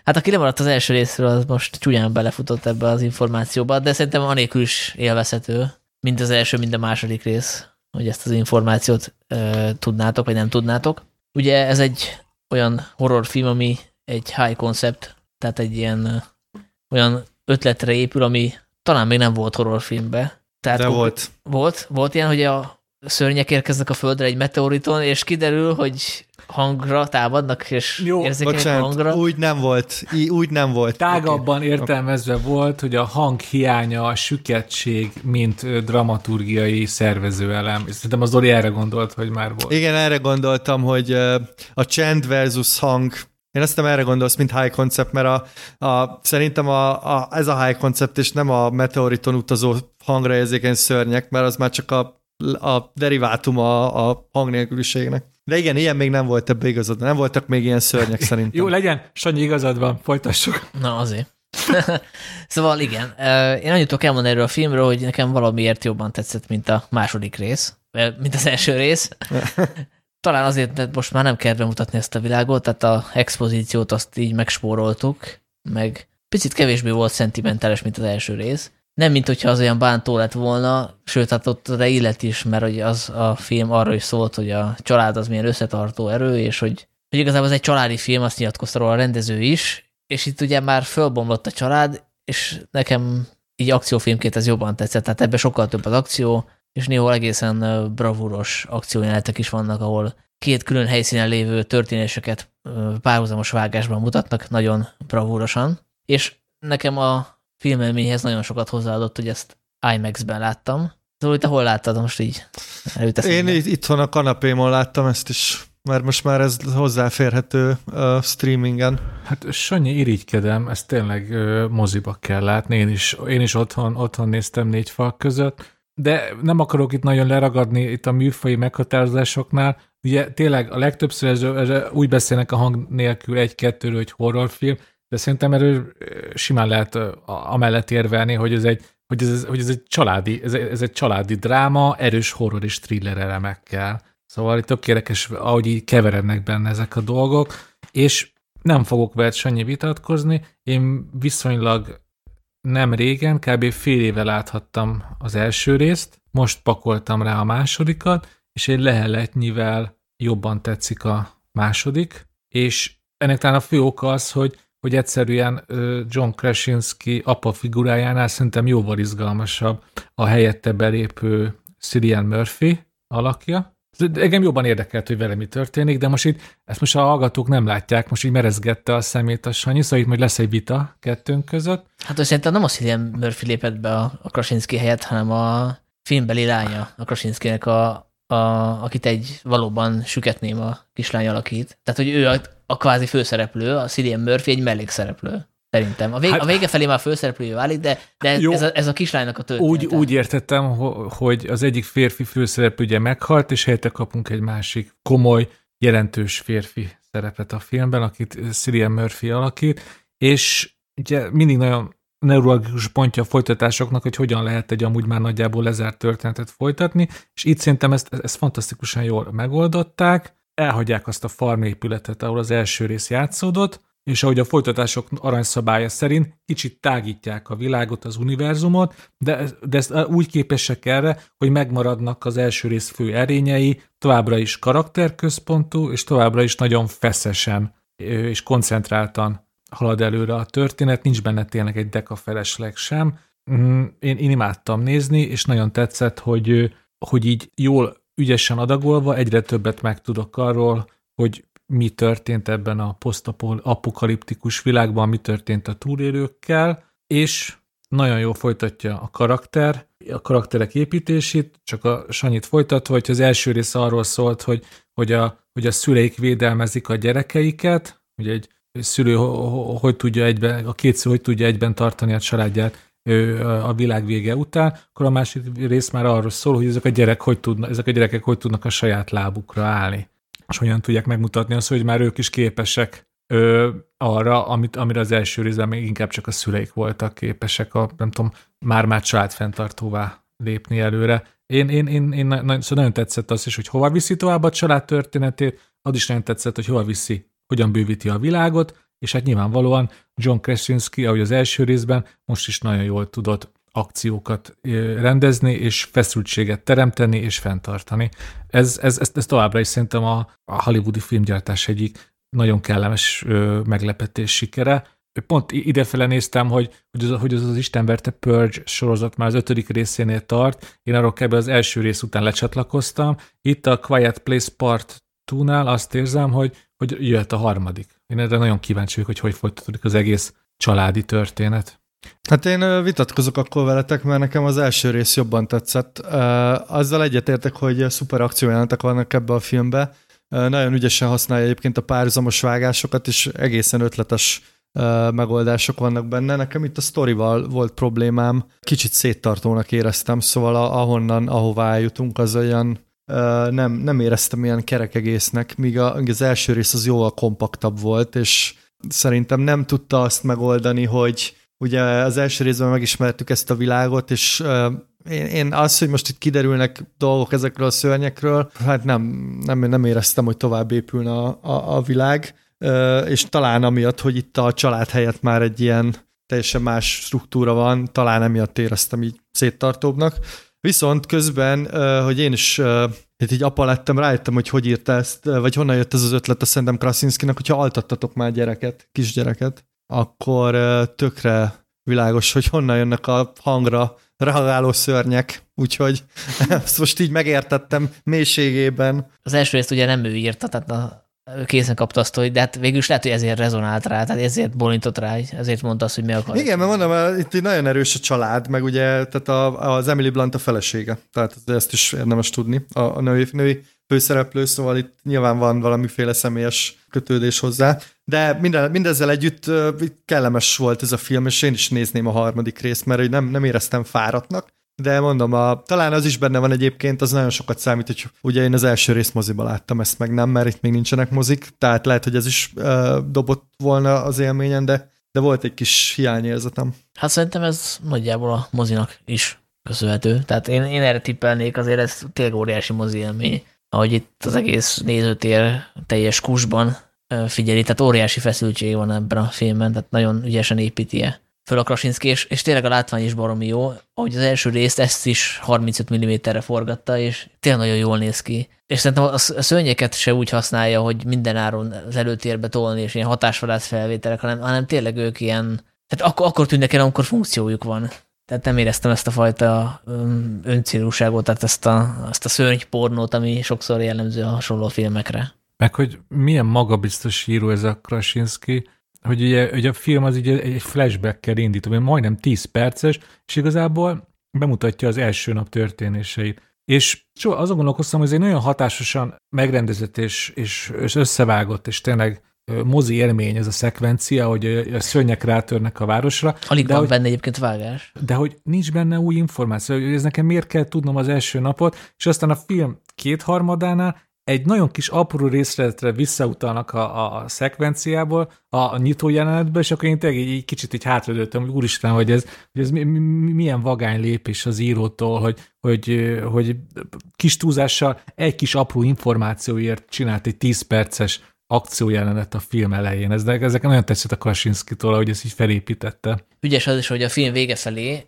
hát aki lemaradt az első részről, az most csúnyán belefutott ebbe az információba, de szerintem anélkül is élvezhető, mind az első, mind a második rész, hogy ezt az információt e, tudnátok, vagy nem tudnátok. Ugye ez egy olyan horrorfilm, ami egy high concept, tehát egy ilyen olyan ötletre épül, ami talán még nem volt horrorfilmbe. Tehát De volt. volt, volt ilyen, hogy a szörnyek érkeznek a földre egy meteoriton, és kiderül, hogy hangra támadnak, és Jó, érzékenyek a Bocsánat, hangra. úgy nem volt. Í- úgy nem volt. Tágabban értelmezve volt, hogy a hang hiánya, a süketség, mint dramaturgiai szervezőelem. Szerintem az Zoli erre gondolt, hogy már volt. Igen, erre gondoltam, hogy a csend versus hang, én azt nem erre gondolsz, mint high concept, mert a, a, szerintem a, a, ez a high concept, és nem a meteoriton utazó hangra érzékeny szörnyek, mert az már csak a, a derivátum a, a hang nélküliségnek. De igen, ilyen még nem volt ebbe igazad. Nem voltak még ilyen szörnyek szerintem. Jó, legyen, Sanyi igazad van, folytassuk. Na, azért. [LAUGHS] szóval igen, én annyit tudok elmondani erről a filmről, hogy nekem valamiért jobban tetszett, mint a második rész, mint az első rész. [LAUGHS] Talán azért, mert most már nem kell bemutatni ezt a világot, tehát a expozíciót azt így megspóroltuk, meg picit kevésbé volt szentimentális, mint az első rész. Nem, mint hogyha az olyan bántó lett volna, sőt, hát ott de illet is, mert hogy az a film arról is szólt, hogy a család az milyen összetartó erő, és hogy, hogy igazából ez egy családi film, azt nyilatkozta róla a rendező is, és itt ugye már fölbomlott a család, és nekem így akciófilmként ez jobban tetszett, tehát ebben sokkal több az akció, és néhol egészen bravúros akciójelenetek is vannak, ahol két külön helyszínen lévő történéseket párhuzamos vágásban mutatnak nagyon bravúrosan, és nekem a filmelményhez nagyon sokat hozzáadott, hogy ezt IMAX-ben láttam. Szóval te hol láttad most így? Én itt- itthon a kanapémon láttam ezt is, mert most már ez hozzáférhető uh, streamingen. Hát Sanyi, irigykedem, ezt tényleg moziba kell látni. Én is, én is otthon, otthon néztem négy fal között, de nem akarok itt nagyon leragadni itt a műfai meghatározásoknál. Ugye tényleg a legtöbbször ez, ez, úgy beszélnek a hang nélkül egy-kettőről, hogy horrorfilm, de szerintem erről simán lehet amellett érvelni, hogy ez egy, hogy ez, hogy ez egy családi, ez, ez egy családi dráma, erős horror és thriller elemekkel. Szóval itt tök érdekes, ahogy így keverednek benne ezek a dolgok, és nem fogok veled Sanyi vitatkozni, én viszonylag nem régen, kb. fél éve láthattam az első részt, most pakoltam rá a másodikat, és egy leheletnyivel jobban tetszik a második, és ennek talán a fő oka az, hogy, hogy egyszerűen John Krasinski apa figurájánál szerintem jóval izgalmasabb a helyette belépő Cillian Murphy alakja. Engem jobban érdekelt, hogy vele mi történik, de most itt, ezt most a hallgatók nem látják, most így merezgette a szemét a Sanyi, szóval itt majd lesz egy vita kettőnk között. Hát hogy szerintem nem az, hogy ilyen Murphy lépett be a, a Krasinski helyett, hanem a filmbeli lánya a Krasinskinek, a, a, akit egy valóban süketném a kislány alakít. Tehát, hogy ő a, a kvázi főszereplő, a Cillian Murphy egy mellékszereplő. Szerintem. A, vég, Hát- a vége felé már főszereplője válik, de, de Jó. ez, a, ez a kislánynak a története. Úgy, úgy értettem, ho- hogy az egyik férfi főszereplő ugye meghalt, és helyette kapunk egy másik komoly, jelentős férfi szerepet a filmben, akit Cillian Murphy alakít, és ugye mindig nagyon neurologikus pontja a folytatásoknak, hogy hogyan lehet egy amúgy már nagyjából lezárt történetet folytatni, és itt szerintem ezt, ezt fantasztikusan jól megoldották, elhagyják azt a farmépületet, ahol az első rész játszódott, és ahogy a folytatások aranyszabálya szerint kicsit tágítják a világot, az univerzumot, de, de ezt úgy képesek erre, hogy megmaradnak az első rész fő erényei, továbbra is karakterközpontú, és továbbra is nagyon feszesen és koncentráltan halad előre a történet, nincs benne tényleg egy deka felesleg sem. Mm, én, én imádtam nézni, és nagyon tetszett, hogy, hogy így jól, ügyesen adagolva egyre többet megtudok arról, hogy mi történt ebben a posztapokaliptikus világban, mi történt a túlélőkkel, és nagyon jól folytatja a karakter, a karakterek építését, csak a Sanyit folytatva, hogy az első rész arról szólt, hogy, hogy, a, hogy a szüleik védelmezik a gyerekeiket, hogy egy szülő hogy tudja egyben, a két szülő hogy tudja egyben tartani a családját a világ vége után, akkor a másik rész már arról szól, hogy ezek a, gyerek hogy tudna, ezek a gyerekek hogy tudnak a saját lábukra állni és hogyan tudják megmutatni azt, hogy már ők is képesek ö, arra, amit, amire az első részben még inkább csak a szüleik voltak képesek, a, nem tudom, már-már családfenntartóvá lépni előre. Én, én, én, én nagyon, szóval nagyon tetszett az is, hogy hova viszi tovább a család történetét, az is nagyon tetszett, hogy hova viszi, hogyan bővíti a világot, és hát nyilvánvalóan John Krasinski, ahogy az első részben, most is nagyon jól tudott akciókat rendezni, és feszültséget teremteni, és fenntartani. Ez, ez, ez, ez továbbra is szerintem a, a hollywoodi filmgyártás egyik nagyon kellemes ö, meglepetés sikere. Pont idefele néztem, hogy, hogy, az, hogy az, az Istenverte Purge sorozat már az ötödik részénél tart. Én arról kb. az első rész után lecsatlakoztam. Itt a Quiet Place Part 2-nál azt érzem, hogy, hogy jöhet a harmadik. Én erre nagyon kíváncsi vagyok, hogy hogy folytatódik az egész családi történet. Hát én vitatkozok akkor veletek, mert nekem az első rész jobban tetszett. Azzal egyetértek, hogy szuper akciójelentek vannak ebbe a filmbe. Nagyon ügyesen használja egyébként a párhuzamos vágásokat, és egészen ötletes megoldások vannak benne. Nekem itt a sztorival volt problémám, kicsit széttartónak éreztem, szóval ahonnan, ahová eljutunk, az olyan nem, nem éreztem ilyen kerek egésznek, míg az első rész az jóval kompaktabb volt, és szerintem nem tudta azt megoldani, hogy ugye az első részben megismertük ezt a világot, és én, én az, hogy most itt kiderülnek dolgok ezekről a szörnyekről, hát nem, nem, nem éreztem, hogy tovább épülne a, a, a világ, és talán amiatt, hogy itt a család helyett már egy ilyen teljesen más struktúra van, talán emiatt éreztem így széttartóbbnak. Viszont közben, hogy én is itt így apa lettem, rájöttem, hogy hogy írta ezt, vagy honnan jött ez az ötlet a szerintem Krasinskinak, hogyha altattatok már gyereket, kisgyereket, akkor tökre világos, hogy honnan jönnek a hangra reagáló szörnyek, úgyhogy [LAUGHS] ezt most így megértettem mélységében. Az első részt ugye nem ő írta, tehát a, ő készen kapta azt, hogy de hát végül is lehet, hogy ezért rezonált rá, tehát ezért bolintott rá, ezért mondta azt, hogy mi akar. Igen, mert mondom, itt nagyon erős a család, meg ugye tehát a, az Emily Blunt a felesége, tehát ezt is érdemes tudni, a, a női, női főszereplő, szóval itt nyilván van valamiféle személyes kötődés hozzá. De minden, mindezzel együtt kellemes volt ez a film, és én is nézném a harmadik részt, mert nem, nem éreztem fáradtnak. De mondom, a, talán az is benne van egyébként, az nagyon sokat számít, hogy ugye én az első rész moziba láttam ezt meg nem, mert itt még nincsenek mozik, tehát lehet, hogy ez is uh, dobott volna az élményen, de, de volt egy kis hiányérzetem. Hát szerintem ez nagyjából a mozinak is köszönhető. Tehát én, én erre tippelnék, azért ez tényleg óriási mozi élmény ahogy itt az egész nézőtér teljes kusban figyeli, tehát óriási feszültség van ebben a filmben, tehát nagyon ügyesen építi -e föl a Krasinski, és, és tényleg a látvány is baromi jó, ahogy az első részt ezt is 35 mm-re forgatta, és tényleg nagyon jól néz ki. És szerintem a, a szörnyeket se úgy használja, hogy minden áron az előtérbe tolni, és ilyen hatásvadász felvételek, hanem, hanem tényleg ők ilyen, tehát akkor, akkor tűnnek el, amikor funkciójuk van. Tehát nem éreztem ezt a fajta öncélúságot, tehát ezt a, ezt a szörnypornót, ami sokszor jellemző a hasonló filmekre. Meg hogy milyen magabiztos író ez a Krasinski, hogy ugye, ugye a film az ugye egy flashback-kel indít, ami majdnem 10 perces, és igazából bemutatja az első nap történéseit. És azon gondolkoztam, hogy ez egy nagyon hatásosan megrendezett és, és összevágott, és tényleg mozi élmény ez a szekvencia, hogy a szörnyek rátörnek a városra. Alig de van hogy, benne egyébként vágás. De hogy nincs benne új információ, hogy ez nekem miért kell tudnom az első napot, és aztán a film kétharmadánál egy nagyon kis apró részletre visszautalnak a, a szekvenciából, a, a nyitó jelenetbe, és akkor én tényleg egy, egy kicsit így hátradőltem, hogy úristen, hogy ez, hogy ez mi, mi, milyen vagány lépés az írótól, hogy, hogy, hogy kis túlzással egy kis apró információért csinált egy 10 perces akciójelenet a film elején. Ez, ezek nagyon tetszett a Krasinski-tól, hogy ezt így felépítette. Ügyes az is, hogy a film vége felé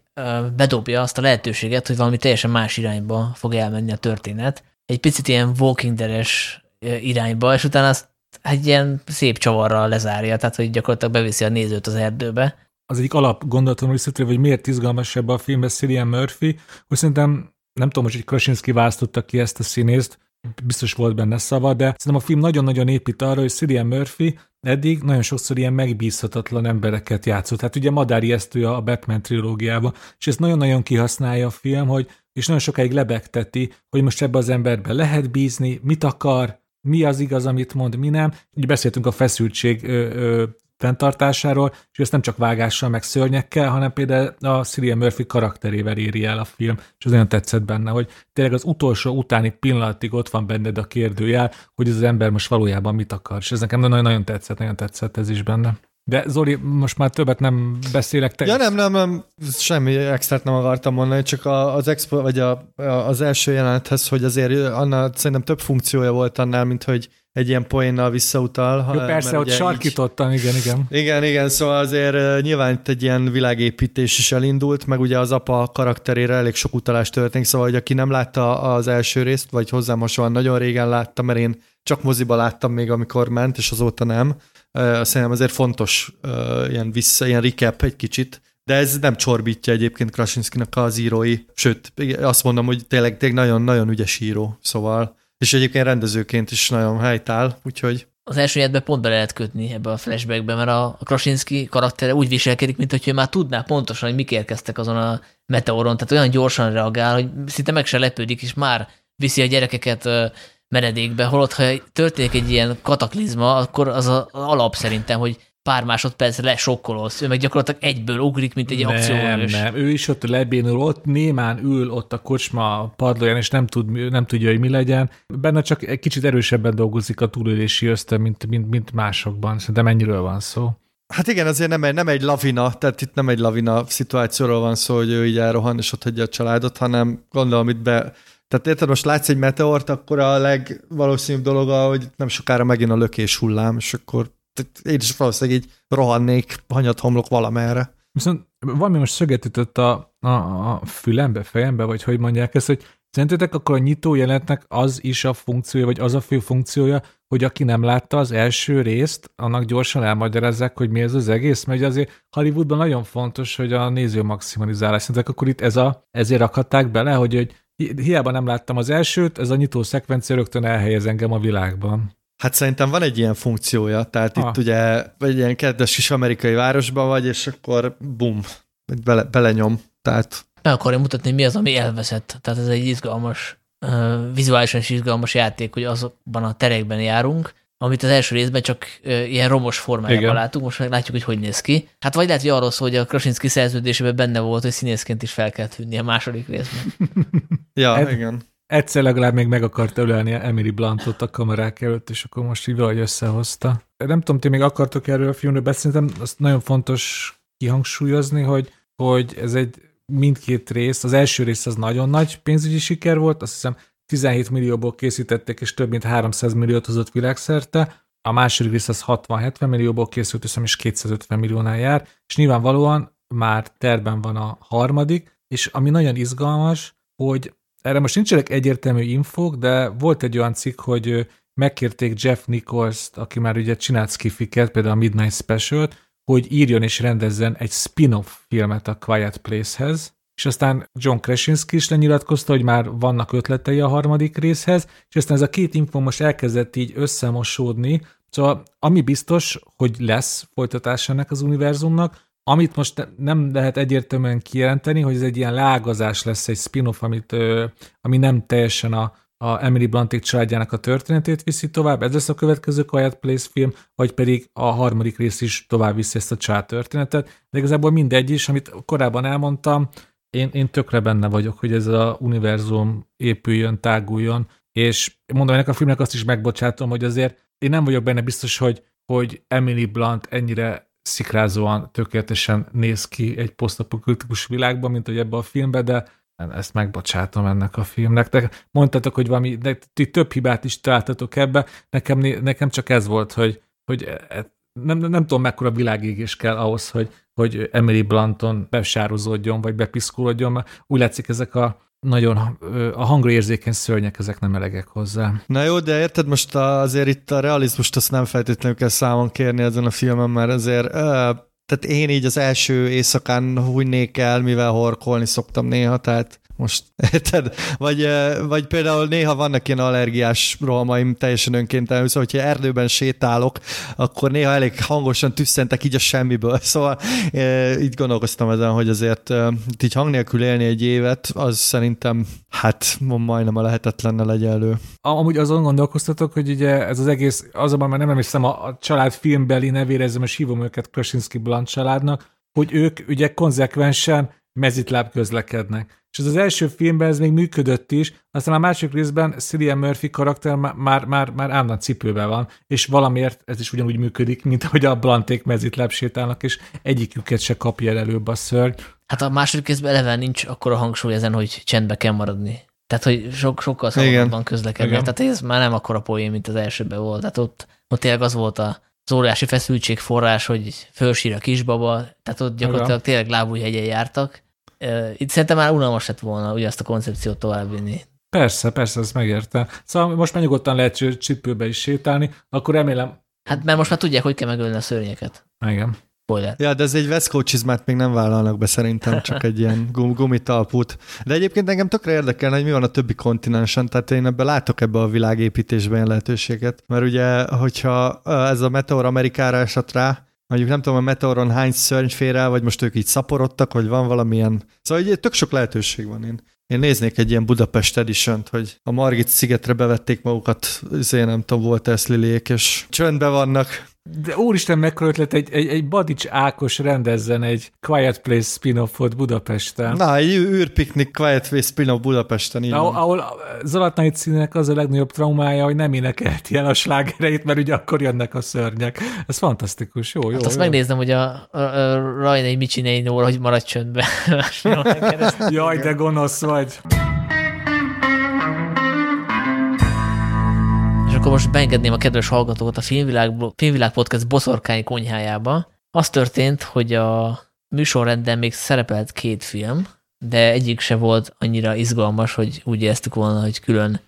bedobja azt a lehetőséget, hogy valami teljesen más irányba fog elmenni a történet. Egy picit ilyen Walking Dead-es irányba, és utána azt egy ilyen szép csavarral lezárja, tehát hogy gyakorlatilag beviszi a nézőt az erdőbe. Az egyik alap gondolatom visszatérve, hogy miért izgalmasabb a filmben Cillian Murphy, hogy szerintem nem tudom, hogy Krasinski választotta ki ezt a színészt, biztos volt benne szava, de szerintem a film nagyon-nagyon épít arra, hogy Cillian Murphy eddig nagyon sokszor ilyen megbízhatatlan embereket játszott. Hát ugye Madár ijesztő a Batman trilógiába, és ezt nagyon-nagyon kihasználja a film, hogy és nagyon sokáig lebegteti, hogy most ebbe az emberbe lehet bízni, mit akar, mi az igaz, amit mond, mi nem. Így beszéltünk a feszültség ö, ö, fenntartásáról, és ezt nem csak vágással, meg szörnyekkel, hanem például a Cillian Murphy karakterével éri el a film, és az nagyon tetszett benne, hogy tényleg az utolsó utáni pillanatig ott van benned a kérdőjel, hogy ez az ember most valójában mit akar, és ez nekem nagyon-nagyon tetszett, nagyon tetszett ez is benne. De Zoli, most már többet nem beszélek. Te ja, nem, nem, nem, semmi extrát nem akartam mondani, csak az expo, vagy a, az első jelenethez, hogy azért annál szerintem több funkciója volt annál, mint hogy egy ilyen poénnal visszautal. Jó, persze, hogy sarkítottan, így... igen, igen. Igen, igen, szóval azért nyilván itt egy ilyen világépítés is elindult, meg ugye az apa karakterére elég sok utalás történik, szóval hogy aki nem látta az első részt, vagy hozzám hasonlóan nagyon régen látta, mert én csak moziba láttam még, amikor ment, és azóta nem. Szerintem azért fontos ilyen vissza, ilyen recap egy kicsit, de ez nem csorbítja egyébként Krasinskinak az írói, sőt, azt mondom, hogy tényleg, tényleg nagyon-nagyon ügyes író, szóval és egyébként rendezőként is nagyon helytáll, úgyhogy... Az első életben pont be lehet kötni ebbe a flashbackbe, mert a Krasinski karaktere úgy viselkedik, mint hogy már tudná pontosan, hogy mik érkeztek azon a meteoron, tehát olyan gyorsan reagál, hogy szinte meg se lepődik, és már viszi a gyerekeket menedékbe, holott ha történik egy ilyen kataklizma, akkor az az alap szerintem, hogy pár másodpercre lesokkolódsz, ő meg gyakorlatilag egyből ugrik, mint egy nem, akcióvörös. Nem, ő is ott lebénul, ott némán ül ott a kocsma padlóján, és nem, tud, nem tudja, hogy mi legyen. Benne csak egy kicsit erősebben dolgozik a túlélési ösztön, mint, mint, mint másokban. Szerintem mennyiről van szó. Hát igen, azért nem egy, nem egy lavina, tehát itt nem egy lavina szituációról van szó, hogy ő így elrohan, és ott hagyja a családot, hanem gondolom itt be tehát érted, most látsz egy meteort, akkor a legvalószínűbb dolog, hogy nem sokára megint a lökés hullám, és akkor én is valószínűleg így rohannék, hanyat homlok valamerre. Viszont valami most szöget ütött a, a, a fülembe, fejembe, vagy hogy mondják ezt, hogy szerintetek akkor a nyitó jelentnek az is a funkciója, vagy az a fő funkciója, hogy aki nem látta az első részt, annak gyorsan elmagyarázzák, hogy mi ez az egész, mert azért Hollywoodban nagyon fontos, hogy a néző maximalizálás. Szerintetek akkor itt ez a, ezért rakhatták bele, hogy, hogy hiába nem láttam az elsőt, ez a nyitó szekvencia rögtön elhelyez engem a világban. Hát szerintem van egy ilyen funkciója, tehát ah. itt ugye egy ilyen kedves kis amerikai városban vagy, és akkor bum, bele, belenyom, tehát... Meg akarja mutatni, mi az, ami elveszett. Tehát ez egy izgalmas, vizuálisan is izgalmas játék, hogy azokban a terekben járunk, amit az első részben csak ilyen romos formájában Igen. látunk, most meg látjuk, hogy hogy néz ki. Hát vagy lehet, hogy arról szól, hogy a Krasinski szerződésében benne volt, hogy színészként is fel kell tűnni a második részben. [LAUGHS] ja, Ed, igen egyszer legalább még meg akart ölelni Emily Blantot a kamerák előtt, és akkor most így valahogy összehozta. Nem tudom, ti még akartok erről a filmről beszélni, azt nagyon fontos kihangsúlyozni, hogy, hogy ez egy mindkét rész, az első rész az nagyon nagy pénzügyi siker volt, azt hiszem 17 millióból készítették, és több mint 300 milliót hozott világszerte, a második rész az 60-70 millióból készült, hiszem, és 250 milliónál jár, és nyilvánvalóan már terben van a harmadik, és ami nagyon izgalmas, hogy erre most nincsenek egyértelmű infók, de volt egy olyan cikk, hogy megkérték Jeff Nichols-t, aki már ugye csinált skifiket, például a Midnight special hogy írjon és rendezzen egy spin-off filmet a Quiet Place-hez, és aztán John Krasinski is lenyilatkozta, hogy már vannak ötletei a harmadik részhez, és aztán ez a két info most elkezdett így összemosódni, szóval ami biztos, hogy lesz folytatás ennek az univerzumnak, amit most nem lehet egyértelműen kijelenteni, hogy ez egy ilyen lágazás lesz, egy spin-off, amit, ami nem teljesen a, a Emily Blantik családjának a történetét viszi tovább, ez lesz a következő Quiet Place film, vagy pedig a harmadik rész is tovább viszi ezt a család történetet, de igazából mindegy is, amit korábban elmondtam, én, én tökre benne vagyok, hogy ez a univerzum épüljön, táguljon, és mondom, ennek a filmnek azt is megbocsátom, hogy azért én nem vagyok benne biztos, hogy, hogy Emily Blunt ennyire szikrázóan tökéletesen néz ki egy posztapokaliptikus világban, mint hogy ebben a filmben, de ezt megbocsátom ennek a filmnek. De mondtatok, hogy valami, de ti több hibát is találtatok ebbe, nekem, nekem csak ez volt, hogy, hogy e, e, nem, nem, nem tudom, mekkora világégés kell ahhoz, hogy, hogy Emily Blanton besározódjon, vagy bepiszkulodjon, mert úgy látszik ezek a nagyon a hangra érzékeny szörnyek, ezek nem elegek hozzá. Na jó, de érted, most azért itt a realizmust azt nem feltétlenül kell számon kérni ezen a filmen, mert azért tehát én így az első éjszakán hújnék el, mivel horkolni szoktam néha, tehát most, [LAUGHS] érted? Vagy, vagy például néha vannak ilyen allergiás rohamaim teljesen önkéntelenül, szóval hogyha erdőben sétálok, akkor néha elég hangosan tüsszentek így a semmiből. [LAUGHS] Szóval így gondolkoztam ezen, hogy azért így hang nélkül élni egy évet, az szerintem hát majdnem a lehetetlenne elő. Amúgy azon gondolkoztatok, hogy ugye ez az egész, azonban már nem emlékszem a, a család filmbeli nevére, ezzel most hívom őket Krasinski Blunt családnak, hogy ők ugye konzekvensen mezitláb közlekednek. És ez az első filmben ez még működött is, aztán a másik részben Cillian Murphy karakter már, már, már állandóan cipőben van, és valamiért ez is ugyanúgy működik, mint ahogy a Blanték mezitláb sétálnak, és egyiküket se kapja el előbb a szörny. Hát a második részben eleve nincs akkor a hangsúly ezen, hogy csendbe kell maradni. Tehát, hogy sok, sokkal szabadabban közlekednek. Tehát ez már nem akkora poén, mint az elsőben volt. Tehát ott, ott tényleg az volt a, az óriási feszültség forrás, hogy fölsír a kisbaba, tehát ott gyakorlatilag tényleg lábújhegyen jártak. Itt szerintem már unalmas lett volna ugye ezt a koncepciót továbbvinni. Persze, persze, ezt megérte. Szóval most már nyugodtan lehet csipőbe is sétálni, akkor remélem... Hát mert most már tudják, hogy kell megölni a szörnyeket. Igen. Spoiler. Ja, de ez egy Vesco csizmát még nem vállalnak be szerintem, csak egy ilyen gum, gumitalpút. De egyébként engem tökre érdekel, hogy mi van a többi kontinensen, tehát én ebben látok ebbe a világépítésben lehetőséget. Mert ugye, hogyha ez a meteor Amerikára esett rá, mondjuk nem tudom, a meteoron hány szörny fér el, vagy most ők így szaporodtak, vagy van valamilyen... Szóval egy tök sok lehetőség van. Én, én néznék egy ilyen Budapest edition hogy a Margit szigetre bevették magukat, azért nem tudom, volt Eszlilék, és csöndbe vannak, de úristen, mekkora ötlet, egy, egy, egy Badics Ákos rendezzen egy Quiet Place spin-offot Budapesten. Na, egy űrpiknik Quiet Place spin-off Budapesten, így ahol, ahol Zalatnai Cínek az a legnagyobb traumája, hogy nem énekelti el a slágereit, mert ugye akkor jönnek a szörnyek. Ez fantasztikus, jó, jó. Hát azt jó. megnézem, hogy a, a, a Rajnai Micsinei Nóra, hogy maradj csöndbe. [LAUGHS] Jaj, de gonosz vagy. Akkor most beengedném a kedves hallgatókat a Filmvilág, Filmvilág Podcast boszorkány konyhájába. Az történt, hogy a műsorrenden még szerepelt két film, de egyik se volt annyira izgalmas, hogy úgy éreztük volna, hogy külön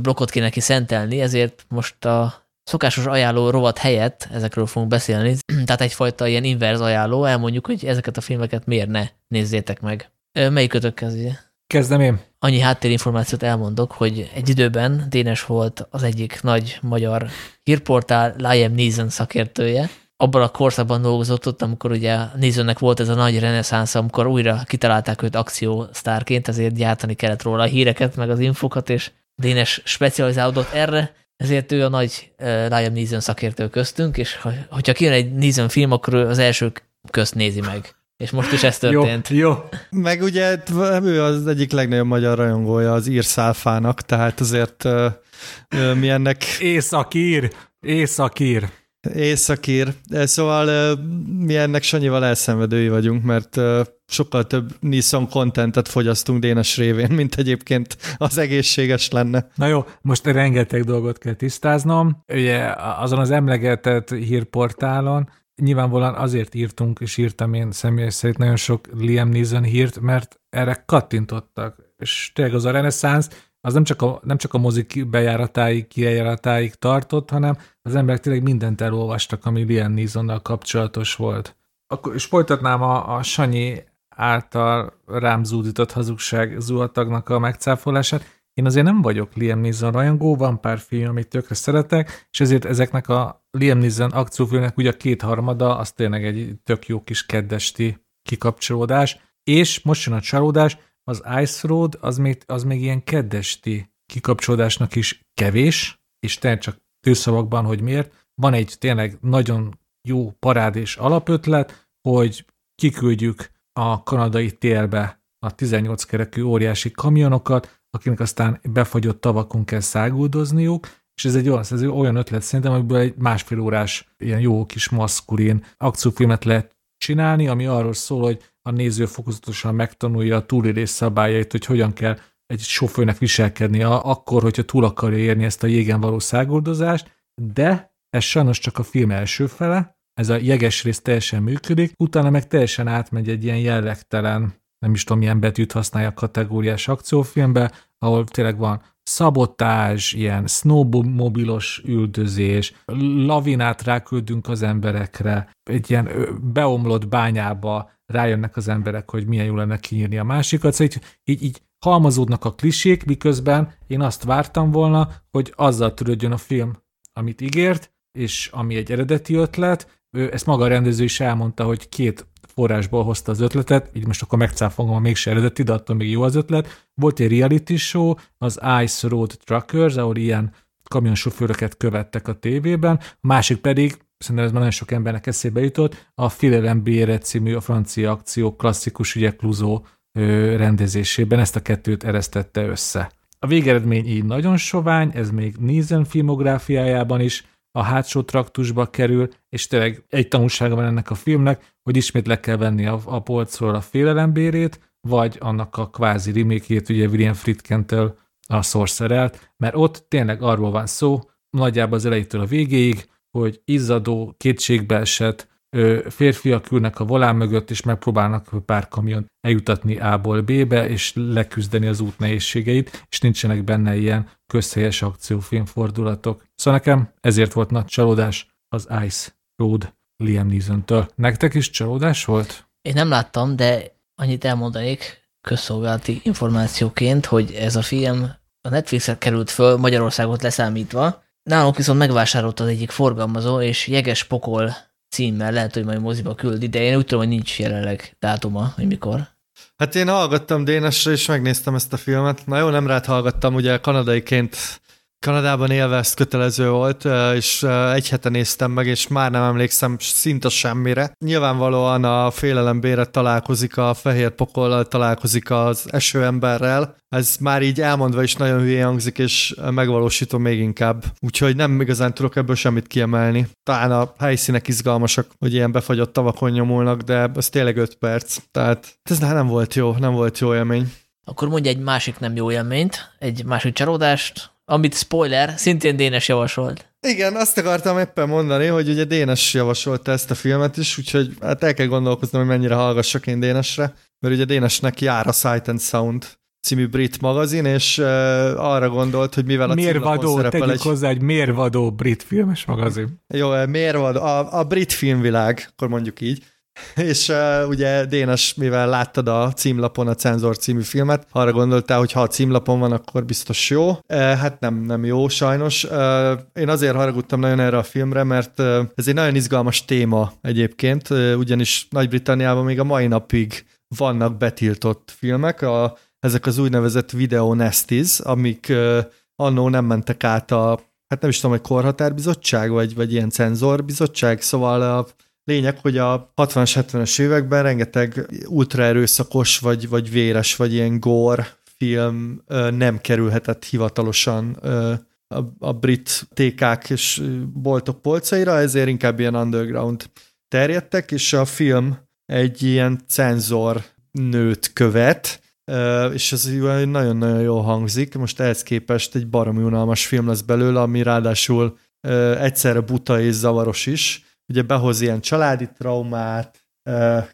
blokkot kéne neki szentelni, ezért most a szokásos ajánló rovat helyett ezekről fogunk beszélni, [CLEARS THROAT] tehát egyfajta ilyen inverz ajánló, elmondjuk, hogy ezeket a filmeket miért ne nézzétek meg. Melyik kötök kezdje? Kezdem én. Annyi háttérinformációt elmondok, hogy egy időben Dénes volt az egyik nagy magyar hírportál Liam Neeson szakértője. Abban a korszakban dolgozott ott, amikor ugye Neesonnek volt ez a nagy reneszánsz, amikor újra kitalálták őt akciósztárként, ezért gyártani kellett róla a híreket, meg az infokat, és Dénes specializálódott erre, ezért ő a nagy uh, Liam Neeson szakértő köztünk, és ha, hogyha kijön egy Neeson film, akkor ő az első közt nézi meg. És most is ez történt. Jó, jó. Meg ugye ő az egyik legnagyobb magyar rajongója az írszálfának, tehát azért uh, mi ennek... Északír, északír. Északír. Szóval mi ennek Sanyival elszenvedői vagyunk, mert sokkal több Nissan contentet fogyasztunk Dénes révén, mint egyébként az egészséges lenne. Na jó, most rengeteg dolgot kell tisztáznom. Ugye azon az emlegetett hírportálon nyilvánvalóan azért írtunk, és írtam én személy szerint nagyon sok Liam Neeson hírt, mert erre kattintottak. És tényleg az a reneszánsz, az nem csak a, nem csak a mozik bejáratáig, kijáratáig tartott, hanem az emberek tényleg mindent elolvastak, ami Liam Neesonnal kapcsolatos volt. Akkor, és folytatnám a, a Sanyi által rám zúdított hazugság zuhatagnak a megcáfolását. Én azért nem vagyok Liam Neeson rajongó, van pár film, amit tökre szeretek, és ezért ezeknek a Liam Neeson akciófilmnek ugye a kétharmada, az tényleg egy tök jó kis keddesti kikapcsolódás, és most jön a csalódás, az Ice Road az még, az még ilyen keddesti kikapcsolódásnak is kevés, és tényleg csak tőszavakban, hogy miért. Van egy tényleg nagyon jó parád és alapötlet, hogy kiküldjük a kanadai télbe a 18 kerekű óriási kamionokat, akinek aztán befagyott tavakon kell száguldozniuk, és ez egy olyan, ez egy olyan ötlet szerintem, amiből egy másfél órás ilyen jó kis maszkulin akciófilmet lehet csinálni, ami arról szól, hogy a néző fokozatosan megtanulja a túlélés szabályait, hogy hogyan kell egy sofőrnek viselkedni akkor, hogyha túl akarja érni ezt a jégen való szágoldozást, de ez sajnos csak a film első fele, ez a jeges rész teljesen működik, utána meg teljesen átmegy egy ilyen jellegtelen, nem is tudom, milyen betűt használja a kategóriás akciófilmbe, ahol tényleg van szabotás, ilyen snowmobilos üldözés, lavinát ráküldünk az emberekre, egy ilyen beomlott bányába rájönnek az emberek, hogy milyen jó lenne kinyírni a másikat, szóval így, így, így halmazódnak a klisék, miközben én azt vártam volna, hogy azzal törődjön a film, amit ígért, és ami egy eredeti ötlet, ő ezt maga a rendező is elmondta, hogy két forrásból hozta az ötletet, így most akkor megcáfolom, ha mégse eredeti, de attól még jó az ötlet. Volt egy reality show, az Ice Road Truckers, ahol ilyen kamionsofőröket követtek a tévében, a másik pedig, szerintem ez már nagyon sok embernek eszébe jutott, a Filelem Bére című a francia akció klasszikus ügyek Cluzó rendezésében ezt a kettőt eresztette össze. A végeredmény így nagyon sovány, ez még Neeson filmográfiájában is a hátsó traktusba kerül, és tényleg egy tanulsága van ennek a filmnek, hogy ismét le kell venni a, a polcról a félelembérét, vagy annak a kvázi remékét, ugye William Friedkentől a sorcerelt, mert ott tényleg arról van szó, nagyjából az elejétől a végéig, hogy izzadó, kétségbeesett férfiak ülnek a volán mögött, és megpróbálnak pár kamion eljutatni A-ból B-be, és leküzdeni az út nehézségeit, és nincsenek benne ilyen közhelyes akciófilm fordulatok. Szóval nekem ezért volt nagy csalódás az Ice Road Liam Neeson-től. Nektek is csalódás volt? Én nem láttam, de annyit elmondanék közszolgálati információként, hogy ez a film a Netflixre került föl Magyarországot leszámítva, nálunk viszont megvásárolt az egyik forgalmazó, és Jeges Pokol címmel, lehet, hogy majd moziba küldi, de én úgy tudom, hogy nincs jelenleg dátuma, hogy mikor. Hát én hallgattam Dénesre, és megnéztem ezt a filmet. Na jó, nem rád hallgattam, ugye kanadaiként Kanadában élve ezt kötelező volt, és egy hete néztem meg, és már nem emlékszem szinte semmire. Nyilvánvalóan a félelembére találkozik a fehér pokollal, találkozik az esőemberrel. Ez már így elmondva is nagyon hülye hangzik, és megvalósítom még inkább. Úgyhogy nem igazán tudok ebből semmit kiemelni. Talán a helyszínek izgalmasak, hogy ilyen befagyott tavakon nyomulnak, de ez tényleg 5 perc. Tehát ez nem volt jó, nem volt jó élmény. Akkor mondj egy másik nem jó élményt, egy másik csalódást, amit spoiler, szintén Dénes javasolt. Igen, azt akartam éppen mondani, hogy ugye Dénes javasolta ezt a filmet is, úgyhogy hát el kell gondolkoznom, hogy mennyire hallgassak én Dénesre, mert ugye Dénesnek jár a Sight and Sound című brit magazin, és uh, arra gondolt, hogy mivel a mérvadó, tegyük egy... hozzá egy mérvadó brit filmes magazin. Jó, mérvadó, a, a brit filmvilág, akkor mondjuk így, és uh, ugye Dénes, mivel láttad a címlapon a Cenzor című filmet, arra gondoltál, hogy ha a címlapon van, akkor biztos jó. Uh, hát nem, nem jó sajnos. Uh, én azért haragudtam nagyon erre a filmre, mert uh, ez egy nagyon izgalmas téma egyébként, uh, ugyanis Nagy-Britanniában még a mai napig vannak betiltott filmek, a, ezek az úgynevezett video nesties, amik uh, annó nem mentek át a, hát nem is tudom, hogy korhatárbizottság, vagy, vagy ilyen cenzorbizottság, szóval a Lényeg, hogy a 60-as, 70-es években rengeteg ultra erőszakos, vagy, vagy véres, vagy ilyen gore film nem kerülhetett hivatalosan a, a brit TK-k és boltok polcaira, ezért inkább ilyen underground terjedtek, és a film egy ilyen cenzor nőt követ, és ez nagyon-nagyon jól hangzik. Most ehhez képest egy baromi unalmas film lesz belőle, ami ráadásul egyszerre buta és zavaros is, ugye behoz ilyen családi traumát,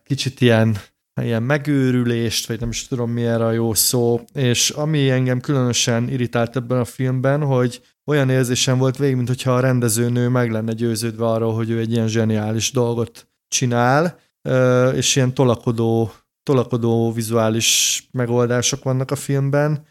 kicsit ilyen, ilyen megőrülést, vagy nem is tudom mi erre a jó szó, és ami engem különösen irritált ebben a filmben, hogy olyan érzésem volt végig, mintha a rendezőnő meg lenne győződve arról, hogy ő egy ilyen zseniális dolgot csinál, és ilyen tolakodó, tolakodó vizuális megoldások vannak a filmben,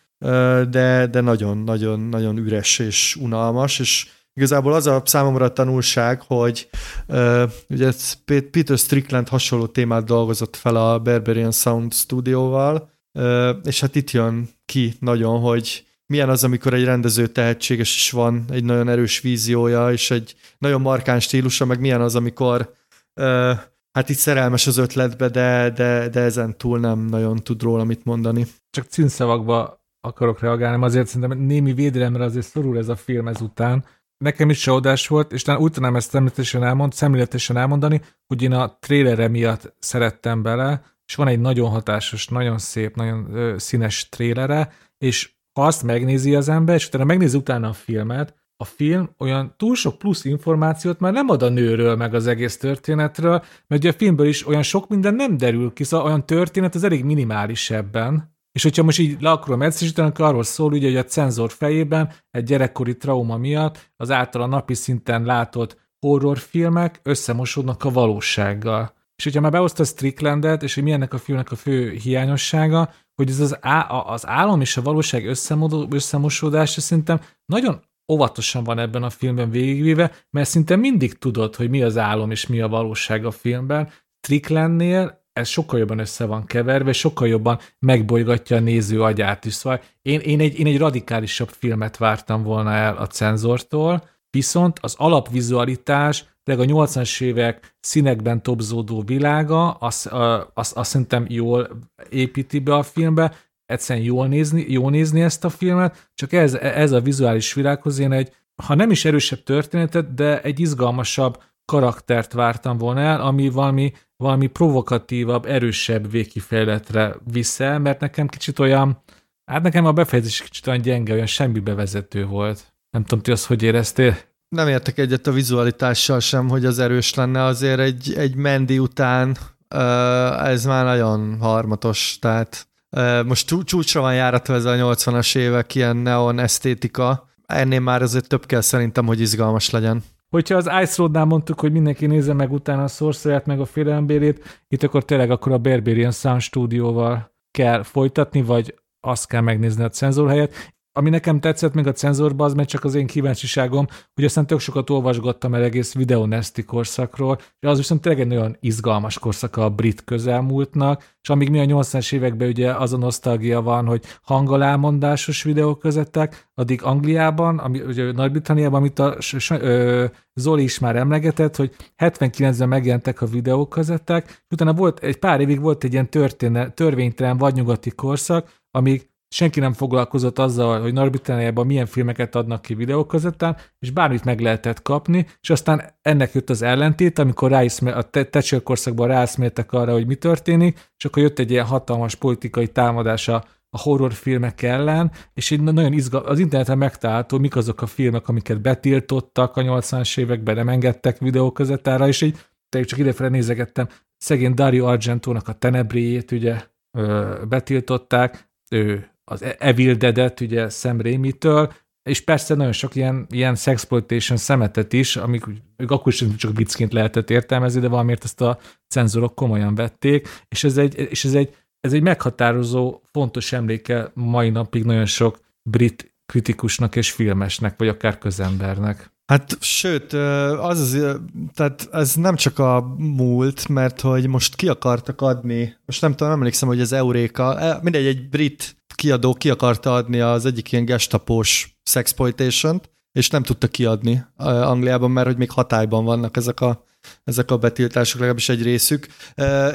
de, de nagyon, nagyon, nagyon üres és unalmas, és Igazából az a számomra a tanulság, hogy uh, ugye Peter Strickland hasonló témát dolgozott fel a Berberian Sound stúdióval, uh, és hát itt jön ki nagyon, hogy milyen az, amikor egy rendező tehetséges is van, egy nagyon erős víziója, és egy nagyon markáns stílusa, meg milyen az, amikor uh, hát itt szerelmes az ötletbe, de, de, de ezen túl nem nagyon tud róla mit mondani. Csak címszavakba akarok reagálni, azért szerintem némi védelemre azért szorul ez a film ezután, nekem is csalódás volt, és talán úgy tudnám ezt szemléletesen, elmond, szemléletesen elmondani, hogy én a trélere miatt szerettem bele, és van egy nagyon hatásos, nagyon szép, nagyon ö, színes trélere, és ha azt megnézi az ember, és utána megnézi utána a filmet, a film olyan túl sok plusz információt már nem ad a nőről, meg az egész történetről, mert ugye a filmből is olyan sok minden nem derül ki, szóval olyan történet az elég minimális ebben. És hogyha most így le akarom egyszerűsíteni, akkor arról szól, ugye, hogy a cenzor fejében egy gyerekkori trauma miatt az által napi szinten látott horrorfilmek összemosódnak a valósággal. És hogyha már behozta Stricklandet, és hogy milyennek a filmnek a fő hiányossága, hogy ez az, á, az álom és a valóság összemosódása szerintem nagyon óvatosan van ebben a filmben végigvéve, mert szinte mindig tudod, hogy mi az álom és mi a valóság a filmben. Stricklandnél ez sokkal jobban össze van keverve, sokkal jobban megbolygatja a néző agyát is. Szóval én, én, egy, én egy radikálisabb filmet vártam volna el a cenzortól, viszont az alapvizualitás, de a 80-as évek színekben topzódó világa, azt, azt, azt szerintem jól építi be a filmbe, egyszerűen jól nézni, jól nézni ezt a filmet, csak ez, ez a vizuális világhoz én egy, ha nem is erősebb történetet, de egy izgalmasabb karaktert vártam volna el, ami valami, valami provokatívabb, erősebb végkifejletre vissza, mert nekem kicsit olyan, hát nekem a befejezés kicsit olyan gyenge, olyan semmi bevezető volt. Nem tudom, ti azt hogy éreztél? Nem értek egyet a vizualitással sem, hogy az erős lenne, azért egy, egy Mendi után ez már nagyon harmatos, tehát most csúcsra van járatva ez a 80-as évek ilyen neon esztétika, ennél már azért több kell szerintem, hogy izgalmas legyen. Hogyha az Ice Road-nál mondtuk, hogy mindenki nézze meg utána a sorcerer meg a félelembérét, itt akkor tényleg akkor a Berberian Sound Studio-val kell folytatni, vagy azt kell megnézni a cenzor helyett ami nekem tetszett még a cenzorban, az mert csak az én kíváncsiságom, hogy aztán tök sokat olvasgattam el egész videoneszti korszakról, és az viszont tényleg egy nagyon izgalmas korszaka a brit közelmúltnak, és amíg mi a 80-as években ugye az a nosztalgia van, hogy hangalámondásos videóközetek, addig Angliában, ami, ugye Nagy-Britanniában, amit a ö, Zoli is már emlegetett, hogy 79-ben megjelentek a videóközetek, és utána volt, egy pár évig volt egy ilyen történe, törvénytelen vadnyugati korszak, amíg senki nem foglalkozott azzal, hogy Nagy-Britanniában milyen filmeket adnak ki videókazettán, és bármit meg lehetett kapni, és aztán ennek jött az ellentét, amikor ráiszme, a Thatcher korszakban rászméltek arra, hogy mi történik, és akkor jött egy ilyen hatalmas politikai támadása a horrorfilmek ellen, és így nagyon izgal, az interneten megtalálható, mik azok a filmek, amiket betiltottak a 80-as években, nem engedtek videókazettára, és így csak idefele nézegettem, szegény Dario Argentónak a Tenebréjét ugye ö, betiltották, ő az e- Evil Dead-et, ugye Sam Raimi-től, és persze nagyon sok ilyen, ilyen sexploitation szemetet is, amik akkor is csak viccként lehetett értelmezni, de valamiért ezt a cenzorok komolyan vették, és ez egy, és ez egy, ez egy meghatározó, fontos emléke mai napig nagyon sok brit kritikusnak és filmesnek, vagy akár közembernek. Hát sőt, az, az tehát ez nem csak a múlt, mert hogy most ki akartak adni, most nem tudom, emlékszem, hogy az Euréka, e, mindegy, egy brit kiadó ki akarta adni az egyik ilyen gestapós sexploitation és nem tudta kiadni Angliában, mert hogy még hatályban vannak ezek a, ezek a betiltások, legalábbis egy részük.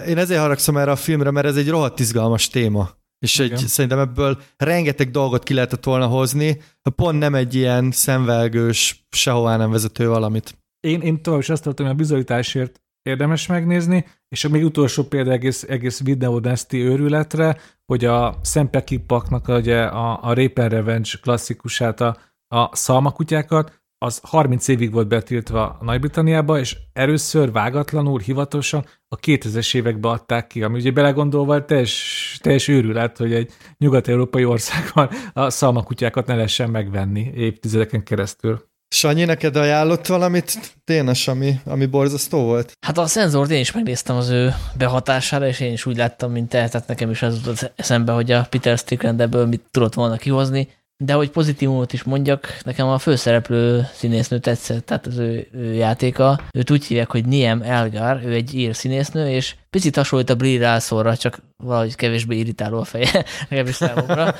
Én ezért haragszom erre a filmre, mert ez egy rohadt izgalmas téma. És egy, szerintem ebből rengeteg dolgot ki lehetett volna hozni, pont nem egy ilyen szemvelgős, sehová nem vezető valamit. Én, én tovább is azt tartom, hogy a bizonyításért érdemes megnézni, és még utolsó példa egész, egész videódeszti őrületre, hogy a Szempekipaknak ugye a, a Rape Revenge klasszikusát, a, a szalmakutyákat, az 30 évig volt betiltva Nagy-Britanniába, és először vágatlanul, hivatalosan a 2000-es években adták ki, ami ugye belegondolva teljes, teljes őrület, hogy egy nyugat-európai országban a szalmakutyákat ne lehessen megvenni évtizedeken keresztül. Sanyi, neked ajánlott valamit tényes, ami, ami borzasztó volt? Hát a szenzort én is megnéztem az ő behatására, és én is úgy láttam, mint te, tehát nekem is az jutott eszembe, hogy a Peter Strickland ebből mit tudott volna kihozni. De hogy pozitívumot is mondjak, nekem a főszereplő színésznő tetszett, tehát az ő, ő játéka. Őt úgy hívják, hogy Niem Elgar, ő egy ír színésznő, és picit hasonlít a Brie Rászorra, csak valahogy kevésbé irritáló a feje, [LAUGHS] legalábbis számomra.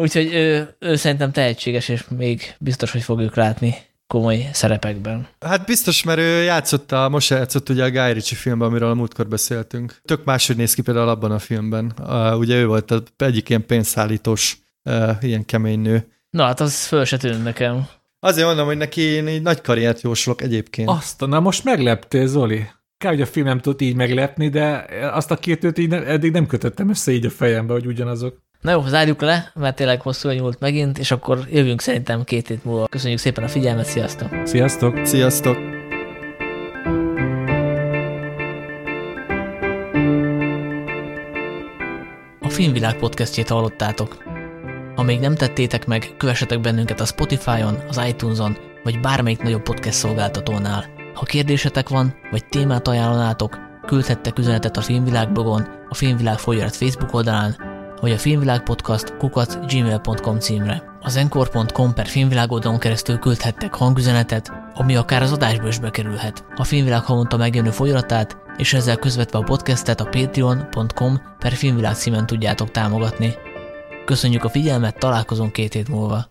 Úgyhogy ő, ő szerintem tehetséges, és még biztos, hogy fogjuk látni komoly szerepekben. Hát biztos, mert ő játszott a, most játszott ugye a Guy Ritchie filmben, amiről a múltkor beszéltünk. Tök máshogy néz ki például abban a filmben. Uh, ugye ő volt az egyik ilyen pénzszállítós uh, ilyen kemény nő. Na hát az föl se tűnt nekem. Azért mondom, hogy neki én egy nagy karriert jósolok egyébként. Azt, na most megleptél, Zoli. Kár, hogy a film nem tudott így meglepni, de azt a két őt így ne, eddig nem kötöttem össze így a fejembe, hogy ugyanazok. Na jó, zárjuk le, mert tényleg hosszú nyúlt megint, és akkor jövünk szerintem két hét múlva. Köszönjük szépen a figyelmet, sziasztok! Sziasztok! Sziasztok! A Filmvilág podcastjét hallottátok. Ha még nem tettétek meg, kövessetek bennünket a Spotify-on, az iTunes-on, vagy bármelyik nagyobb podcast szolgáltatónál. Ha kérdésetek van, vagy témát ajánlanátok, küldhettek üzenetet a Filmvilág blogon, a Filmvilág folyarat Facebook oldalán, vagy a Filmvilág Podcast kukac gmail.com címre. Az encore.com per filmvilág oldalon keresztül küldhettek hangüzenetet, ami akár az adásba is bekerülhet. A Filmvilág havonta megjelenő folyaratát, és ezzel közvetve a podcastet a patreon.com per filmvilág címen tudjátok támogatni. Köszönjük a figyelmet, találkozunk két hét múlva.